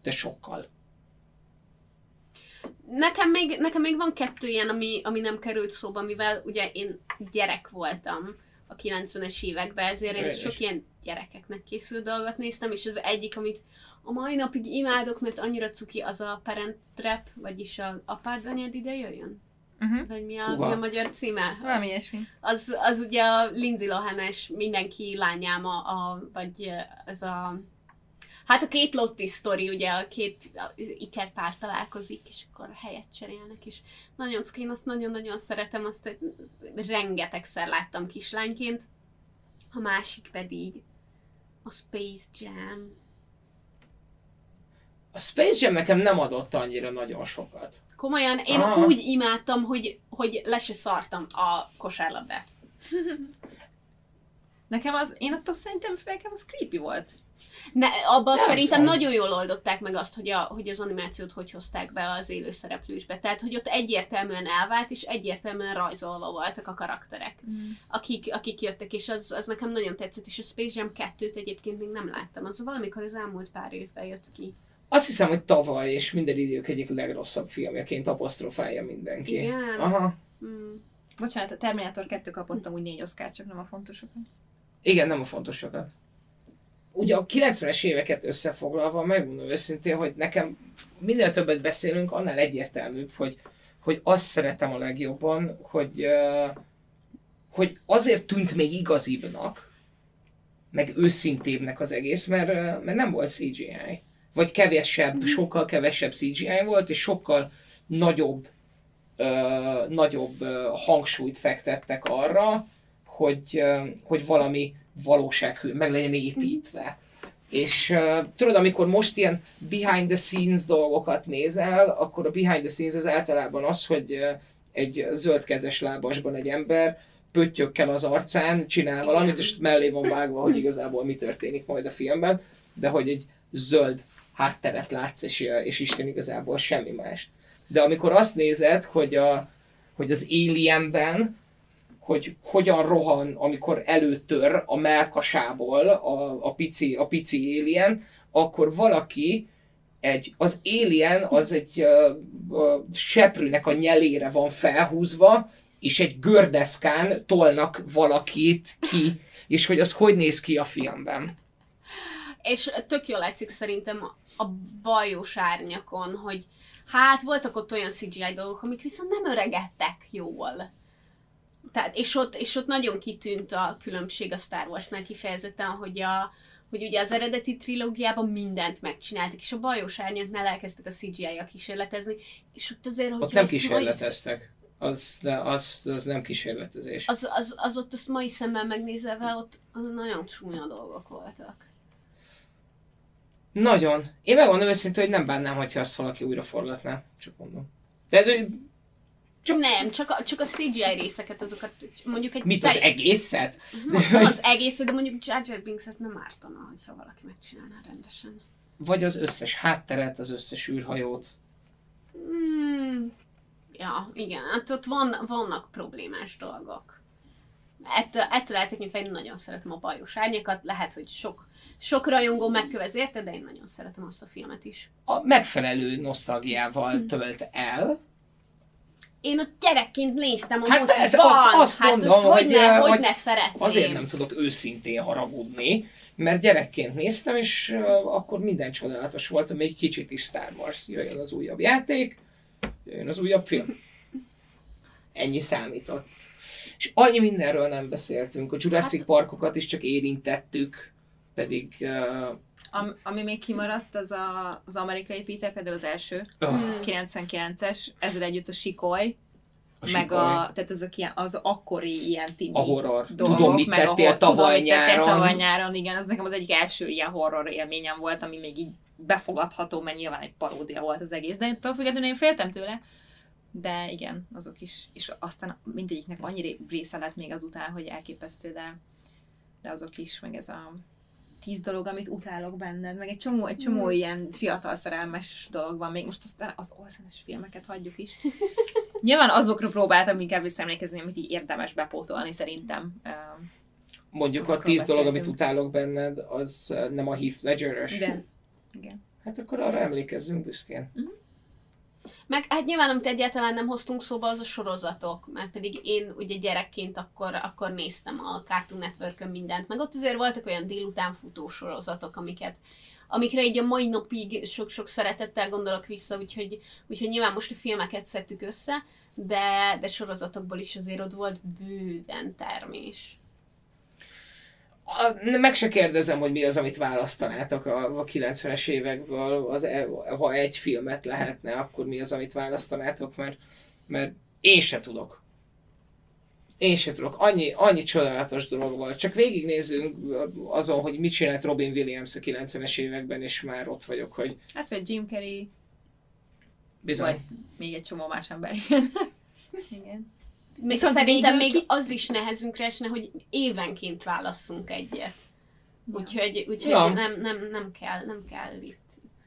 B: De sokkal.
A: Nekem még, nekem még van kettő ilyen, ami, ami nem került szóba, mivel ugye én gyerek voltam a 90-es években, ezért én
B: Én is.
A: sok ilyen gyerekeknek készült dolgot néztem, és az egyik, amit a mai napig imádok, mert annyira cuki, az a Parent Trap, vagyis a apád anyád ide jöjjön?
C: Uh-huh.
A: Vagy mi a, mi a magyar címe?
C: Valami
A: Az,
C: ilyesmi.
A: az, az ugye a Lindsay Lohan-es mindenki lányáma, a, vagy ez a Hát a két Lotti sztori, ugye a két ikerpár találkozik, és akkor helyet cserélnek, és nagyon cuki, én azt nagyon-nagyon szeretem, azt egy, rengetegszer láttam kislányként. A másik pedig a Space Jam.
B: A Space Jam nekem nem adott annyira nagyon sokat.
A: Komolyan, én
B: Aha.
A: úgy imádtam, hogy, hogy le se szartam a kosárlabdát.
C: Nekem az, én attól szerintem nekem az creepy volt.
A: Ne, abban
B: Nem
A: szerintem
B: tudom.
A: nagyon jól oldották meg azt, hogy, a, hogy az animációt hogy hozták be az élő szereplősbe. Tehát, hogy ott egyértelműen elvált, és egyértelműen rajzolva voltak a karakterek,
C: Mm.
A: akik, akik jöttek, és az, az nekem nagyon tetszett, és a Space Jam 2-t egyébként még nem láttam. Az valamikor az elmúlt pár évben jött ki.
B: Azt hiszem, hogy tavaly és minden idők egyik legrosszabb filmjeként apostrofálja mindenki.
A: Igen.
B: Aha.
A: Mm.
C: Bocsánat, a Terminator 2 kapott amúgy négy oszkár, csak nem a fontosokat.
B: Igen, nem a fontosokat. Ugye a 90-es éveket összefoglalva, megmondom őszintén, hogy nekem minél többet beszélünk, annál egyértelműbb, hogy, hogy azt szeretem a legjobban, hogy, hogy azért tűnt még igazibbnak, meg őszintébbnek az egész, mert, mert nem volt CGI. Vagy kevesebb, sokkal kevesebb CGI volt, és sokkal nagyobb, uh, nagyobb hangsúlyt fektettek arra, hogy, uh, hogy valami valóság meg legyen építve. És uh, tudod, amikor most ilyen behind the scenes dolgokat nézel, akkor a behind the scenes az általában az, hogy uh, egy zöldkezes lábasban egy ember pöttyökkel az arcán csinál valamit, és mellé van vágva, hogy igazából mi történik majd a filmben, de hogy egy zöld hátteret látsz, és, és Isten igazából semmi más. De amikor azt nézed, hogy, a, hogy az Alienben hogy hogyan rohan, amikor előtör a melkasából a, a, pici, a pici alien, akkor valaki egy, az alien az egy uh, uh, seprűnek a nyelére van felhúzva, és egy gördeszkán tolnak valakit ki, és hogy az hogy néz ki a filmben.
A: És tök jól látszik szerintem a bajos árnyakon, hogy hát voltak ott olyan CGI dolgok, amik viszont nem öregedtek jól. Tehát, és, ott, és ott nagyon kitűnt a különbség a Star Warsnál kifejezetten, hogy, a, hogy ugye az eredeti trilógiában mindent megcsináltak, és a bajos árnyaknál elkezdtek a CGI-jal kísérletezni, és ott azért, hogy
B: Ott nem kísérleteztek. Az, az, az nem kísérletezés.
A: Az, az, az ott azt mai szemmel megnézelve, ott nagyon csúnya dolgok voltak.
B: Nagyon. Én megmondom őszintén, hogy nem bánnám, hogyha azt valaki újra forgatná. Csak mondom. De, de
A: Csak nem, csak a, csak a CGI részeket, azokat mondjuk egy...
B: mit, az egészet?
A: Nem az egész, de mondjuk Jar Jar Binks-et nem ártana, hogyha valaki megcsinálná rendesen.
B: Vagy az összes hátteret, az összes űrhajót.
A: Hmm. Ja, igen, hát ott van, vannak problémás dolgok. Ettől, ettől eltekintve én nagyon szeretem a bajos árnyakat, lehet, hogy sok, sok rajongó megkövez érte, de én nagyon szeretem azt a filmet is.
B: A megfelelő nosztalgiával tölt el.
A: Én ott gyerekként néztem a
B: Hát
A: moziban,
B: persze, azt- azt
A: hát
B: mondom,
A: az hogy,
B: hogy,
A: ne, hogy
B: hogy
A: ne szeretném.
B: Azért nem tudok őszintén haragudni, mert gyerekként néztem, és uh, akkor minden csodálatos volt, még kicsit is Star Wars. Jöjjön az újabb játék, jöjjön az újabb film. Ennyi számított. És annyi mindenről nem beszéltünk. A Jurassic
A: Hát-
B: Parkokat is csak érintettük, pedig uh,
C: Am, ami még kimaradt, az a, az amerikai Peter, például az első,
B: oh,
C: az 99-es, ezzel együtt a Sikoly,
B: a
C: meg
B: sikoly,
C: a, tehát azok ilyen, az akkori ilyen tini
B: a horror.
C: dolgok,
B: tudom, mit
C: meg a
B: tettél
C: hor- tudom,
B: tavaly
C: tettél
B: nyáron.
C: tavaly nyáron, igen, az nekem az egyik első ilyen horror élményem volt, ami még így befogadható, mert nyilván egy paródia volt az egész, de attól függetlenül én féltem tőle, de igen, azok is, és aztán mindegyiknek annyi ré- része lett még azután, hogy elképesztő, de, de azok is, meg ez a tíz dolog, amit utálok benned, meg egy csomó, egy csomó
A: Mm.
C: ilyen fiatal szerelmes dolog van még, most aztán az olszenes filmeket hagyjuk is. Nyilván azokra próbáltam inkább visszaemlékezni, amit így érdemes bepótolni szerintem.
B: Mondjuk a tíz dolog, amit utálok benned, az nem a Heath Ledger-ös.
C: De, igen.
B: Hát akkor arra emlékezzünk büszkén.
A: Meg hát nyilván, amit egyáltalán nem hoztunk szóba, az a sorozatok, mert pedig én ugye gyerekként akkor, akkor néztem a Cartoon network mindent, meg ott azért voltak olyan délután futó sorozatok, amiket, amikre így a mai napig sok-sok szeretettel gondolok vissza, úgyhogy, úgyhogy nyilván most a filmeket szedtük össze, de, de sorozatokból is azért ott volt bőven termés.
B: A, meg se kérdezem, hogy mi az, amit választanátok a, a 90-es évekből, az, e- ha egy filmet lehetne, akkor mi az, amit választanátok, mert, mert én se tudok. Én se tudok. Annyi, annyi csodálatos dolog volt. Csak végignézzünk azon, hogy mit csinált Robin Williams a 90-es években, és már ott vagyok, hogy
C: Hát vagy Jim Carrey,
B: bizony.
C: vagy még egy csomó más ember. igen.
A: Még
C: Viszont
A: szerintem még
C: ki-
A: az is nehezünkre esne, hogy évenként válasszunk egyet. Úgyhogy, úgyhogy
B: Ja.
A: nem, nem, nem, kell, nem kell itt.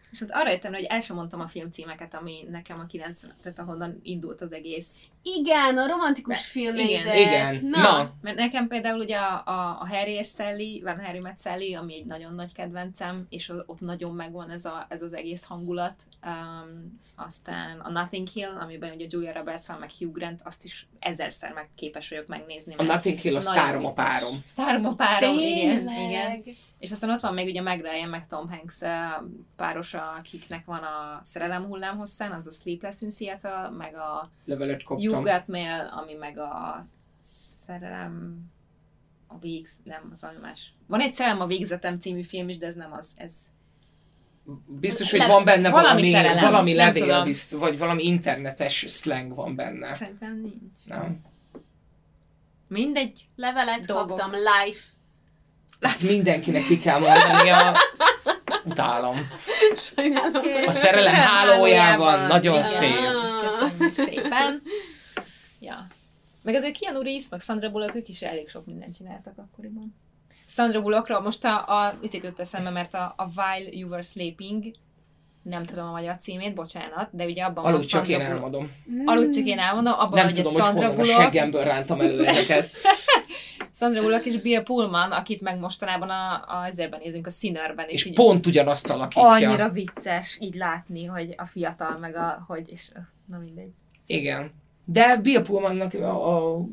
C: Viszont arra jöttem, hogy el sem mondtam a filmcímeket, ami nekem a 90, tehát ahonnan indult az egész.
A: Igen, a romantikus
C: De-
A: filmeidet.
B: Igen.
A: Na,
B: Na.
C: Mert nekem például ugye a, a, a Harry és Sally, Van Harry met Sally, ami egy nagyon nagy kedvencem, és ott nagyon megvan ez, a, ez az egész hangulat. Um, aztán a Nothing Hill, amiben ugye Julia roberts meg Hugh Grant, azt is ezerszer meg képes vagyok megnézni.
B: A Nothing Hill, a sztárom a párom.
C: Sztárom a párom, igen,
A: Tényleg?
C: igen. És aztán ott van még ugye Meg Ryan, meg Tom Hanks párosa, akiknek van a Szerelem hullám hosszán, az a Sleepless in Seattle, meg a
B: Levelet
C: You've Mail, ami meg a Szerelem a végz... nem, az valami más. Van egy Szerelem a végzetem című film is, de ez nem az, ez...
B: Biztos, hogy
A: Le-
B: van benne
C: valami
B: valami,
C: szerelem,
B: valami levél,
C: tudom.
B: bizt, vagy valami internetes slang van benne.
C: Szerintem nincs.
B: Nem?
C: Mindegy.
A: Levelet
C: Dolgok.
A: kaptam, live.
B: Mindenkinek ki kell mondania. Utálom.
A: Sajnálom.
B: A szerelem hálójában nagyon szép.
C: Köszönjük szépen. Meg azért Keanu Reeves, meg Sandra Bullock, ők is elég sok mindent csináltak akkoriban. Sandra Bullockról most a, a viszét jött eszembe, mert a, a While You Were Sleeping, nem tudom a magyar címét, bocsánat, de ugye abban van a
B: Aludt csak én
C: Sandra Bullock.
B: elmondom.
C: Aludt csak én elmondom, abban
B: Nem
C: van
B: tudom, hogy
C: Sandra
B: a
C: Bullock,
B: seggemből rántam elő ezeket.
C: Sandra Bullock és Bill Pullman, akit meg mostanában a, a ezerben nézünk, a Sinnerben, és,
B: És
C: így
B: pont ugyanazt alakítja.
C: annyira vicces így látni, hogy a fiatal, meg a, hogy, és na mindegy.
B: Igen. De Bill Pullmannak a, a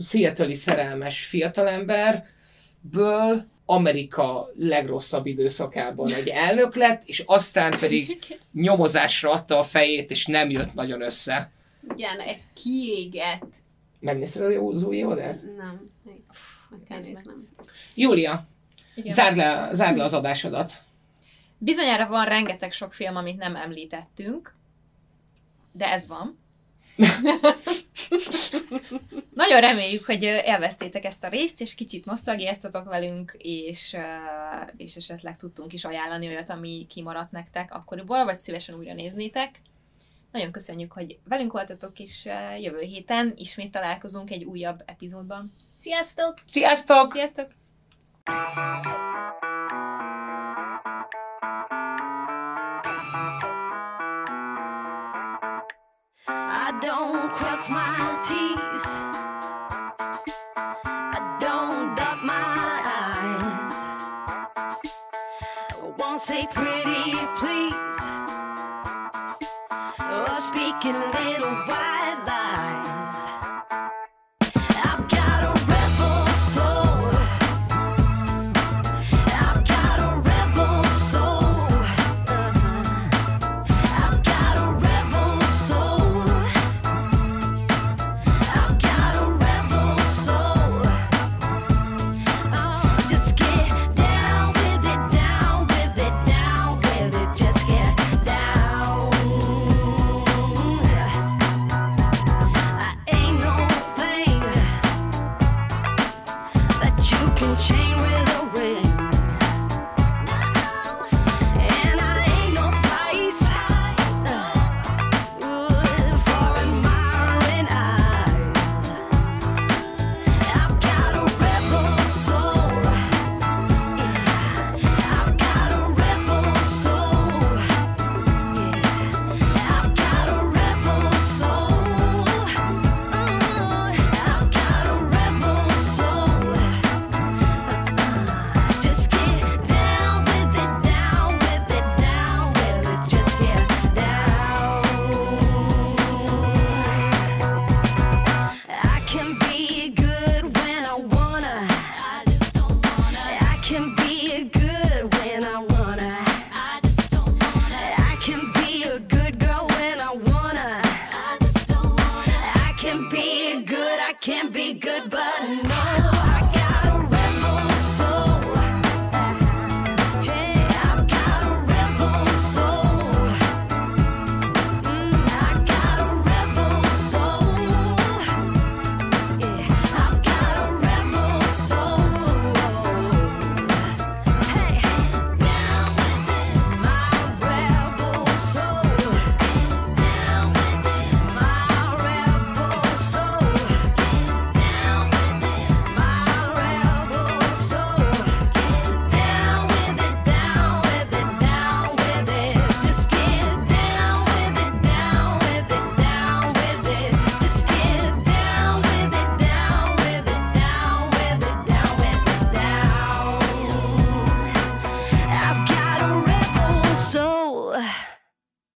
B: Seattle-i szerelmes fiatalemberből Amerika legrosszabb időszakában egy elnök lett, és aztán pedig nyomozásra adta a fejét, és nem jött nagyon össze.
A: Igen, egy kiégett.
B: Megnézted az új évadát?
A: Nem, meg kell néznem.
B: Júlia, zárd le, zárd le az adásodat.
C: Bizonyára van rengeteg sok film, amit nem említettünk, de ez van. Nagyon reméljük, hogy élveztétek ezt a részt, és kicsit nosztalgiáztatok velünk, és, és esetleg tudtunk is ajánlani olyat, ami kimaradt nektek akkoriból, vagy szívesen újra néznétek. Nagyon köszönjük, hogy velünk voltatok, és jövő héten ismét találkozunk egy újabb epizódban.
A: Sziasztok!
B: Sziasztok!
C: Sziasztok!